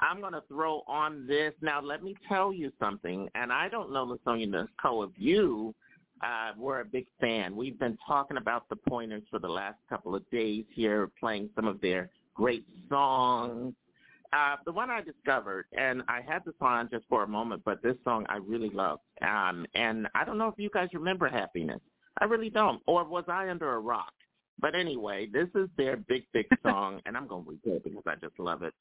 I'm going to throw on this. Now, let me tell you something, and I don't know, LaSonia Nicole, if you uh, we're a big fan. We've been talking about the Pointers for the last couple of days here, playing some of their great songs. Uh, the one I discovered, and I had this on just for a moment, but this song I really love. Um, and I don't know if you guys remember Happiness. I really don't. Or was I under a rock? But anyway, this is their big, big song, and I'm going to repeat it because I just love it.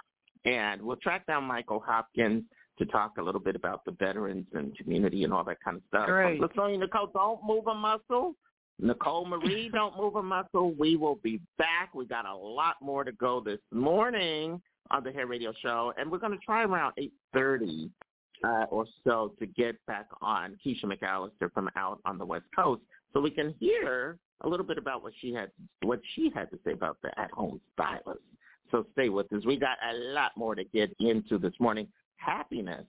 And we'll track down Michael Hopkins to talk a little bit about the veterans and community and all that kind of stuff. Great. Latoya Nicole, don't move a muscle. Nicole Marie, don't move a muscle. We will be back. We got a lot more to go this morning on the Hair Radio Show, and we're going to try around 8.30 uh, or so to get back on Keisha McAllister from out on the West Coast so we can hear a little bit about what she had what she had to say about the at-home stylist. So stay with us. We got a lot more to get into this morning. Happiness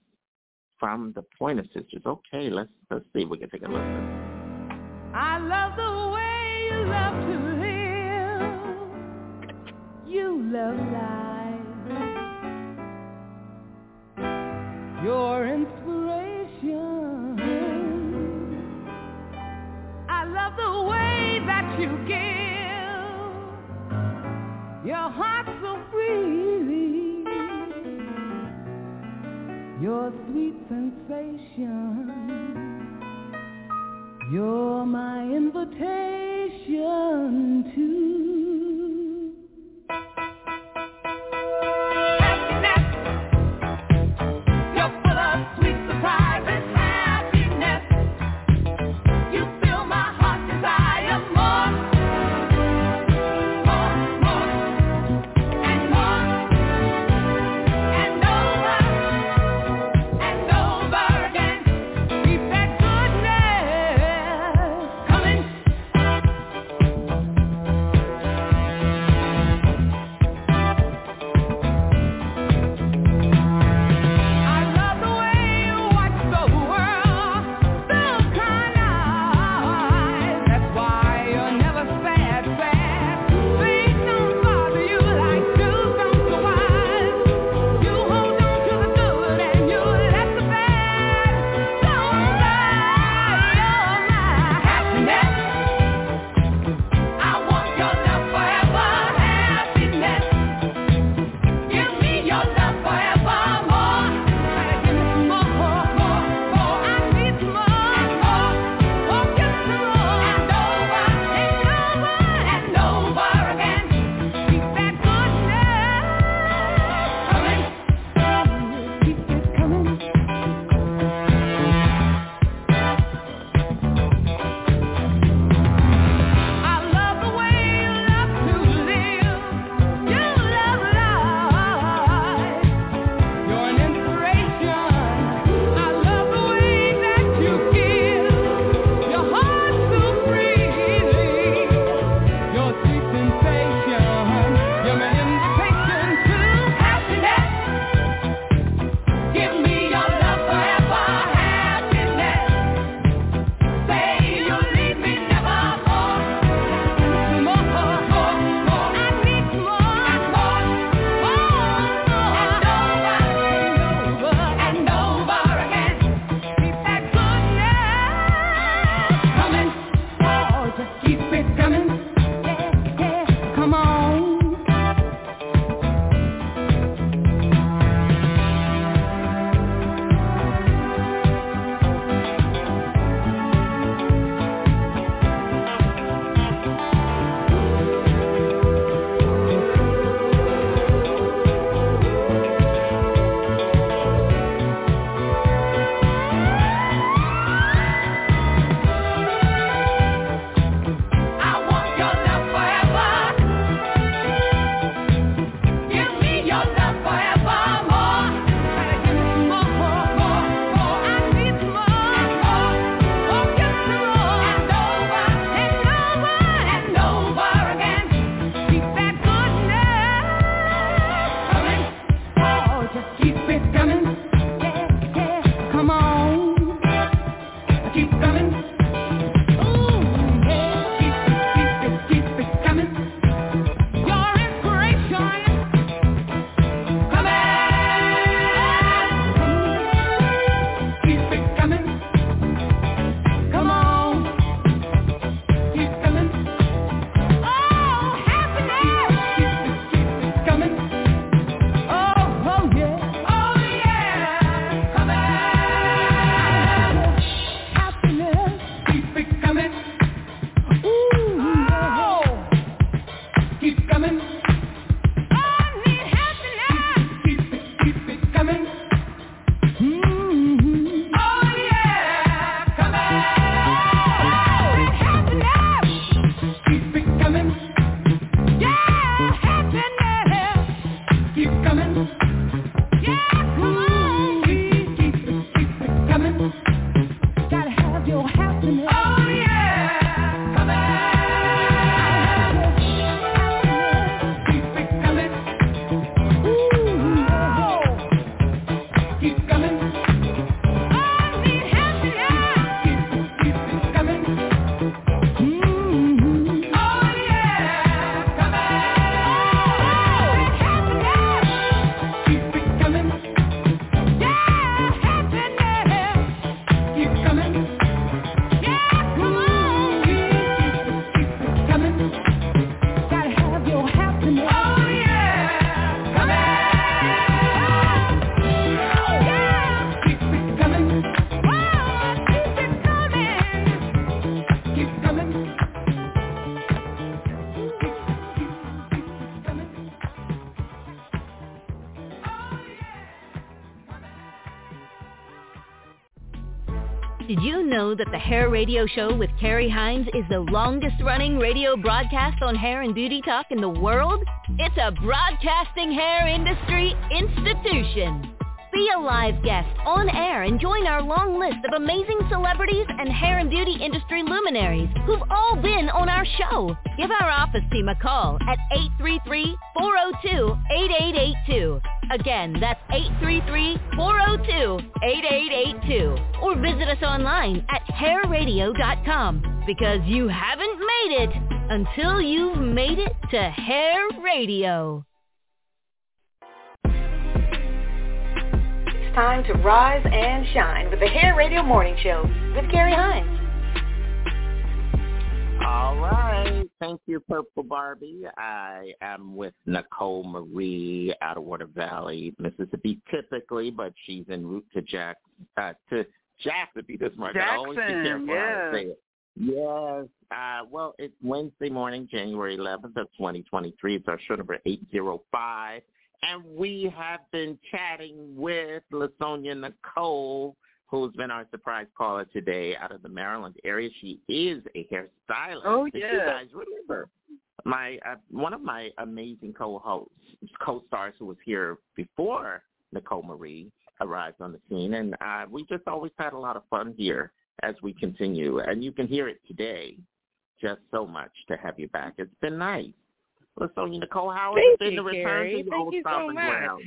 from the Pointer Sisters. Okay, let's let's see if we can take a listen. I love the way you love to live. You love life. Your inspiration. I love the way that you give. Your heart so freely. Your sweet sensation. You're my invitation to Did you know that the Hair Radio Show with Carrie Hines is the longest running radio broadcast on hair and beauty talk in the world? It's a broadcasting hair industry institution. Be a live guest on air and join our long list of amazing celebrities and hair and beauty industry luminaries who've all been on our show. Give our office team a call at 833-402-8882. Again, that's 833-402-8882. Or visit us online at hairadio.com because you haven't made it until you've made it to Hair Radio. It's time to rise and shine with the Hair Radio Morning Show with Carrie Hines. All right. Thank you, Purple Barbie. I am with Nicole Marie out of Water Valley, Mississippi, typically, but she's en route to Jack uh, to Jacksonville this morning. I always be Jackson, careful how yes. to say it. Yes. Uh, well, it's Wednesday morning, January 11th of 2023. It's our show number 805. And we have been chatting with LaSonia Nicole, who's been our surprise caller today out of the Maryland area. She is a hairstylist. Oh, If You guys remember my uh, one of my amazing co-hosts, co-stars who was here before Nicole Marie arrived on the scene, and uh, we just always had a lot of fun here as we continue, and you can hear it today. Just so much to have you back. It's been nice. LaSonia Nicole, how has Thank it been you, to return Carrie. to your Thank old you so much. ground?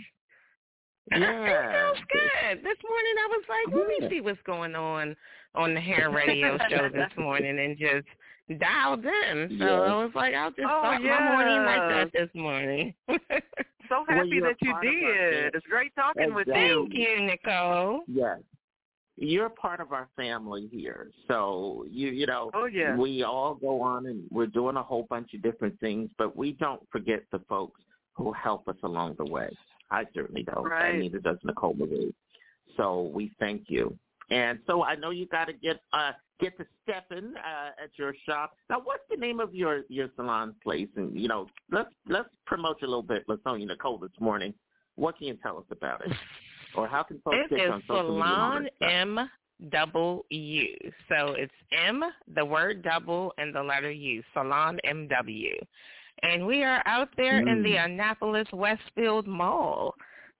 It Yeah. feels good. This morning I was like, let me see what's going on on the hair radio show this morning and just dialed in. So Yeah. I was like, I'll just Oh, start my morning like that this morning. So happy you're that you part of our did. It's great talking with you. Thank you, Nicole. Yes. You're part of our family here. So you you know Oh, yeah. we all go on and we're doing a whole bunch of different things, but we don't forget the folks who help us along the way. I certainly don't. Right. And neither does Nicole Marie. So we thank you. And so I know you got to get uh get to stepping uh, at your shop. Now, what's the name of your your salon place? And you know, let's let's promote you a little bit, LaSonia Nicole, this morning. What can you tell us about it? Or how can folks It get on social media? Salon that stuff? M double U. So it's M, the word double, and the letter U. Salon MW. And we are out there in the Mm. Annapolis Westfield Mall.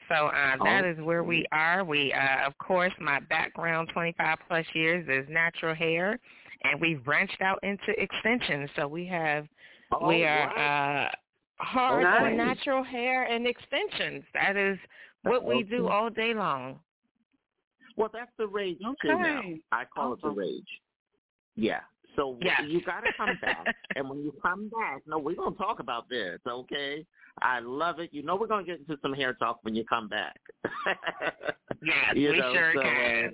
So uh, that is where we are. We, uh, of course, my background, 25 plus years, is natural hair, and we've branched out into extensions. So we have, we Oh, are wow. uh, hard Nice. on natural hair and extensions. That is what we do all day long. Well, that's the rage too now. Okay. I call it the rage. Yeah. So Yes. you got to come back, and when you come back, no, we're gonna talk about this, okay? I love it. You know, we're gonna get into some hair talk when you come back. Yes, you we know, sure so, can. Uh,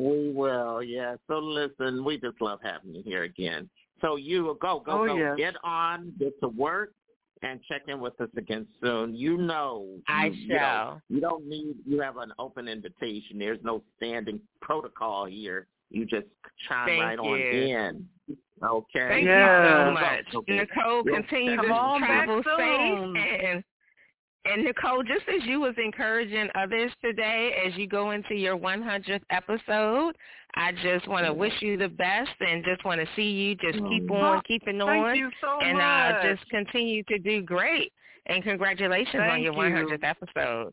we will, yeah. So listen, we just love having you here again. So you go, go, Oh, go. yes. Get on, get to work, and check in with us again soon. You know, I you, you know, shall. you don't need. You have an open invitation. There's no standing protocol here. You just chime Thank right on in. Okay. Thank Yes. you so much. Okay. Nicole, Yes. continue Come to on back travel safe and and Nicole, just as you was encouraging others today as you go into your 100th episode, I just want to wish you the best and just want to see you just keep on keeping on Thank you so and much. uh just continue to do great. And congratulations on Thank your you. 100th episode.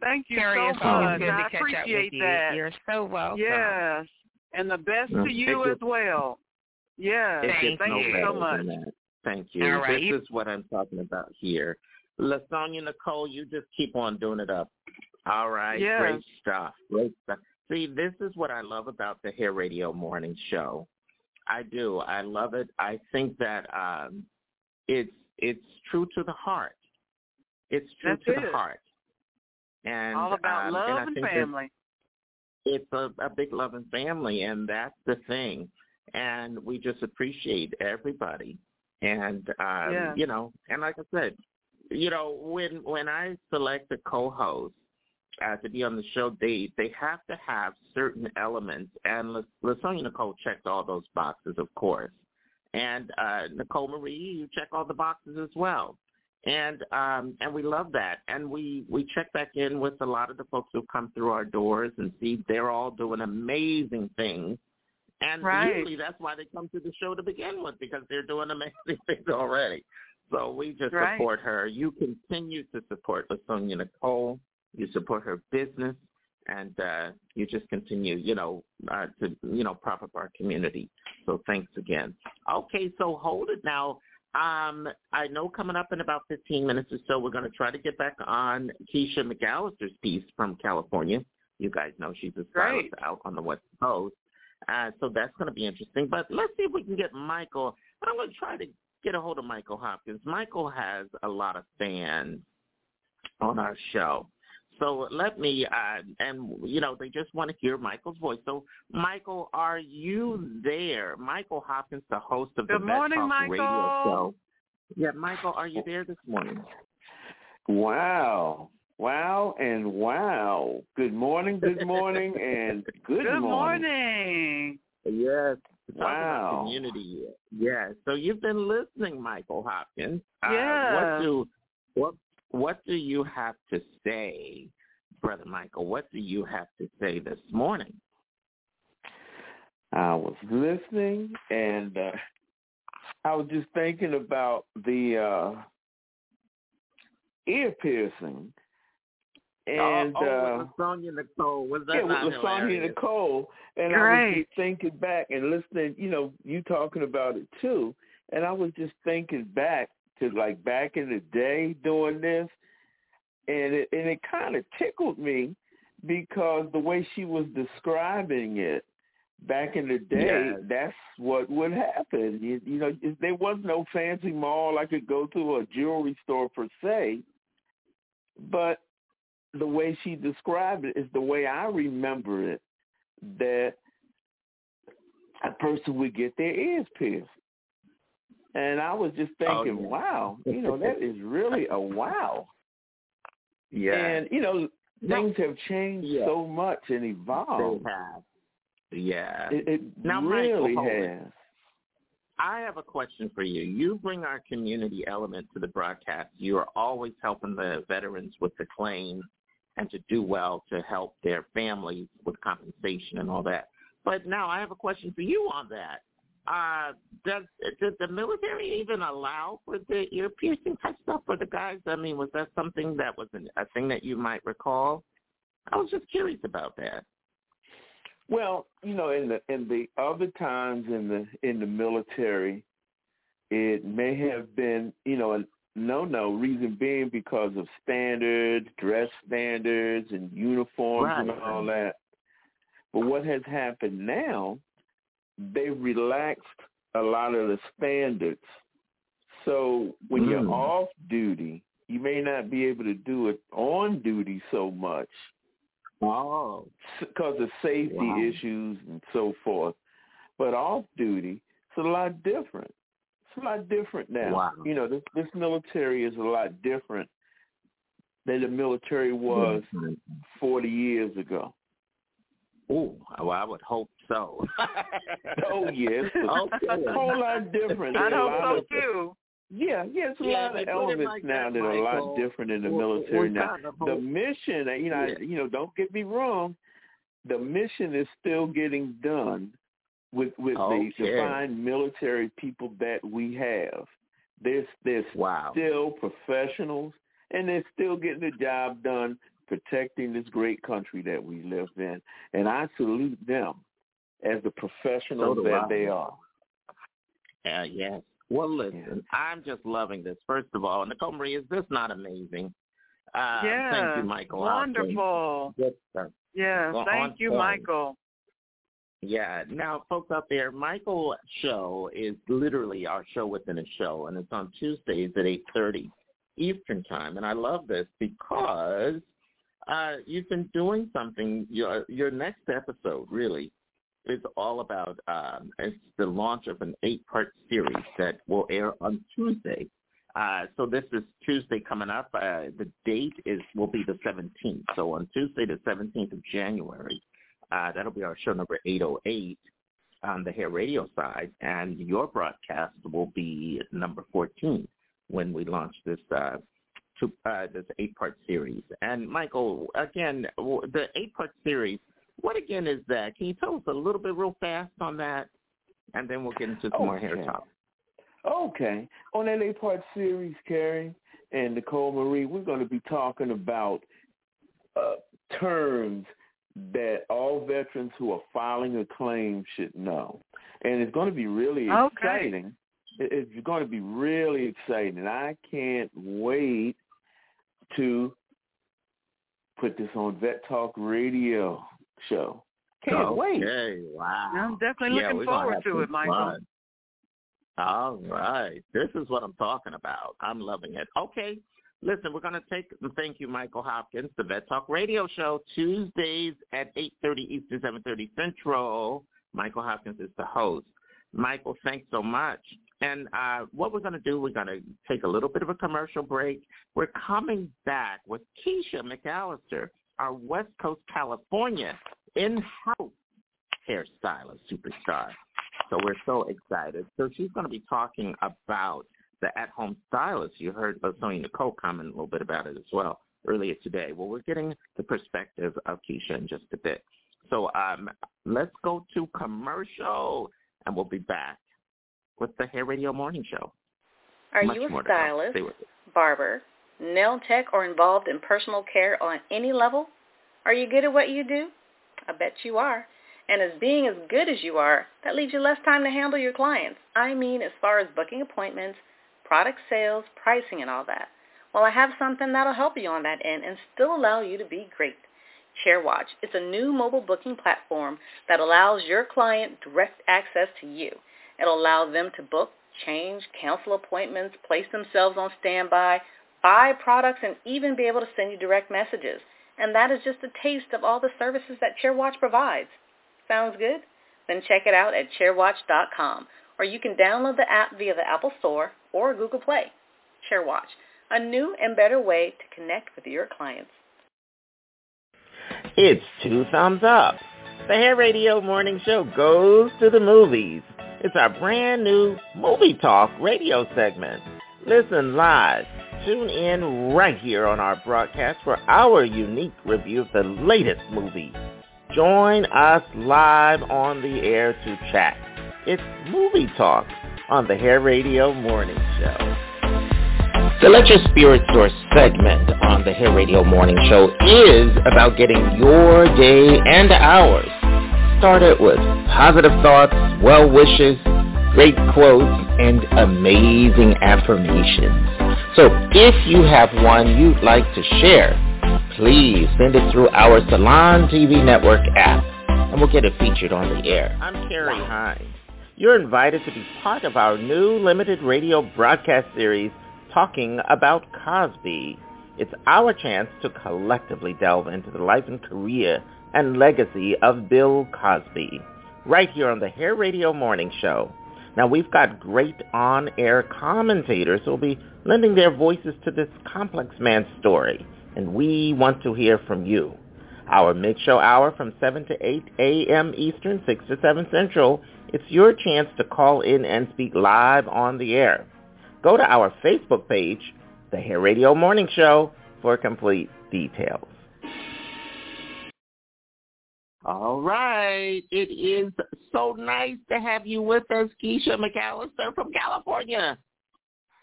Thank you Carrie, so much. good to I catch up appreciate with you. that. You're so welcome. Yes. And the best Yeah, to you thank you. as well. Yes. It Thank no you. so much. Thank you. All right, This is what I'm talking about here. LaSonia Nicole, you just keep on doing it up. All right. Yes. Great stuff. Great stuff. See, this is what I love about the Hair Radio Morning Show. I do. I love it. I think that um, it's it's true to the heart. It's true That's to it. the heart. And All about um, love and, and think that family. It's a, a big loving family, and that's the thing. And we just appreciate everybody. And um, Yeah. you know, and like I said, you know, when when I select a co-host uh, to be on the show, they they have to have certain elements. And La- LaSonia Nicole checked all those boxes, of course. And uh, Nicole Marie, you check all the boxes as well. And um, and we love that. And we we check back in with a lot of the folks who come through our doors and see they're all doing amazing things. And Right. usually that's why they come to the show to begin with because they're doing amazing things already. So we just Right. support her. You continue to support LaSonia Nicole. You support her business, and uh, you just continue, you know, uh, to you know prop up our community. So thanks again. Okay, so hold it now. Um, I know coming up in about 15 minutes or so, we're going to try to get back on Keisha McAllister's piece from California. You guys know she's a stylist out on the West Coast. Uh, so that's going to be interesting. But let's see if we can get Michael. I'm going to try to get a hold of Michael Hopkins. Michael has a lot of fans on our show. So let me, uh, and you know, they just want to hear Michael's voice. So, Michael, are you there? Michael Hopkins, the host of the Good Vet morning, Talk Radio Michael. Show. Yeah, Michael, are you there this morning? Wow. Wow and wow. Good morning, good morning, and good, Good morning. morning. Yes. Talk about Wow. community. Yeah. So you've been listening, Michael Hopkins. Uh, What do what what do you have to say, brother Michael? What do you have to say this morning? I was listening and uh, I was just thinking about the uh, ear piercing. And oh, uh, oh with Sonia Nicole, was that yeah, with not LaSonia hilarious? Nicole, and I was just thinking back and listening. You know, you talking about it too, and I was just thinking back to like back in the day doing this, and it and it kind of tickled me because the way she was describing it back in the day, Yes. that's what would happen. You, you know, if there was no fancy mall I could go to or a jewelry store per se, but the way she described it is the way I remember it, that a person would get their ears pierced. And I was just Oh, thinking, yeah. wow, you know, that is really a wow. Yeah. And, you know, No. things have changed Yeah. so much and evolved. They have. Yeah. It, it Now, really Michael, has. I have a question for you. You bring our community element to the broadcast. You are always helping the veterans with the claims and to do well to help their families with compensation and all that. But now I have a question for you on that. Uh, does did the military even allow for the ear piercing type stuff for the guys? I mean, was that something that was an, a thing that you might recall? I was just curious about that. Well, you know, in the in the other times in the in the military, it may have been, you know, a no no. Reason being because of standards, dress standards, and uniforms and all that. But what has happened now, they've relaxed a lot of the standards. So when Mm. you're off duty, you may not be able to do it on duty so much Oh, because of safety Wow. issues and so forth. But off duty, it's a lot different. It's a lot different now. Wow. You know, this this military is a lot different than the military was Mm-hmm. 40 years ago. Oh, well, I would hope so. Oh yes, Okay. it's a whole lot different. I There's a hope lot so of- too. Yeah, yeah, it's a Yeah, lot of elements like now that, that are a lot different in the We're- military we're now. The mission, you know, Yeah. I, you know, don't get me wrong, the mission is still getting done with with Okay. the fine military people that we have. There's there's Wow. still professionals, and they're still getting the job done protecting this great country that we live in. And I salute them as the professionals So that I. they are. Uh, yes. Well, listen, I'm just loving this. First of all, Nicole Marie, is this not amazing? Uh, yeah. Thank you, Michael. Wonderful. Yes. stuff. Yeah. Well, Thank you, point. Michael. Yeah. Now, folks out there, Michael's show is literally our show within a show, and it's on Tuesdays at 8.30 Eastern Time. And I love this because uh, you've been doing something. Your, your next episode, really, is all about um, it's the launch of an eight-part series that will air on Tuesday. Uh, so this is Tuesday coming up. Uh, the date is will be the 17th. So on Tuesday, the 17th of January, uh, that'll be our show number 808 on the Hair Radio side, and your broadcast will be number 14. when we launch this uh, two, uh, this eight-part series. And Michael, again, the eight-part series. What again is that? Can you tell us a little bit real fast on that, and then we'll get into some okay. more hair talk. Okay, on that eight-part series, Carrie and Nicole Marie, we're going to be talking about uh, terms that all veterans who are filing a claim should know. And it's going to be really okay. exciting. It's going to be really exciting. And I can't wait to put this on Vet Talk Radio show. Can't okay. wait. Wow. I'm definitely yeah, looking forward to it, Michael. Fun. All right. This is what I'm talking about. I'm loving it. Okay. Listen, we're going to take, the thank you, Michael Hopkins, the Vet Talk Radio Show, Tuesdays at 8.30 Eastern, 7.30 Central. Michael Hopkins is the host. Michael, thanks so much. And uh, what we're going to do, we're going to take a little bit of a commercial break. We're coming back with Keisha McAllister, our West Coast California in-house hairstylist superstar. So we're so excited. So she's going to be talking about the at-home stylist. You heard Sonia Nicole comment a little bit about it as well earlier today. Well, we're getting the perspective of Keisha in just a bit. So um, let's go to commercial, and we'll be back with the Hair Radio Morning Show. Are Much you a stylist, Stay with us. barber, nail tech, or involved in personal care on any level? Are you good at what you do? I bet you are. And as being as good as you are, that leaves you less time to handle your clients. I mean as far as booking appointments, product sales, pricing, and all that. Well, I have something that'll help you on that end and still allow you to be great. ChairWatch. It's a new mobile booking platform that allows your client direct access to you. It'll allow them to book, change, cancel appointments, place themselves on standby, buy products, and even be able to send you direct messages. And that is just a taste of all the services that ChairWatch provides. Sounds good? Then check it out at chairwatch.com, or you can download the app via the Apple Store or Google Play. ChairWatch, a new and better way to connect with your clients. It's two thumbs up. The Hair Radio Morning Show goes to the movies. It's our brand new Movie Talk radio segment. Listen live. Tune in right here on our broadcast for our unique review of the latest movie. Join us live on the air to chat. It's Movie Talk on the Hair Radio Morning Show. The Let Your Spirit Source segment on the Hair Radio Morning Show is about getting your day and ours started with positive thoughts, well wishes, great quotes, and amazing affirmations. So if you have one you'd like to share, please send it through our Salon TV Network app, and we'll get it featured on the air. I'm Carrie Hines. You're invited to be part of our new limited radio broadcast series, Talking About Cosby. It's our chance to collectively delve into the life and career and legacy of Bill Cosby, right here on the Hair Radio Morning Show. Now, we've got great on-air commentators who will be lending their voices to this complex man's story, and we want to hear from you. Our mid-show hour from 7 to 8 a.m. Eastern, 6 to 7 Central, it's your chance to call in and speak live on the air. Go to our Facebook page, The Hair Radio Morning Show, for complete details. All right. It is so nice to have you with us, Keisha McAllister from California.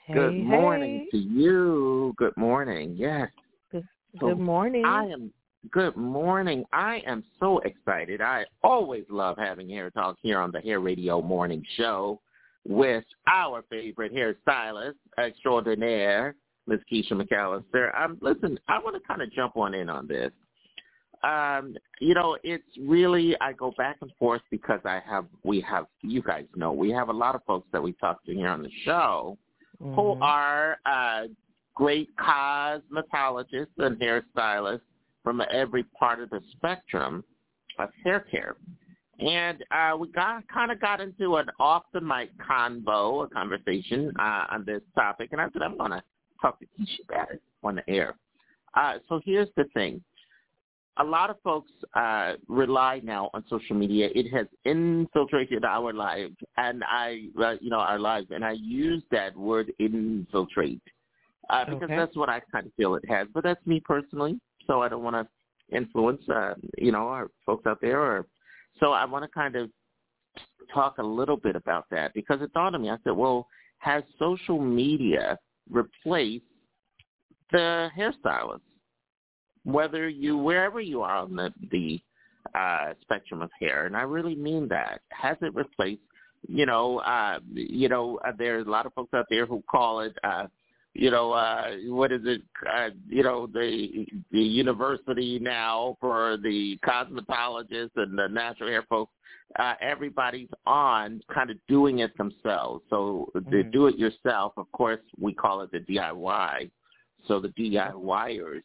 Hey, Good morning hey. to you. Good morning. Yes. Good, So good morning. I am good morning. I am so excited. I always love having hair talk here on the Hair Radio Morning Show with our favorite hairstylist extraordinaire, Miss Keisha McAllister. Um, listen, I want to kind of jump on in on this. Um, you know, it's really I go back and forth because I have we have you guys know we have a lot of folks that we talk to here on the show who Mhm. are uh, great cosmetologists and hairstylists from every part of the spectrum of hair care. And uh, we got kind of got into an off the mic convo, a conversation uh, on this topic, and I said I'm going to talk to Keisha about it on the air. Uh, so here's the thing: a lot of folks uh, rely now on social media. It has infiltrated our lives, and I, uh, you know, our lives, and I use that word infiltrate uh, because Okay. that's what I kind of feel it has. But that's me personally, so I don't want to influence, uh, you know, our folks out there. Or so I want to kind of talk a little bit about that because it dawned on me. I said, well, has social media replaced the hairstylist? Whether you wherever you are on the the uh, spectrum of hair, and I really mean that. Has it replaced? You know, uh, you know, uh, there's a lot of folks out there who call it. Uh, you know, uh, what is it? Uh, you know, the the university now for the cosmetologists and the natural hair folks. Uh, everybody's on kind of doing it themselves. So the Mhm. do it yourself, of course, we call it the DIY. So the DIYers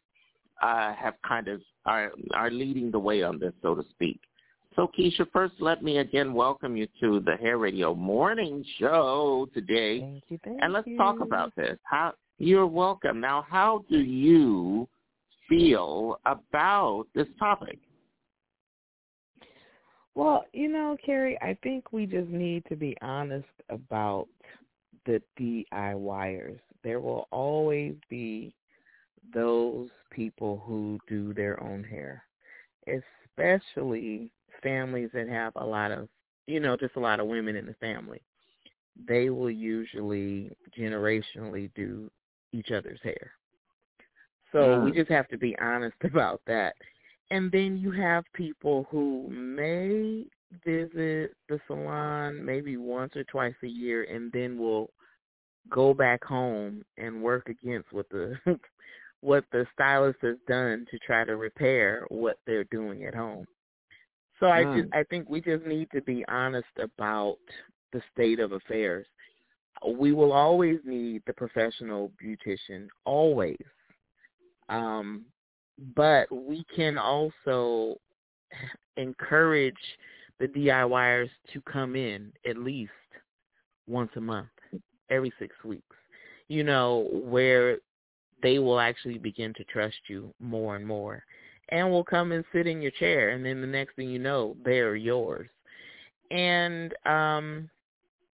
uh, have kind of are are leading the way on this, so to speak. So Keisha, first let me again welcome you to the Hair Radio Morning Show today. Thank you, thank and let's you. talk about this. How you're welcome. Now, how do you feel about this topic? Well, you know, Carrie, I think we just need to be honest about the DIYers. There will always be those people who do their own hair, especially families that have a lot of, you know, just a lot of women in the family. They will usually generationally do each other's hair. So we Mm. just have to be honest about that. And then you have people who may visit the salon maybe once or twice a year and then will go back home and work against what the what the stylist has done to try to repair what they're doing at home. So I Mm. just I think we just need to be honest about the state of affairs. We will always need the professional beautician, always. Um, but we can also encourage the DIYers to come in at least once a month, every six weeks. You know, where they will actually begin to trust you more and more and will come and sit in your chair and then the next thing you know, they're yours. And um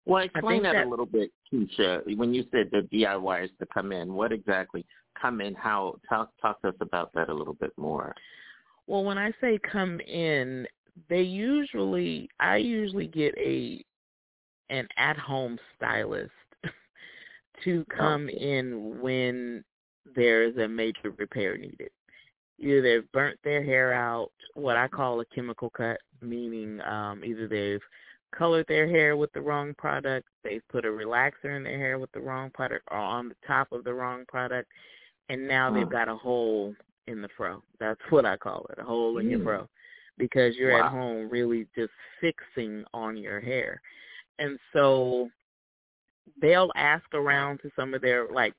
Well, explain that, that- a little bit, Keisha. When you said the DIYers to come in, what exactly come in? How talk talk to us about that a little bit more. Well, when I say come in, they usually I usually get a an at home stylist to come in when there's a major repair needed. Either they've burnt their hair out, what I call a chemical cut, meaning um either they've colored their hair with the wrong product, they've put a relaxer in their hair with the wrong product or on the top of the wrong product, and now they've Mm. got a hole in the fro. That's what I call it, a hole in your Mm. fro. Because you're Wow. at home really just fixing on your hair. And so they'll ask around to some of their like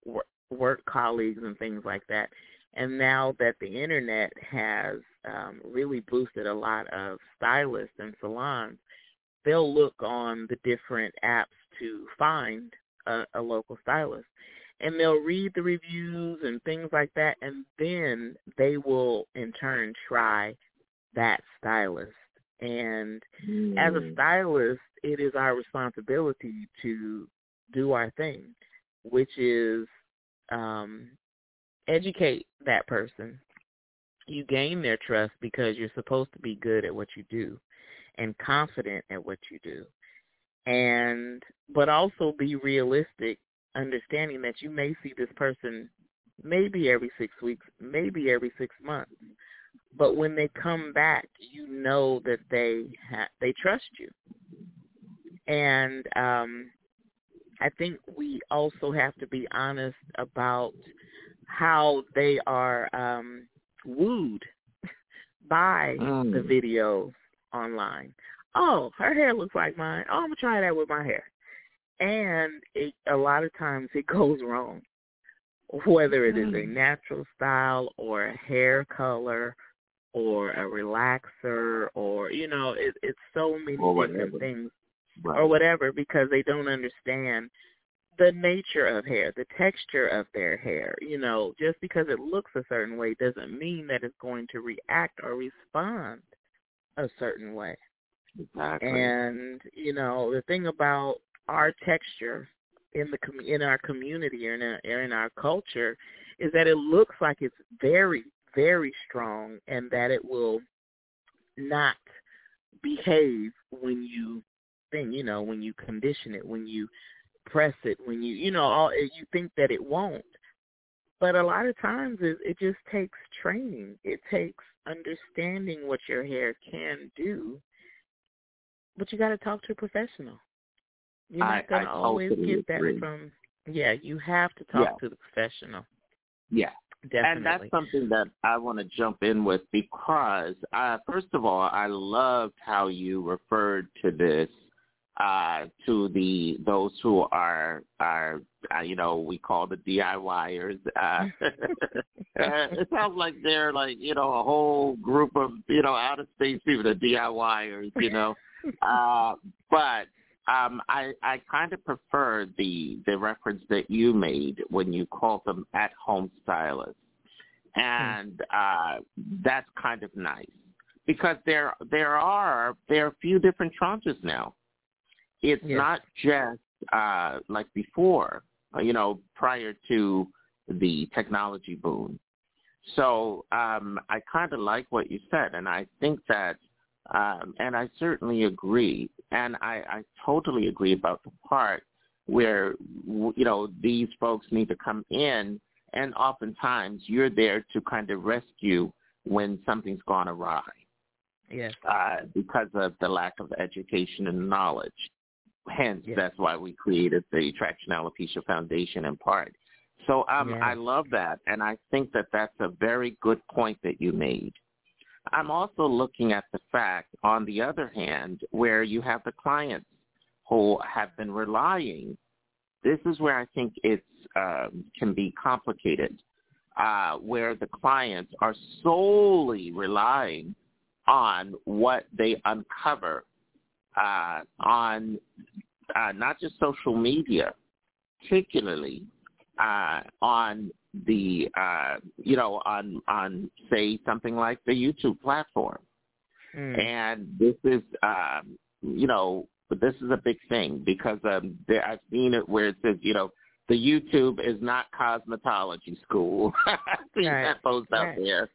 work colleagues and things like that. And now that the internet has um, really boosted a lot of stylists and salons, they'll look on the different apps to find a, a local stylist. And they'll read the reviews and things like that, and then they will in turn try that stylist. And as a stylist, it is our responsibility to do our thing, which is um, educate that person. You gain their trust because you're supposed to be good at what you do and confident at what you do. And but also be realistic, understanding that you may see this person maybe every 6 weeks, maybe every 6 months. But when they come back, you know that they ha- they trust you. And um I think we also have to be honest about how they are um wooed by the Mm. videos online. Oh, her hair looks like mine. Oh, I'm gonna try that with my hair. And it, a lot of times it goes wrong, whether it is a Mm. natural style or a hair color or a relaxer or you know it, it's so many different things Right. or whatever because they don't understand the nature of hair, the texture of their hair. You know, just because it looks a certain way doesn't mean that it's going to react or respond a certain way. Exactly. And you know, the thing about our texture in the com- in our community or in our, or in our culture is that it looks like it's very very strong and that it will not behave when you thing you know when you condition it when you press it when you you know all you think that it won't but a lot of times it, it just takes training it takes understanding what your hair can do but you got to talk to a professional you're not going to always totally get that agree. from yeah you have to talk Yeah. to the professional Yeah. definitely And that's something that I want to jump in with because, uh, first of all, I loved how you referred to this uh, to the those who are are uh, you know we call the DIYers. Uh, it sounds like they're like you know a whole group of you know out of space people, the DIYers. You know, uh, but um, I I kind of prefer the the reference that you made when you called them at home stylists, and uh, that's kind of nice because there there are there are a few different tranches now. It's Yes. not just uh, like before, uh, you know, prior to the technology boom. So um, I kind of like what you said, and I think that, um, and I certainly agree, and I, I totally agree about the part where you know these folks need to come in, and oftentimes you're there to kind of rescue when something's gone awry yes uh, because of the lack of education and knowledge. Hence, Yes. that's why we created the Traction Alopecia Foundation in part. So um, Yes. I love that, and I think that that's a very good point that you made. I'm also looking at the fact, on the other hand, where you have the clients who have been relying. This is where I think it um, can be complicated, uh, where the clients are solely relying on what they uncover uh, on uh, not just social media, particularly uh, on the uh, you know on on say something like the YouTube platform, Mm. and this is um, you know this is a big thing because um, there, I've seen it where it says you know the YouTube is not cosmetology school. I've seen Right. that post out Right. there.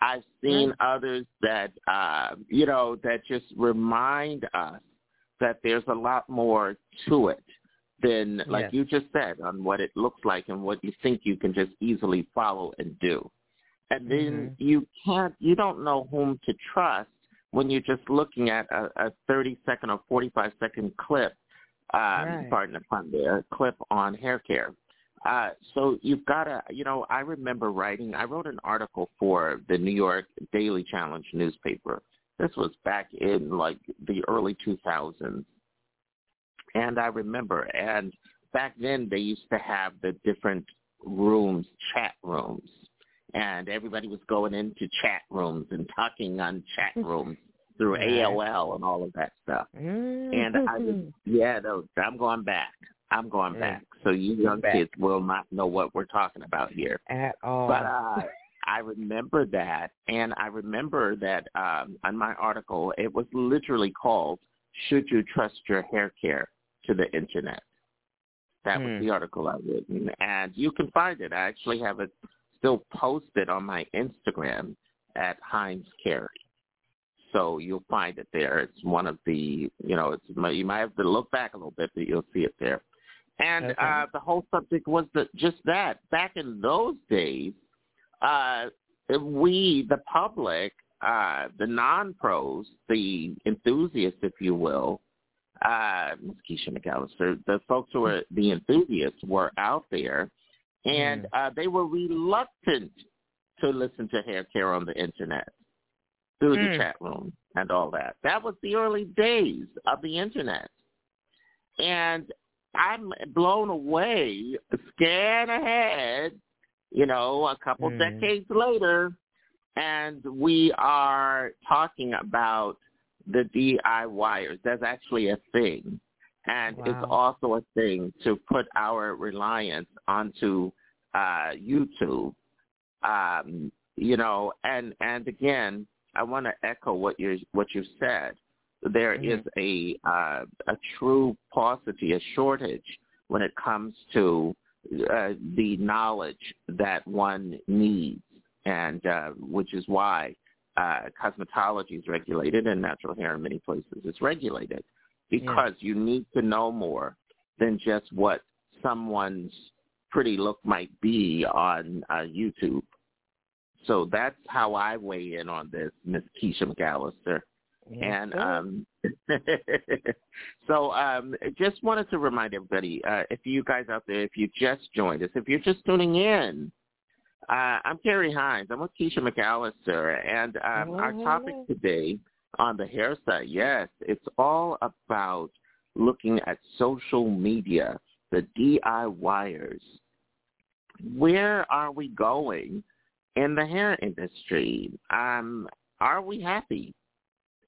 I've seen others that uh, you know that just remind us that there's a lot more to it than like Yes. you just said on what it looks like and what you think you can just easily follow and do. And then you can't you don't know whom to trust when you're just looking at a, a 30 second or 45 second clip um, Right. pardon the pun there, clip on hair care. Uh, so you've got to, you know, I remember writing, I wrote an article for the New York Daily Challenge newspaper. This was back in like the early 2000s. And I remember, and back then they used to have the different rooms, chat rooms. And everybody was going into chat rooms and talking on chat rooms through AOL and all of that stuff. And I was, yeah, no, I'm going back. I'm going Mm. back. So you young Back. kids will not know what we're talking about here. at all But uh, I remember that, and I remember that um, on my article, it was literally called "Should You Trust Your Hair Care to the Internet?" That was Hmm. the article I written, and you can find it. I actually have it still posted on my Instagram at Hines Carrie. So you'll find it there. It's one of the, you know, it's you might have to look back a little bit, but you'll see it there. And Okay. uh, the whole subject was just that. Back in those days, uh, we, the public, uh, the non-pros, the enthusiasts, if you will, uh, Ms. Keisha McAllister, the folks who were the enthusiasts were out there, and uh, they were reluctant to listen to hair care on the internet through the Mm. chat room and all that. That was the early days of the internet. And I'm blown away, scan ahead, you know, a couple Mm. decades later, and we are talking about the DIYers. That's actually a thing. and Wow. it's also a thing to put our reliance onto uh, YouTube. Um, you know, and and again, I want to echo what you what you said. There is a uh, a true paucity, a shortage when it comes to uh, the knowledge that one needs, and uh, which is why uh, cosmetology is regulated and natural hair in many places is regulated because you need to know more than just what someone's pretty look might be on uh, YouTube. So that's how I weigh in on this, Miss Keisha McAllister. And um, so um, just wanted to remind everybody, uh, if you guys out there, if you just joined us, if you're just tuning in, uh, I'm Carrie Hines. I'm with Keisha McAllister, and um, our topic today on the hair side, yes, it's all about looking at social media, the DIYers. Where are we going in the hair industry? Um, are we happy?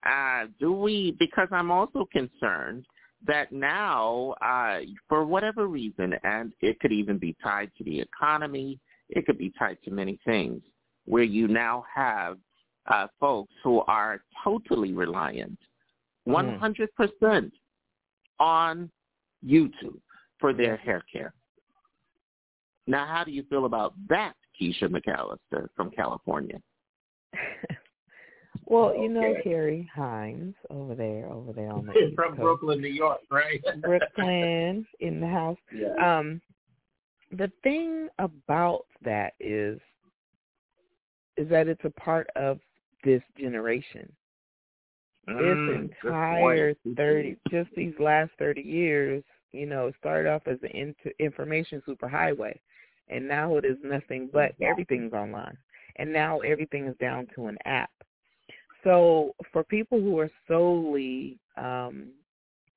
Uh, do we? Because I'm also concerned that now, uh, for whatever reason, and it could even be tied to the economy, it could be tied to many things, where you now have uh, folks who are totally reliant, 100% on YouTube for their hair care. Now, how do you feel about that, Keisha McAllister from California? Well, you know Okay. Carrie Hines over there, over there on the East from Coast. Brooklyn, New York, right? Brooklyn in the house. Yeah. Um, the thing about that is, is that it's a part of this generation. Mm, this entire thirty, just these last thirty years, you know, it started off as an information superhighway, and now it is nothing but everything's online, and now everything is down to an app. So for people who are solely um,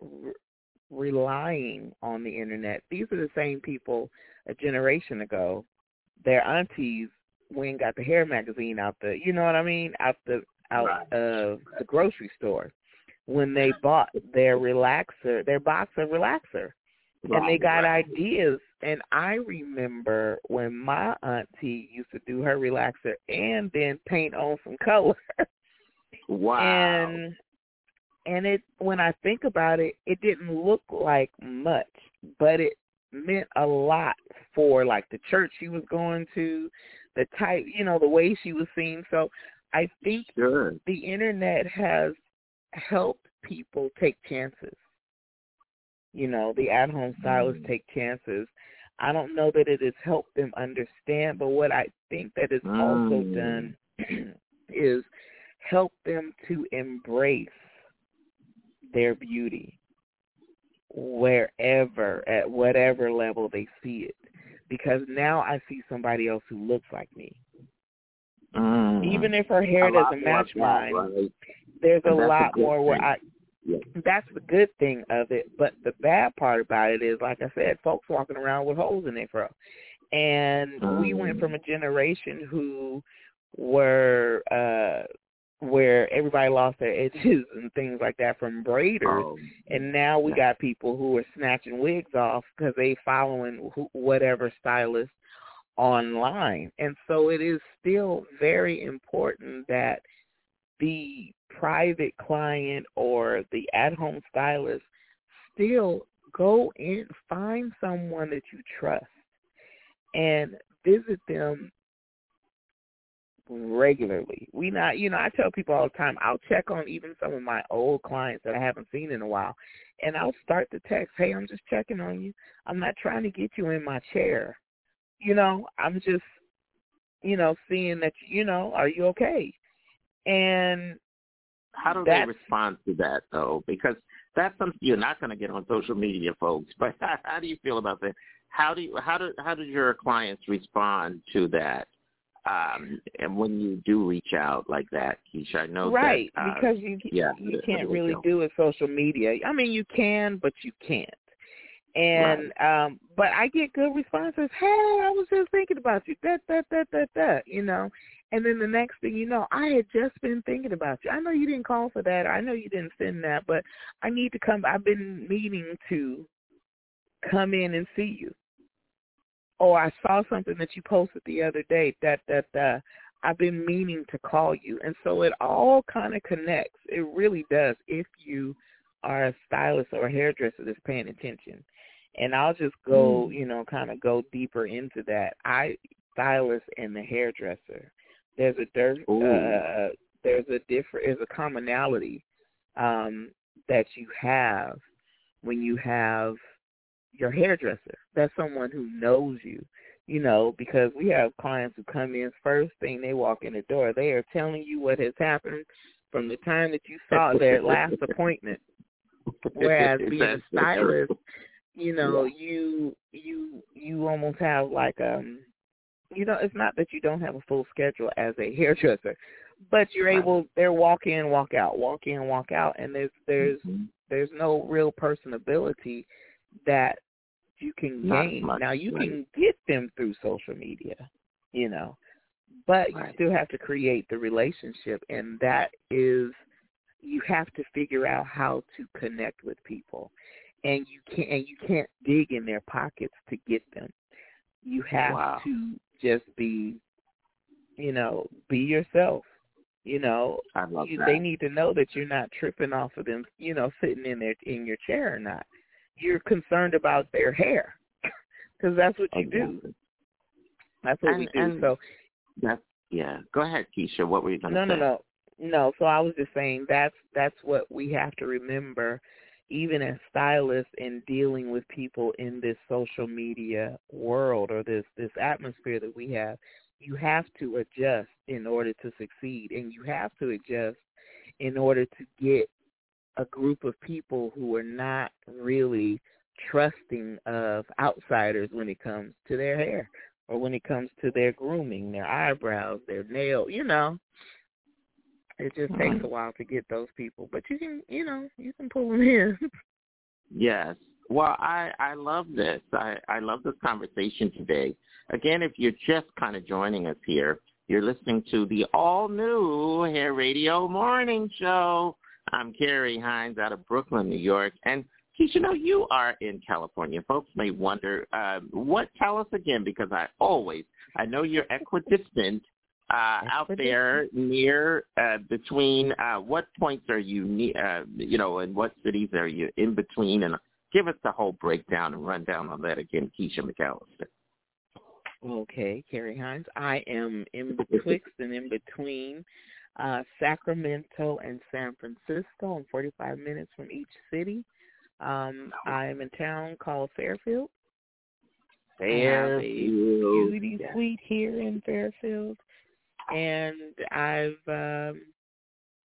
re- relying on the internet, these are the same people a generation ago. Their aunties when got the hair magazine out the, you know what I mean, out the out of the grocery store when they bought their relaxer, their box of relaxer, and they got ideas. And I remember when my auntie used to do her relaxer and then paint on some color. Wow. And and it when I think about it, it didn't look like much, but it meant a lot for like the church she was going to, the type, you know, the way she was seen. So I think Sure. the internet has helped people take chances. You know, the at home stylists take chances. I don't know that it has helped them understand, but what I think that it's also Mm. done is help them to embrace their beauty wherever, at whatever level they see it. Because now I see somebody else who looks like me. Mm. Even if her hair A doesn't match mine, right? there's a And a lot good more where. I Yeah. that's the good thing of it. But the bad part about it is, like I said, folks walking around with holes in their fro. And we went Mm. from a generation who were uh where everybody lost their edges and things like that from braiders, Oh, and now we got people who are snatching wigs off because they following whatever stylist online. And so it is still very important that the private client or the at-home stylist still go in, find someone that you trust and visit them regularly. We not, you know, I tell people all the time, I'll check on even some of my old clients that I haven't seen in a while, and I'll start the text, "Hey, I'm just checking on you. I'm not trying to get you in my chair. You know, I'm just, you know, seeing that, you know, are you okay?" And How do they respond to that though? Because that's something you're not going to get on social media, folks. But how, how do you feel about that? How do you, how do how do your clients respond to that? Um, and when you do reach out like that, Keisha, I know right that, uh, because you yeah, you can't really do it social media. I mean, you can, but you can't. And um but I get good responses. Hey, I was just thinking about you. That that that that that. You know, And then the next thing you know, I had just been thinking about you. I know you didn't call for that. I know you didn't send that, but I need to come. I've been meaning to come in and see you. Or I saw something that you posted the other day that that uh, I've been meaning to call you. And so it all kind of connects. It really does if you are a stylist or a hairdresser that's paying attention. And I'll just go, mm. you know, kind of go deeper into that. I stylist and the hairdresser there's a there's uh, there's a different there's a commonality um, that you have when you have your hairdresser. That's someone who knows you. You know, because we have clients who come in first thing they walk in the door, they are telling you what has happened from the time that you saw their last appointment. Whereas being a stylist, you know, you you you almost have like um you know, it's not that you don't have a full schedule as a hairdresser, but you're able. They're walk in, walk out, walk in, walk out, and there's there's mm-hmm. there's no real personability that you can not gain. Much, now you right. can get them through social media, you know, but right. you still have to create the relationship, and that is you have to figure out how to connect with people, and you can't and you can't dig in their pockets to get them. You have wow. to just be, you know, be yourself. You know, I love you, that. they need to know that you're not tripping off of them. You know, sitting in their in your chair or not. You're concerned about their hair because that's what you exactly. do. That's what and, we do. And so that's yeah. Go ahead, Keisha. What were you going to say? No, no, no, no. So I was just saying that's that's what we have to remember even as stylists in dealing with people in this social media world or this this atmosphere that we have you have to adjust in order to succeed and you have to adjust in order to get a group of people who are not really trusting of outsiders when it comes to their hair or when it comes to their grooming, their eyebrows, their nail, you know. It just takes a while to get those people, but you can, you know, you can pull them in. yes. Well, I I love this. I I love this conversation today. Again, if you're just kind of joining us here, you're listening to the all new Hair Radio Morning Show. I'm Carrie Hines out of Brooklyn, New York, and Keisha, know you are in California. Folks may wonder um, what. Tell us again, because I always I know you're equidistant uh, out there near uh, between uh, what points are you ne- uh, you know and what cities are you in between and give us the whole breakdown and rundown on that again keisha mcallister okay carrie hines i am in betwixt and in between uh, sacramento and san francisco i'm 45 minutes from each city um, i am in town called fairfield Fairfield. beauty yeah. suite here in Fairfield and I've um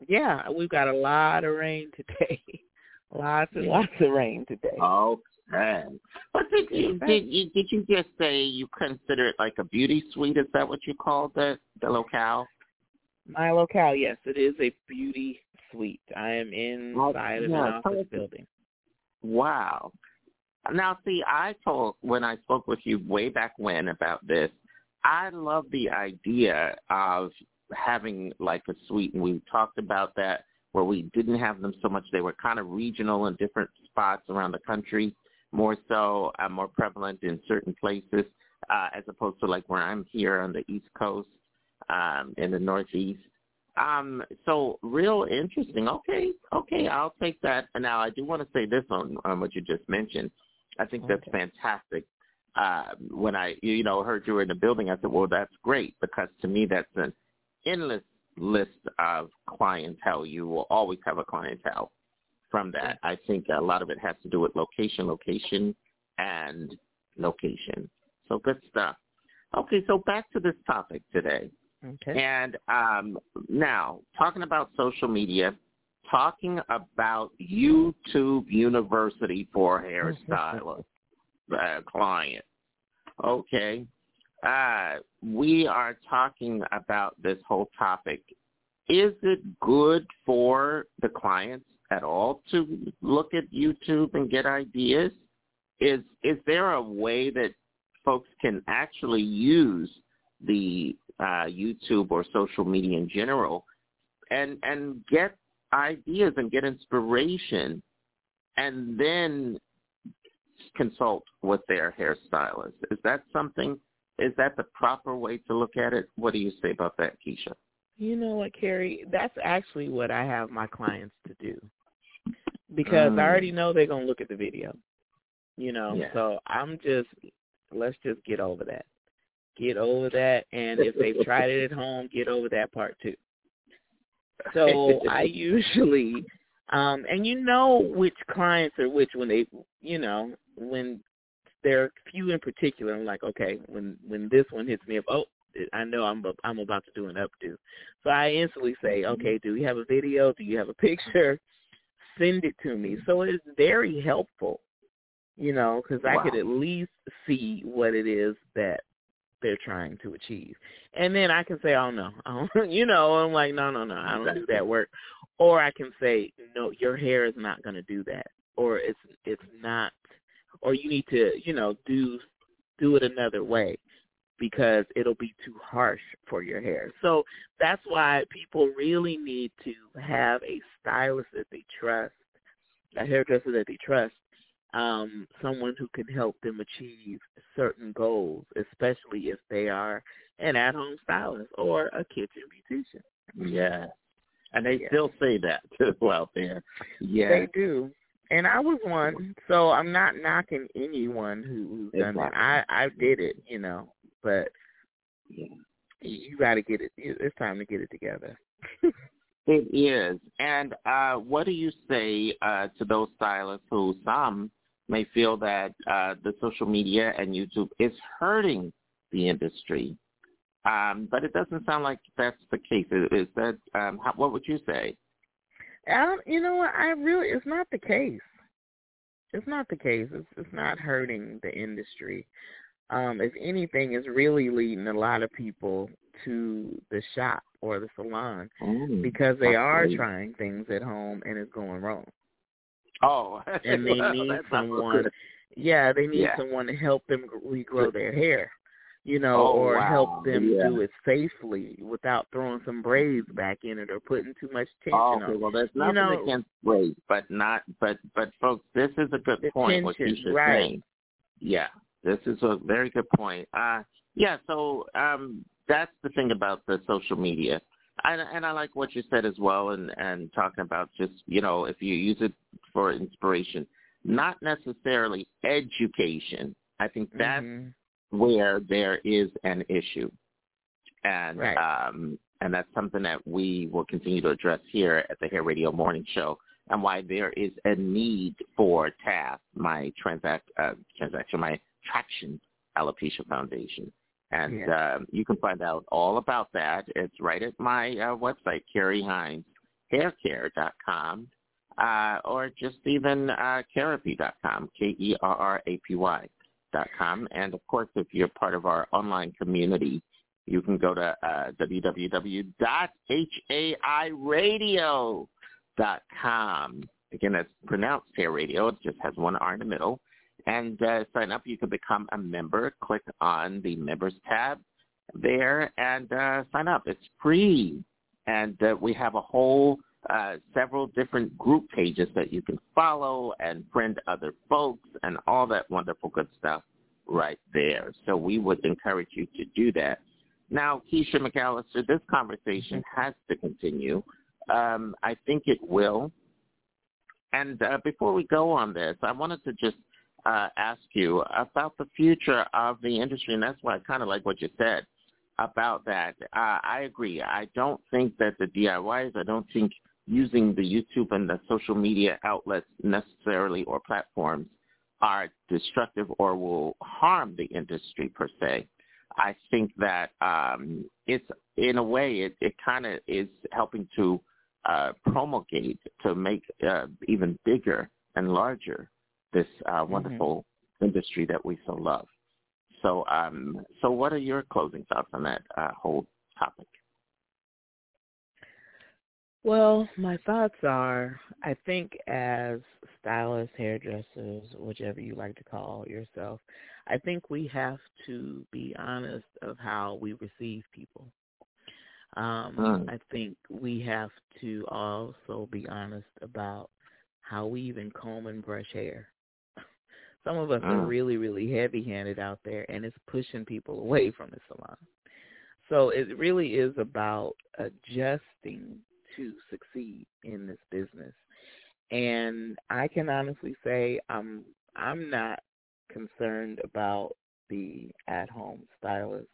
yeah, we've got a lot of rain today. lots and lots of rain today. Okay. But did you did you did you just say you consider it like a beauty suite? Is that what you called the the locale? My locale, yes, it is a beauty suite. I am inside of yeah, an office building. Wow. Now, see, I told when I spoke with you way back when about this, I love the idea of having like a suite, and we talked about that where we didn't have them so much. They were kind of regional in different spots around the country, more so, uh, more prevalent in certain places, uh, as opposed to like where I'm here on the East Coast, um, in the Northeast. Um, so real interesting. Okay, okay, I'll take that. Now I do want to say this on, on what you just mentioned. I think okay. that's fantastic uh, when I, you know, heard you were in the building, I said, well, that's great because to me that's an endless list of clientele. You will always have a clientele from that. I think a lot of it has to do with location, location, and location. So good stuff. Okay, so back to this topic today. Okay. And um, now, talking about social media, talking about YouTube University for hairstylists uh, client. Okay. Uh, we are talking about this whole topic. Is it good for the clients at all to look at YouTube and get ideas? Is is there a way that folks can actually use the uh, YouTube or social media in general, and and get ideas and get inspiration, and then consult with their hairstylist. Is that something? Is that the proper way to look at it? What do you say about that, Keisha? You know what, Carrie? That's actually what I have my clients to do because Mm. I already know they're gonna look at the video. You know, Yeah. so I'm just let's just get over that. Get over that, and if they've tried it at home, get over that part too. So I usually, um, and you know which clients are which when they, you know, when there are a few in particular. I'm like, okay, when when this one hits me up, oh, I know I'm I'm about to do an updo. So I instantly say, okay, do you have a video? Do you have a picture? Send it to me. So it's very helpful, you know, because I could at least see what it is that they're trying to achieve. And then I can say, oh no, don't, oh, you know, I'm like, no, no, no, I don't do that work. Or I can say, no, your hair is not going to do that, or it's it's not, or you need to, you know, do do it another way because it'll be too harsh for your hair. So that's why people really need to have a stylist that they trust, a hairdresser that they trust, um, someone who can help them achieve certain goals, especially if they are an at-home stylist or a kitchen beautician. Yeah. And they Yeah. still say that too out there. Yeah. They do. And I was one, so I'm not knocking anyone who, who's done that. I I did it, you know, but you, you got to get it. It's time to get it together. It is. And uh, what do you say uh, to those stylists who some may feel that uh, the social media and YouTube is hurting the industry? Um, but it doesn't sound like that's the case. Is that um, how, what would you say? Um, you know what? I really, it's not the case. It's not the case. It's it's not hurting the industry. Um, if anything, it's really leading a lot of people to the shop or the salon Mm, because they are trying things at home and it's going wrong. Oh, and they well, need someone. Yeah, they need Yeah. someone to help them regrow their hair, you know, Oh, or wow. help them Yeah. do it safely without throwing some braids back in it or putting too much tension Oh, on. okay. it. Well, there's You nothing know- against braids, but not, but, but folks, this is a good point. What tension, Keisha's right. saying. Yeah, this is a very good point. Uh, yeah. So um, that's the thing about the social media, and, and I like what you said as well, and and talking about just you know if you use it for inspiration, not necessarily education. I think that's Mhm. where there is an issue, and Right. um, and that's something that we will continue to address here at the Hair Radio Morning Show, and why there is a need for TAF, my transact uh, transaction, my Traction Alopecia Foundation, and Yeah. um, you can find out all about that. It's right at my uh, website, Carrie Hines, haircare.com, uh, or just even uh, Kerrapy.com, K-E-R-R-A-P-Y dot com. And of course, if you're part of our online community, you can go to uh, www.hairadio.com. Again, that's pronounced hair radio. It just has one R in the middle. And uh, sign up. You can become a member. Click on the members tab there and uh, sign up. It's free. And uh, we have a whole uh, several different group pages that you can follow and friend other folks and all that wonderful good stuff right there. So we would encourage you to do that. Now, Keisha McAllister, this conversation has to continue. Um, I think it will. And uh, before we go on this, I wanted to just uh, ask you about the future of the industry, and that's why I kind of like what you said about that. Uh, I agree. I don't think that the DIYs, I don't think using the YouTube and the social media outlets necessarily or platforms are destructive or will harm the industry per se. I think that um, it's in a way it, it kind of is helping to uh, promulgate to make uh, even bigger and larger this uh, wonderful industry that we so love. So, um, so what are your closing thoughts on that uh, whole topic? Well, my thoughts are I think as stylists, hairdressers, whichever you like to call yourself, I think we have to be honest of how we receive people. Um, Mm. I think we have to also be honest about how we even comb and brush hair. Some of us are Mm. really, really heavy handed out there and it's pushing people away from the salon. So it really is about adjusting to succeed in this business. And I can honestly say I'm I'm not concerned about the at home stylists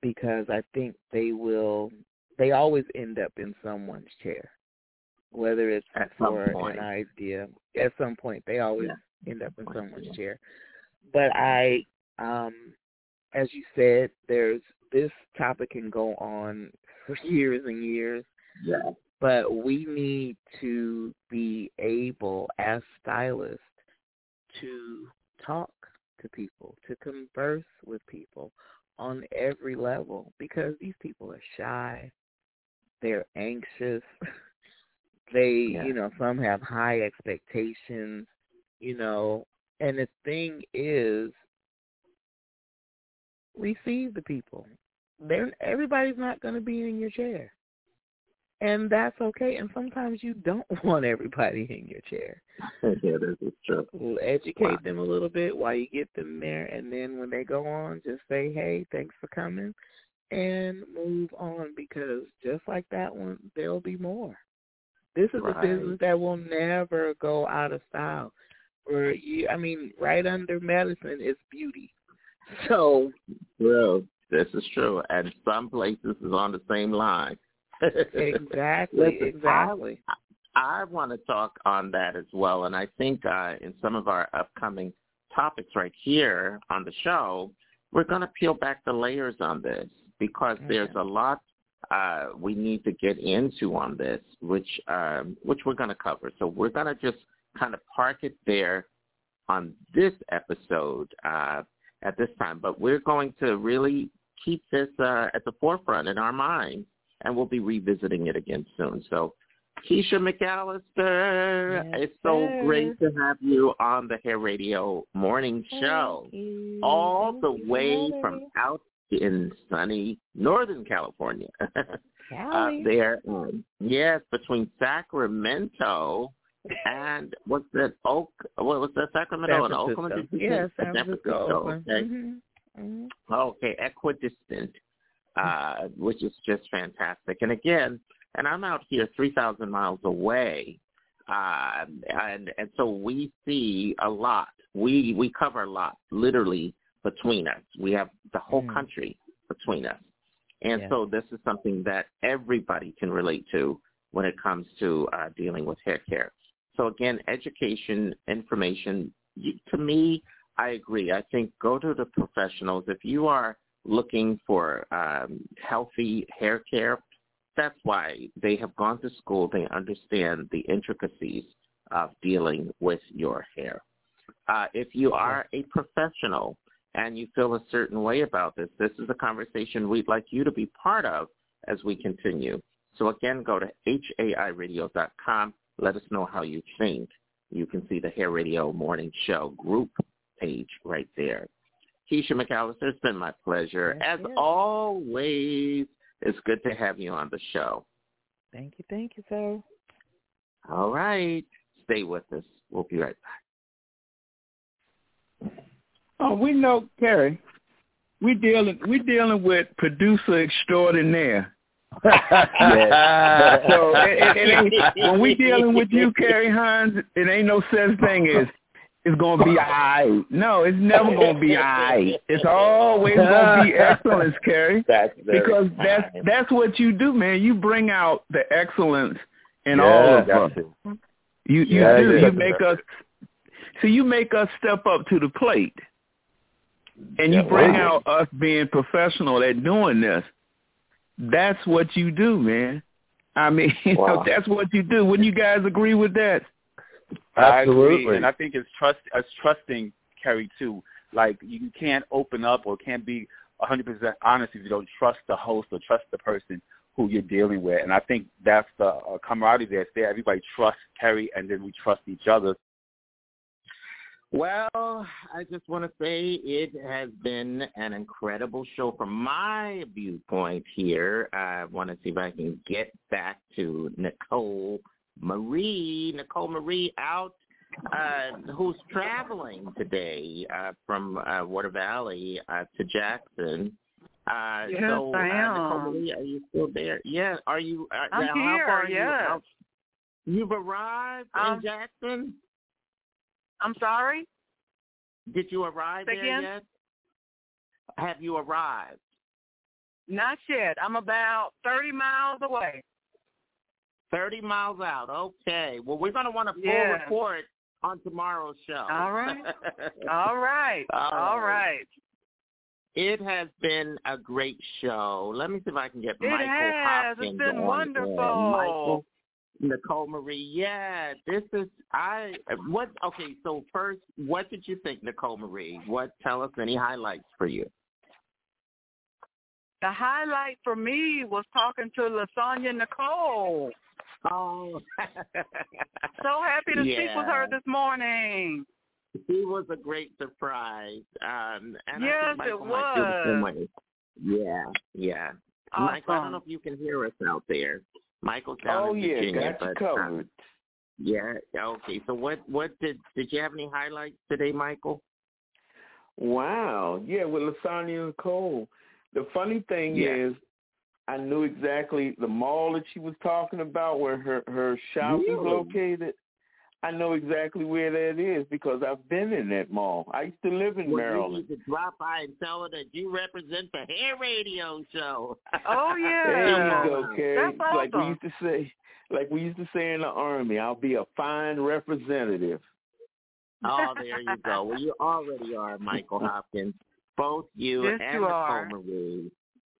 because I think they will they always end up in someone's chair. Whether it's At for an idea. At some point they always Yeah. End up in someone's chair. But I um as you said, there's this topic can go on for years and years Yeah. but we need to be able as stylists to talk to people, to converse with people on every level because these people are shy, they're anxious, they, Yeah. you know, some have high expectations, you know, and the thing is receive the people. They're everybody's not going to be in your chair and that's okay. And sometimes you don't want everybody in your chair. yeah, this is true. Well, Educate them a little bit while you get them there, and then when they go on, just say, "Hey, thanks for coming," and move on because just like that one, there'll be more. This is Right. a business that will never go out of style. Or you, I mean, right under medicine is beauty. So Well, this is true. And some places is on the same line. exactly, Listen, exactly. I want to talk on that as well, and I think uh, in some of our upcoming topics right here on the show, we're going to peel back the layers on this because there's a lot uh, we need to get into on this, which um, which we're going to cover. So we're going to just kind of park it there on this episode uh, at this time, but we're going to really keep this uh, at the forefront in our minds, and we'll be revisiting it again soon. So Keisha McAllister, it's so sir. great to have you on the Hair Radio Morning Show, all the way from out in sunny Northern California. Up there, um, yes, between Sacramento and what's that? Oak? What was that? Sacramento San and Oakland? Francisco. Did you Yeah, say? San Francisco, Oakland. Okay. Mhm. Mhm. Okay, equidistant, uh, which is just fantastic. And again, and I'm out here 3,000 miles away, uh, and and so we see a lot. We we cover a lot, literally between us. We have the whole country between us, and Yeah. so this is something that everybody can relate to when it comes to uh, dealing with hair care. So again, education, information. You, to me, I agree. I think go to the professionals. If you are looking for um, healthy hair care, that's why they have gone to school. They understand the intricacies of dealing with your hair. Uh, if you are a professional and you feel a certain way about this, this is a conversation we'd like you to be part of as we continue. So again, go to hairadio.com. Let us know how you think. You can see the Hair Radio Morning Show group page right there. Keisha McAllister, it's been my pleasure. As always, it's good to have you on the show. Thank you, thank you, sir. All right. Stay with us. We'll be right back. Oh, we know, Carrie. We dealing we dealing with producer extraordinaire. So it, it, it when we dealing with you, Carrie Hines, it ain't no such thing as it's gonna be alright. No, it's never gonna be alright. It's always gonna be excellence, Carrie. That's because that's that's what you do, man. You bring out the excellence in Yeah, all of us. You you Yeah, do. yeah. You make us. So you make us step up to the plate, and you bring wow. out us being professional at doing this. That's what you do, man. I mean, you know, that's what you do. Wouldn't you guys agree with that? I agree, Absolutely. and I think it's trust. It's trusting Carrie too. Like you can't open up or can't be 100% honest if you don't trust the host or trust the person who you're dealing with. And I think that's the uh, camaraderie that's there. Everybody trusts Carrie, and then we trust each other. Well, I just want to say it has been an incredible show from my viewpoint here. I want to see if I can get back to Nicole Marie. Nicole Marie out uh, who's traveling today uh, from uh, Water Valley uh, to Jackson. Uh, Yes, so, I uh, am. Nicole Marie, are you still there? Yeah. Are you? Uh, I'm now, how here, far are you yes. out? You've arrived Um, in Jackson. I'm sorry. Did you arrive Say there again? yet? Have you arrived? Not yet. I'm about 30 miles away. 30 miles out. Okay. Well, we're going to want a full Yeah. report on tomorrow's show. All right. All right. All All right. right. It has been a great show. Let me see if I can get It Michael has. It's Hopkins been on wonderful. Michael, Nicole Marie. Yeah, this is I. What? Okay, so first, what did you think, Nicole Marie? What? Tell us any highlights for you. The highlight for me was talking to LaSonia Nicole. Oh, So happy to speak with her this morning. He was a great surprise. Um, and I Yes, think Michael it might feel the same was. way. Yeah, yeah. Michael, I don't know if you can hear us out there. Michael's down Oh yeah, Virginia, you but, uh, covered. yeah. Okay. So what? What did? Did you have any highlights today, Michael? Wow. Yeah, with LaSonia and Cole. The funny thing Yeah. is, I knew exactly the mall that she was talking about, where her her shop is Really? located. I know exactly where that is because I've been in that mall. I used to live in Well, Maryland. You need to drop by and tell her that you represent the hair radio show. Oh yeah. There you go, Carrie. That's Like we used to say, like we used to say in the army, I'll be a fine representative. Oh, there you go. Well, you already are, Michael Hopkins. Both you Yes, and you Nicole are. Marie.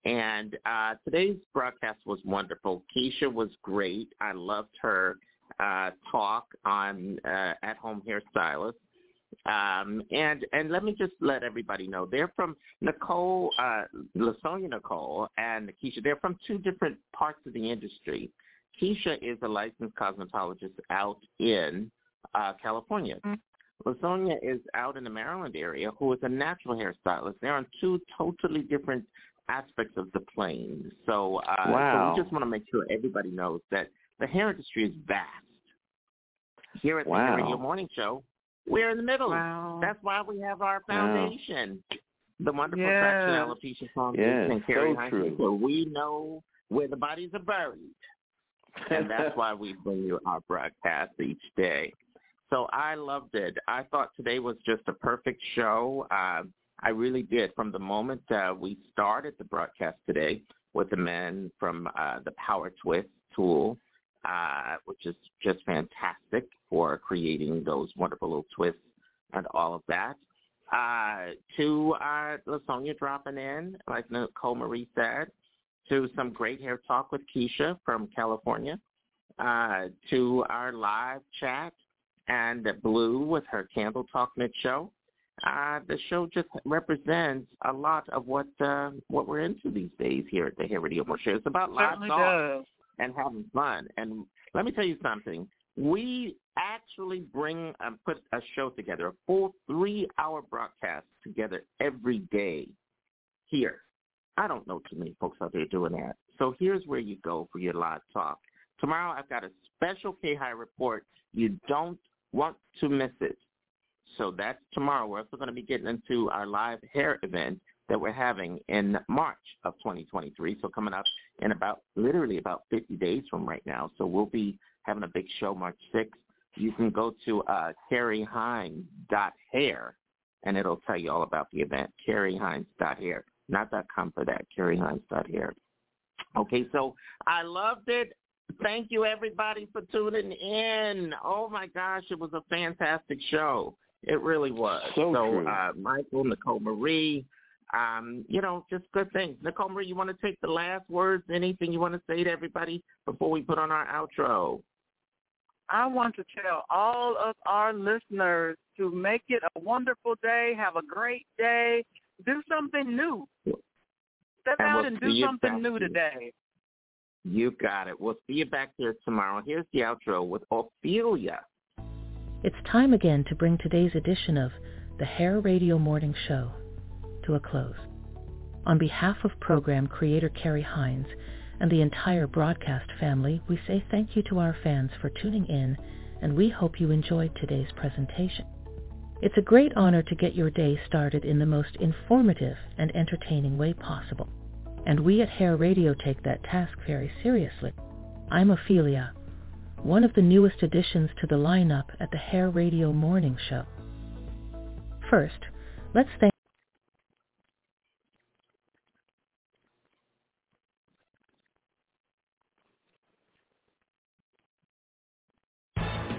And uh, today's broadcast was wonderful. Keisha was great. I loved her uh, talk on uh, at home hairstylist. Um, and and let me just let everybody know they're from Nicole, uh, LaSonia Nicole, and Keisha. They're from two different parts of the industry. Keisha is a licensed cosmetologist out in uh, California. LaSonia is out in the Maryland area who is a natural hairstylist. They're on two totally different aspects of the plane. So, uh, Wow. so we just want to make sure everybody knows that the hair industry is vast. Here at the Wow. Hair Radio Morning Show, we're in the middle. Wow. That's why we have our Wow. foundation, the wonderful Yes. Traction Alopecia Foundation Yes, and Carrie so Hines, true. where we know where the bodies are buried and that's why we bring you our broadcast each day. So I loved it. I thought today was just a perfect show. Uh, I really did. From the moment uh, we started the broadcast today with the men from uh, the Power Twist tool, uh, which is just fantastic for creating those wonderful little twists and all of that. Uh, to uh, LaSonia dropping in, like Nicole Marie said, to some great hair talk with Keisha from California, uh, to our live chat, and Blue with her Candle Talk Mid Show. Uh, the show just represents a lot of what uh, what we're into these days here at the Hair Radio More Show. It's about live Certainly talk does. And having fun. And let me tell you something. We actually bring and put a show together, a full three-hour broadcast together every day here. I don't know too many folks out there doing that. So here's where you go for your live talk. Tomorrow I've got a special K-High report. You don't want to miss it. So that's tomorrow. We're also going to be getting into our live hair event that we're having in March of 2023. So coming up in about literally about 50 days from right now. So we'll be having a big show March 6th. You can go to uh, carriehines.hair and it'll tell you all about the event. carriehines.hair, not dot .com for that. carriehines.hair. Okay, so I loved it. Thank you everybody for tuning in. Oh my gosh, it was a fantastic show. It really was. So true. uh, Michael, Nicole Marie, um, you know, just good things. Nicole Marie, you want to take the last words? Anything you want to say to everybody before we put on our outro? I want to tell all of our listeners to make it a wonderful day, have a great day, do something new. Step And out we'll and do something new here. today. You got it. We'll see you back here tomorrow. Here's the outro with Ophelia. It's time again to bring today's edition of the Hair Radio Morning Show to a close. On behalf of program creator Carrie Hines and the entire broadcast family, we say thank you to our fans for tuning in, and we hope you enjoyed today's presentation. It's a great honor to get your day started in the most informative and entertaining way possible. And we at Hair Radio take that task very seriously. I'm Ophelia, one of the newest additions to the lineup at the Hair Radio Morning Show. First, let's thank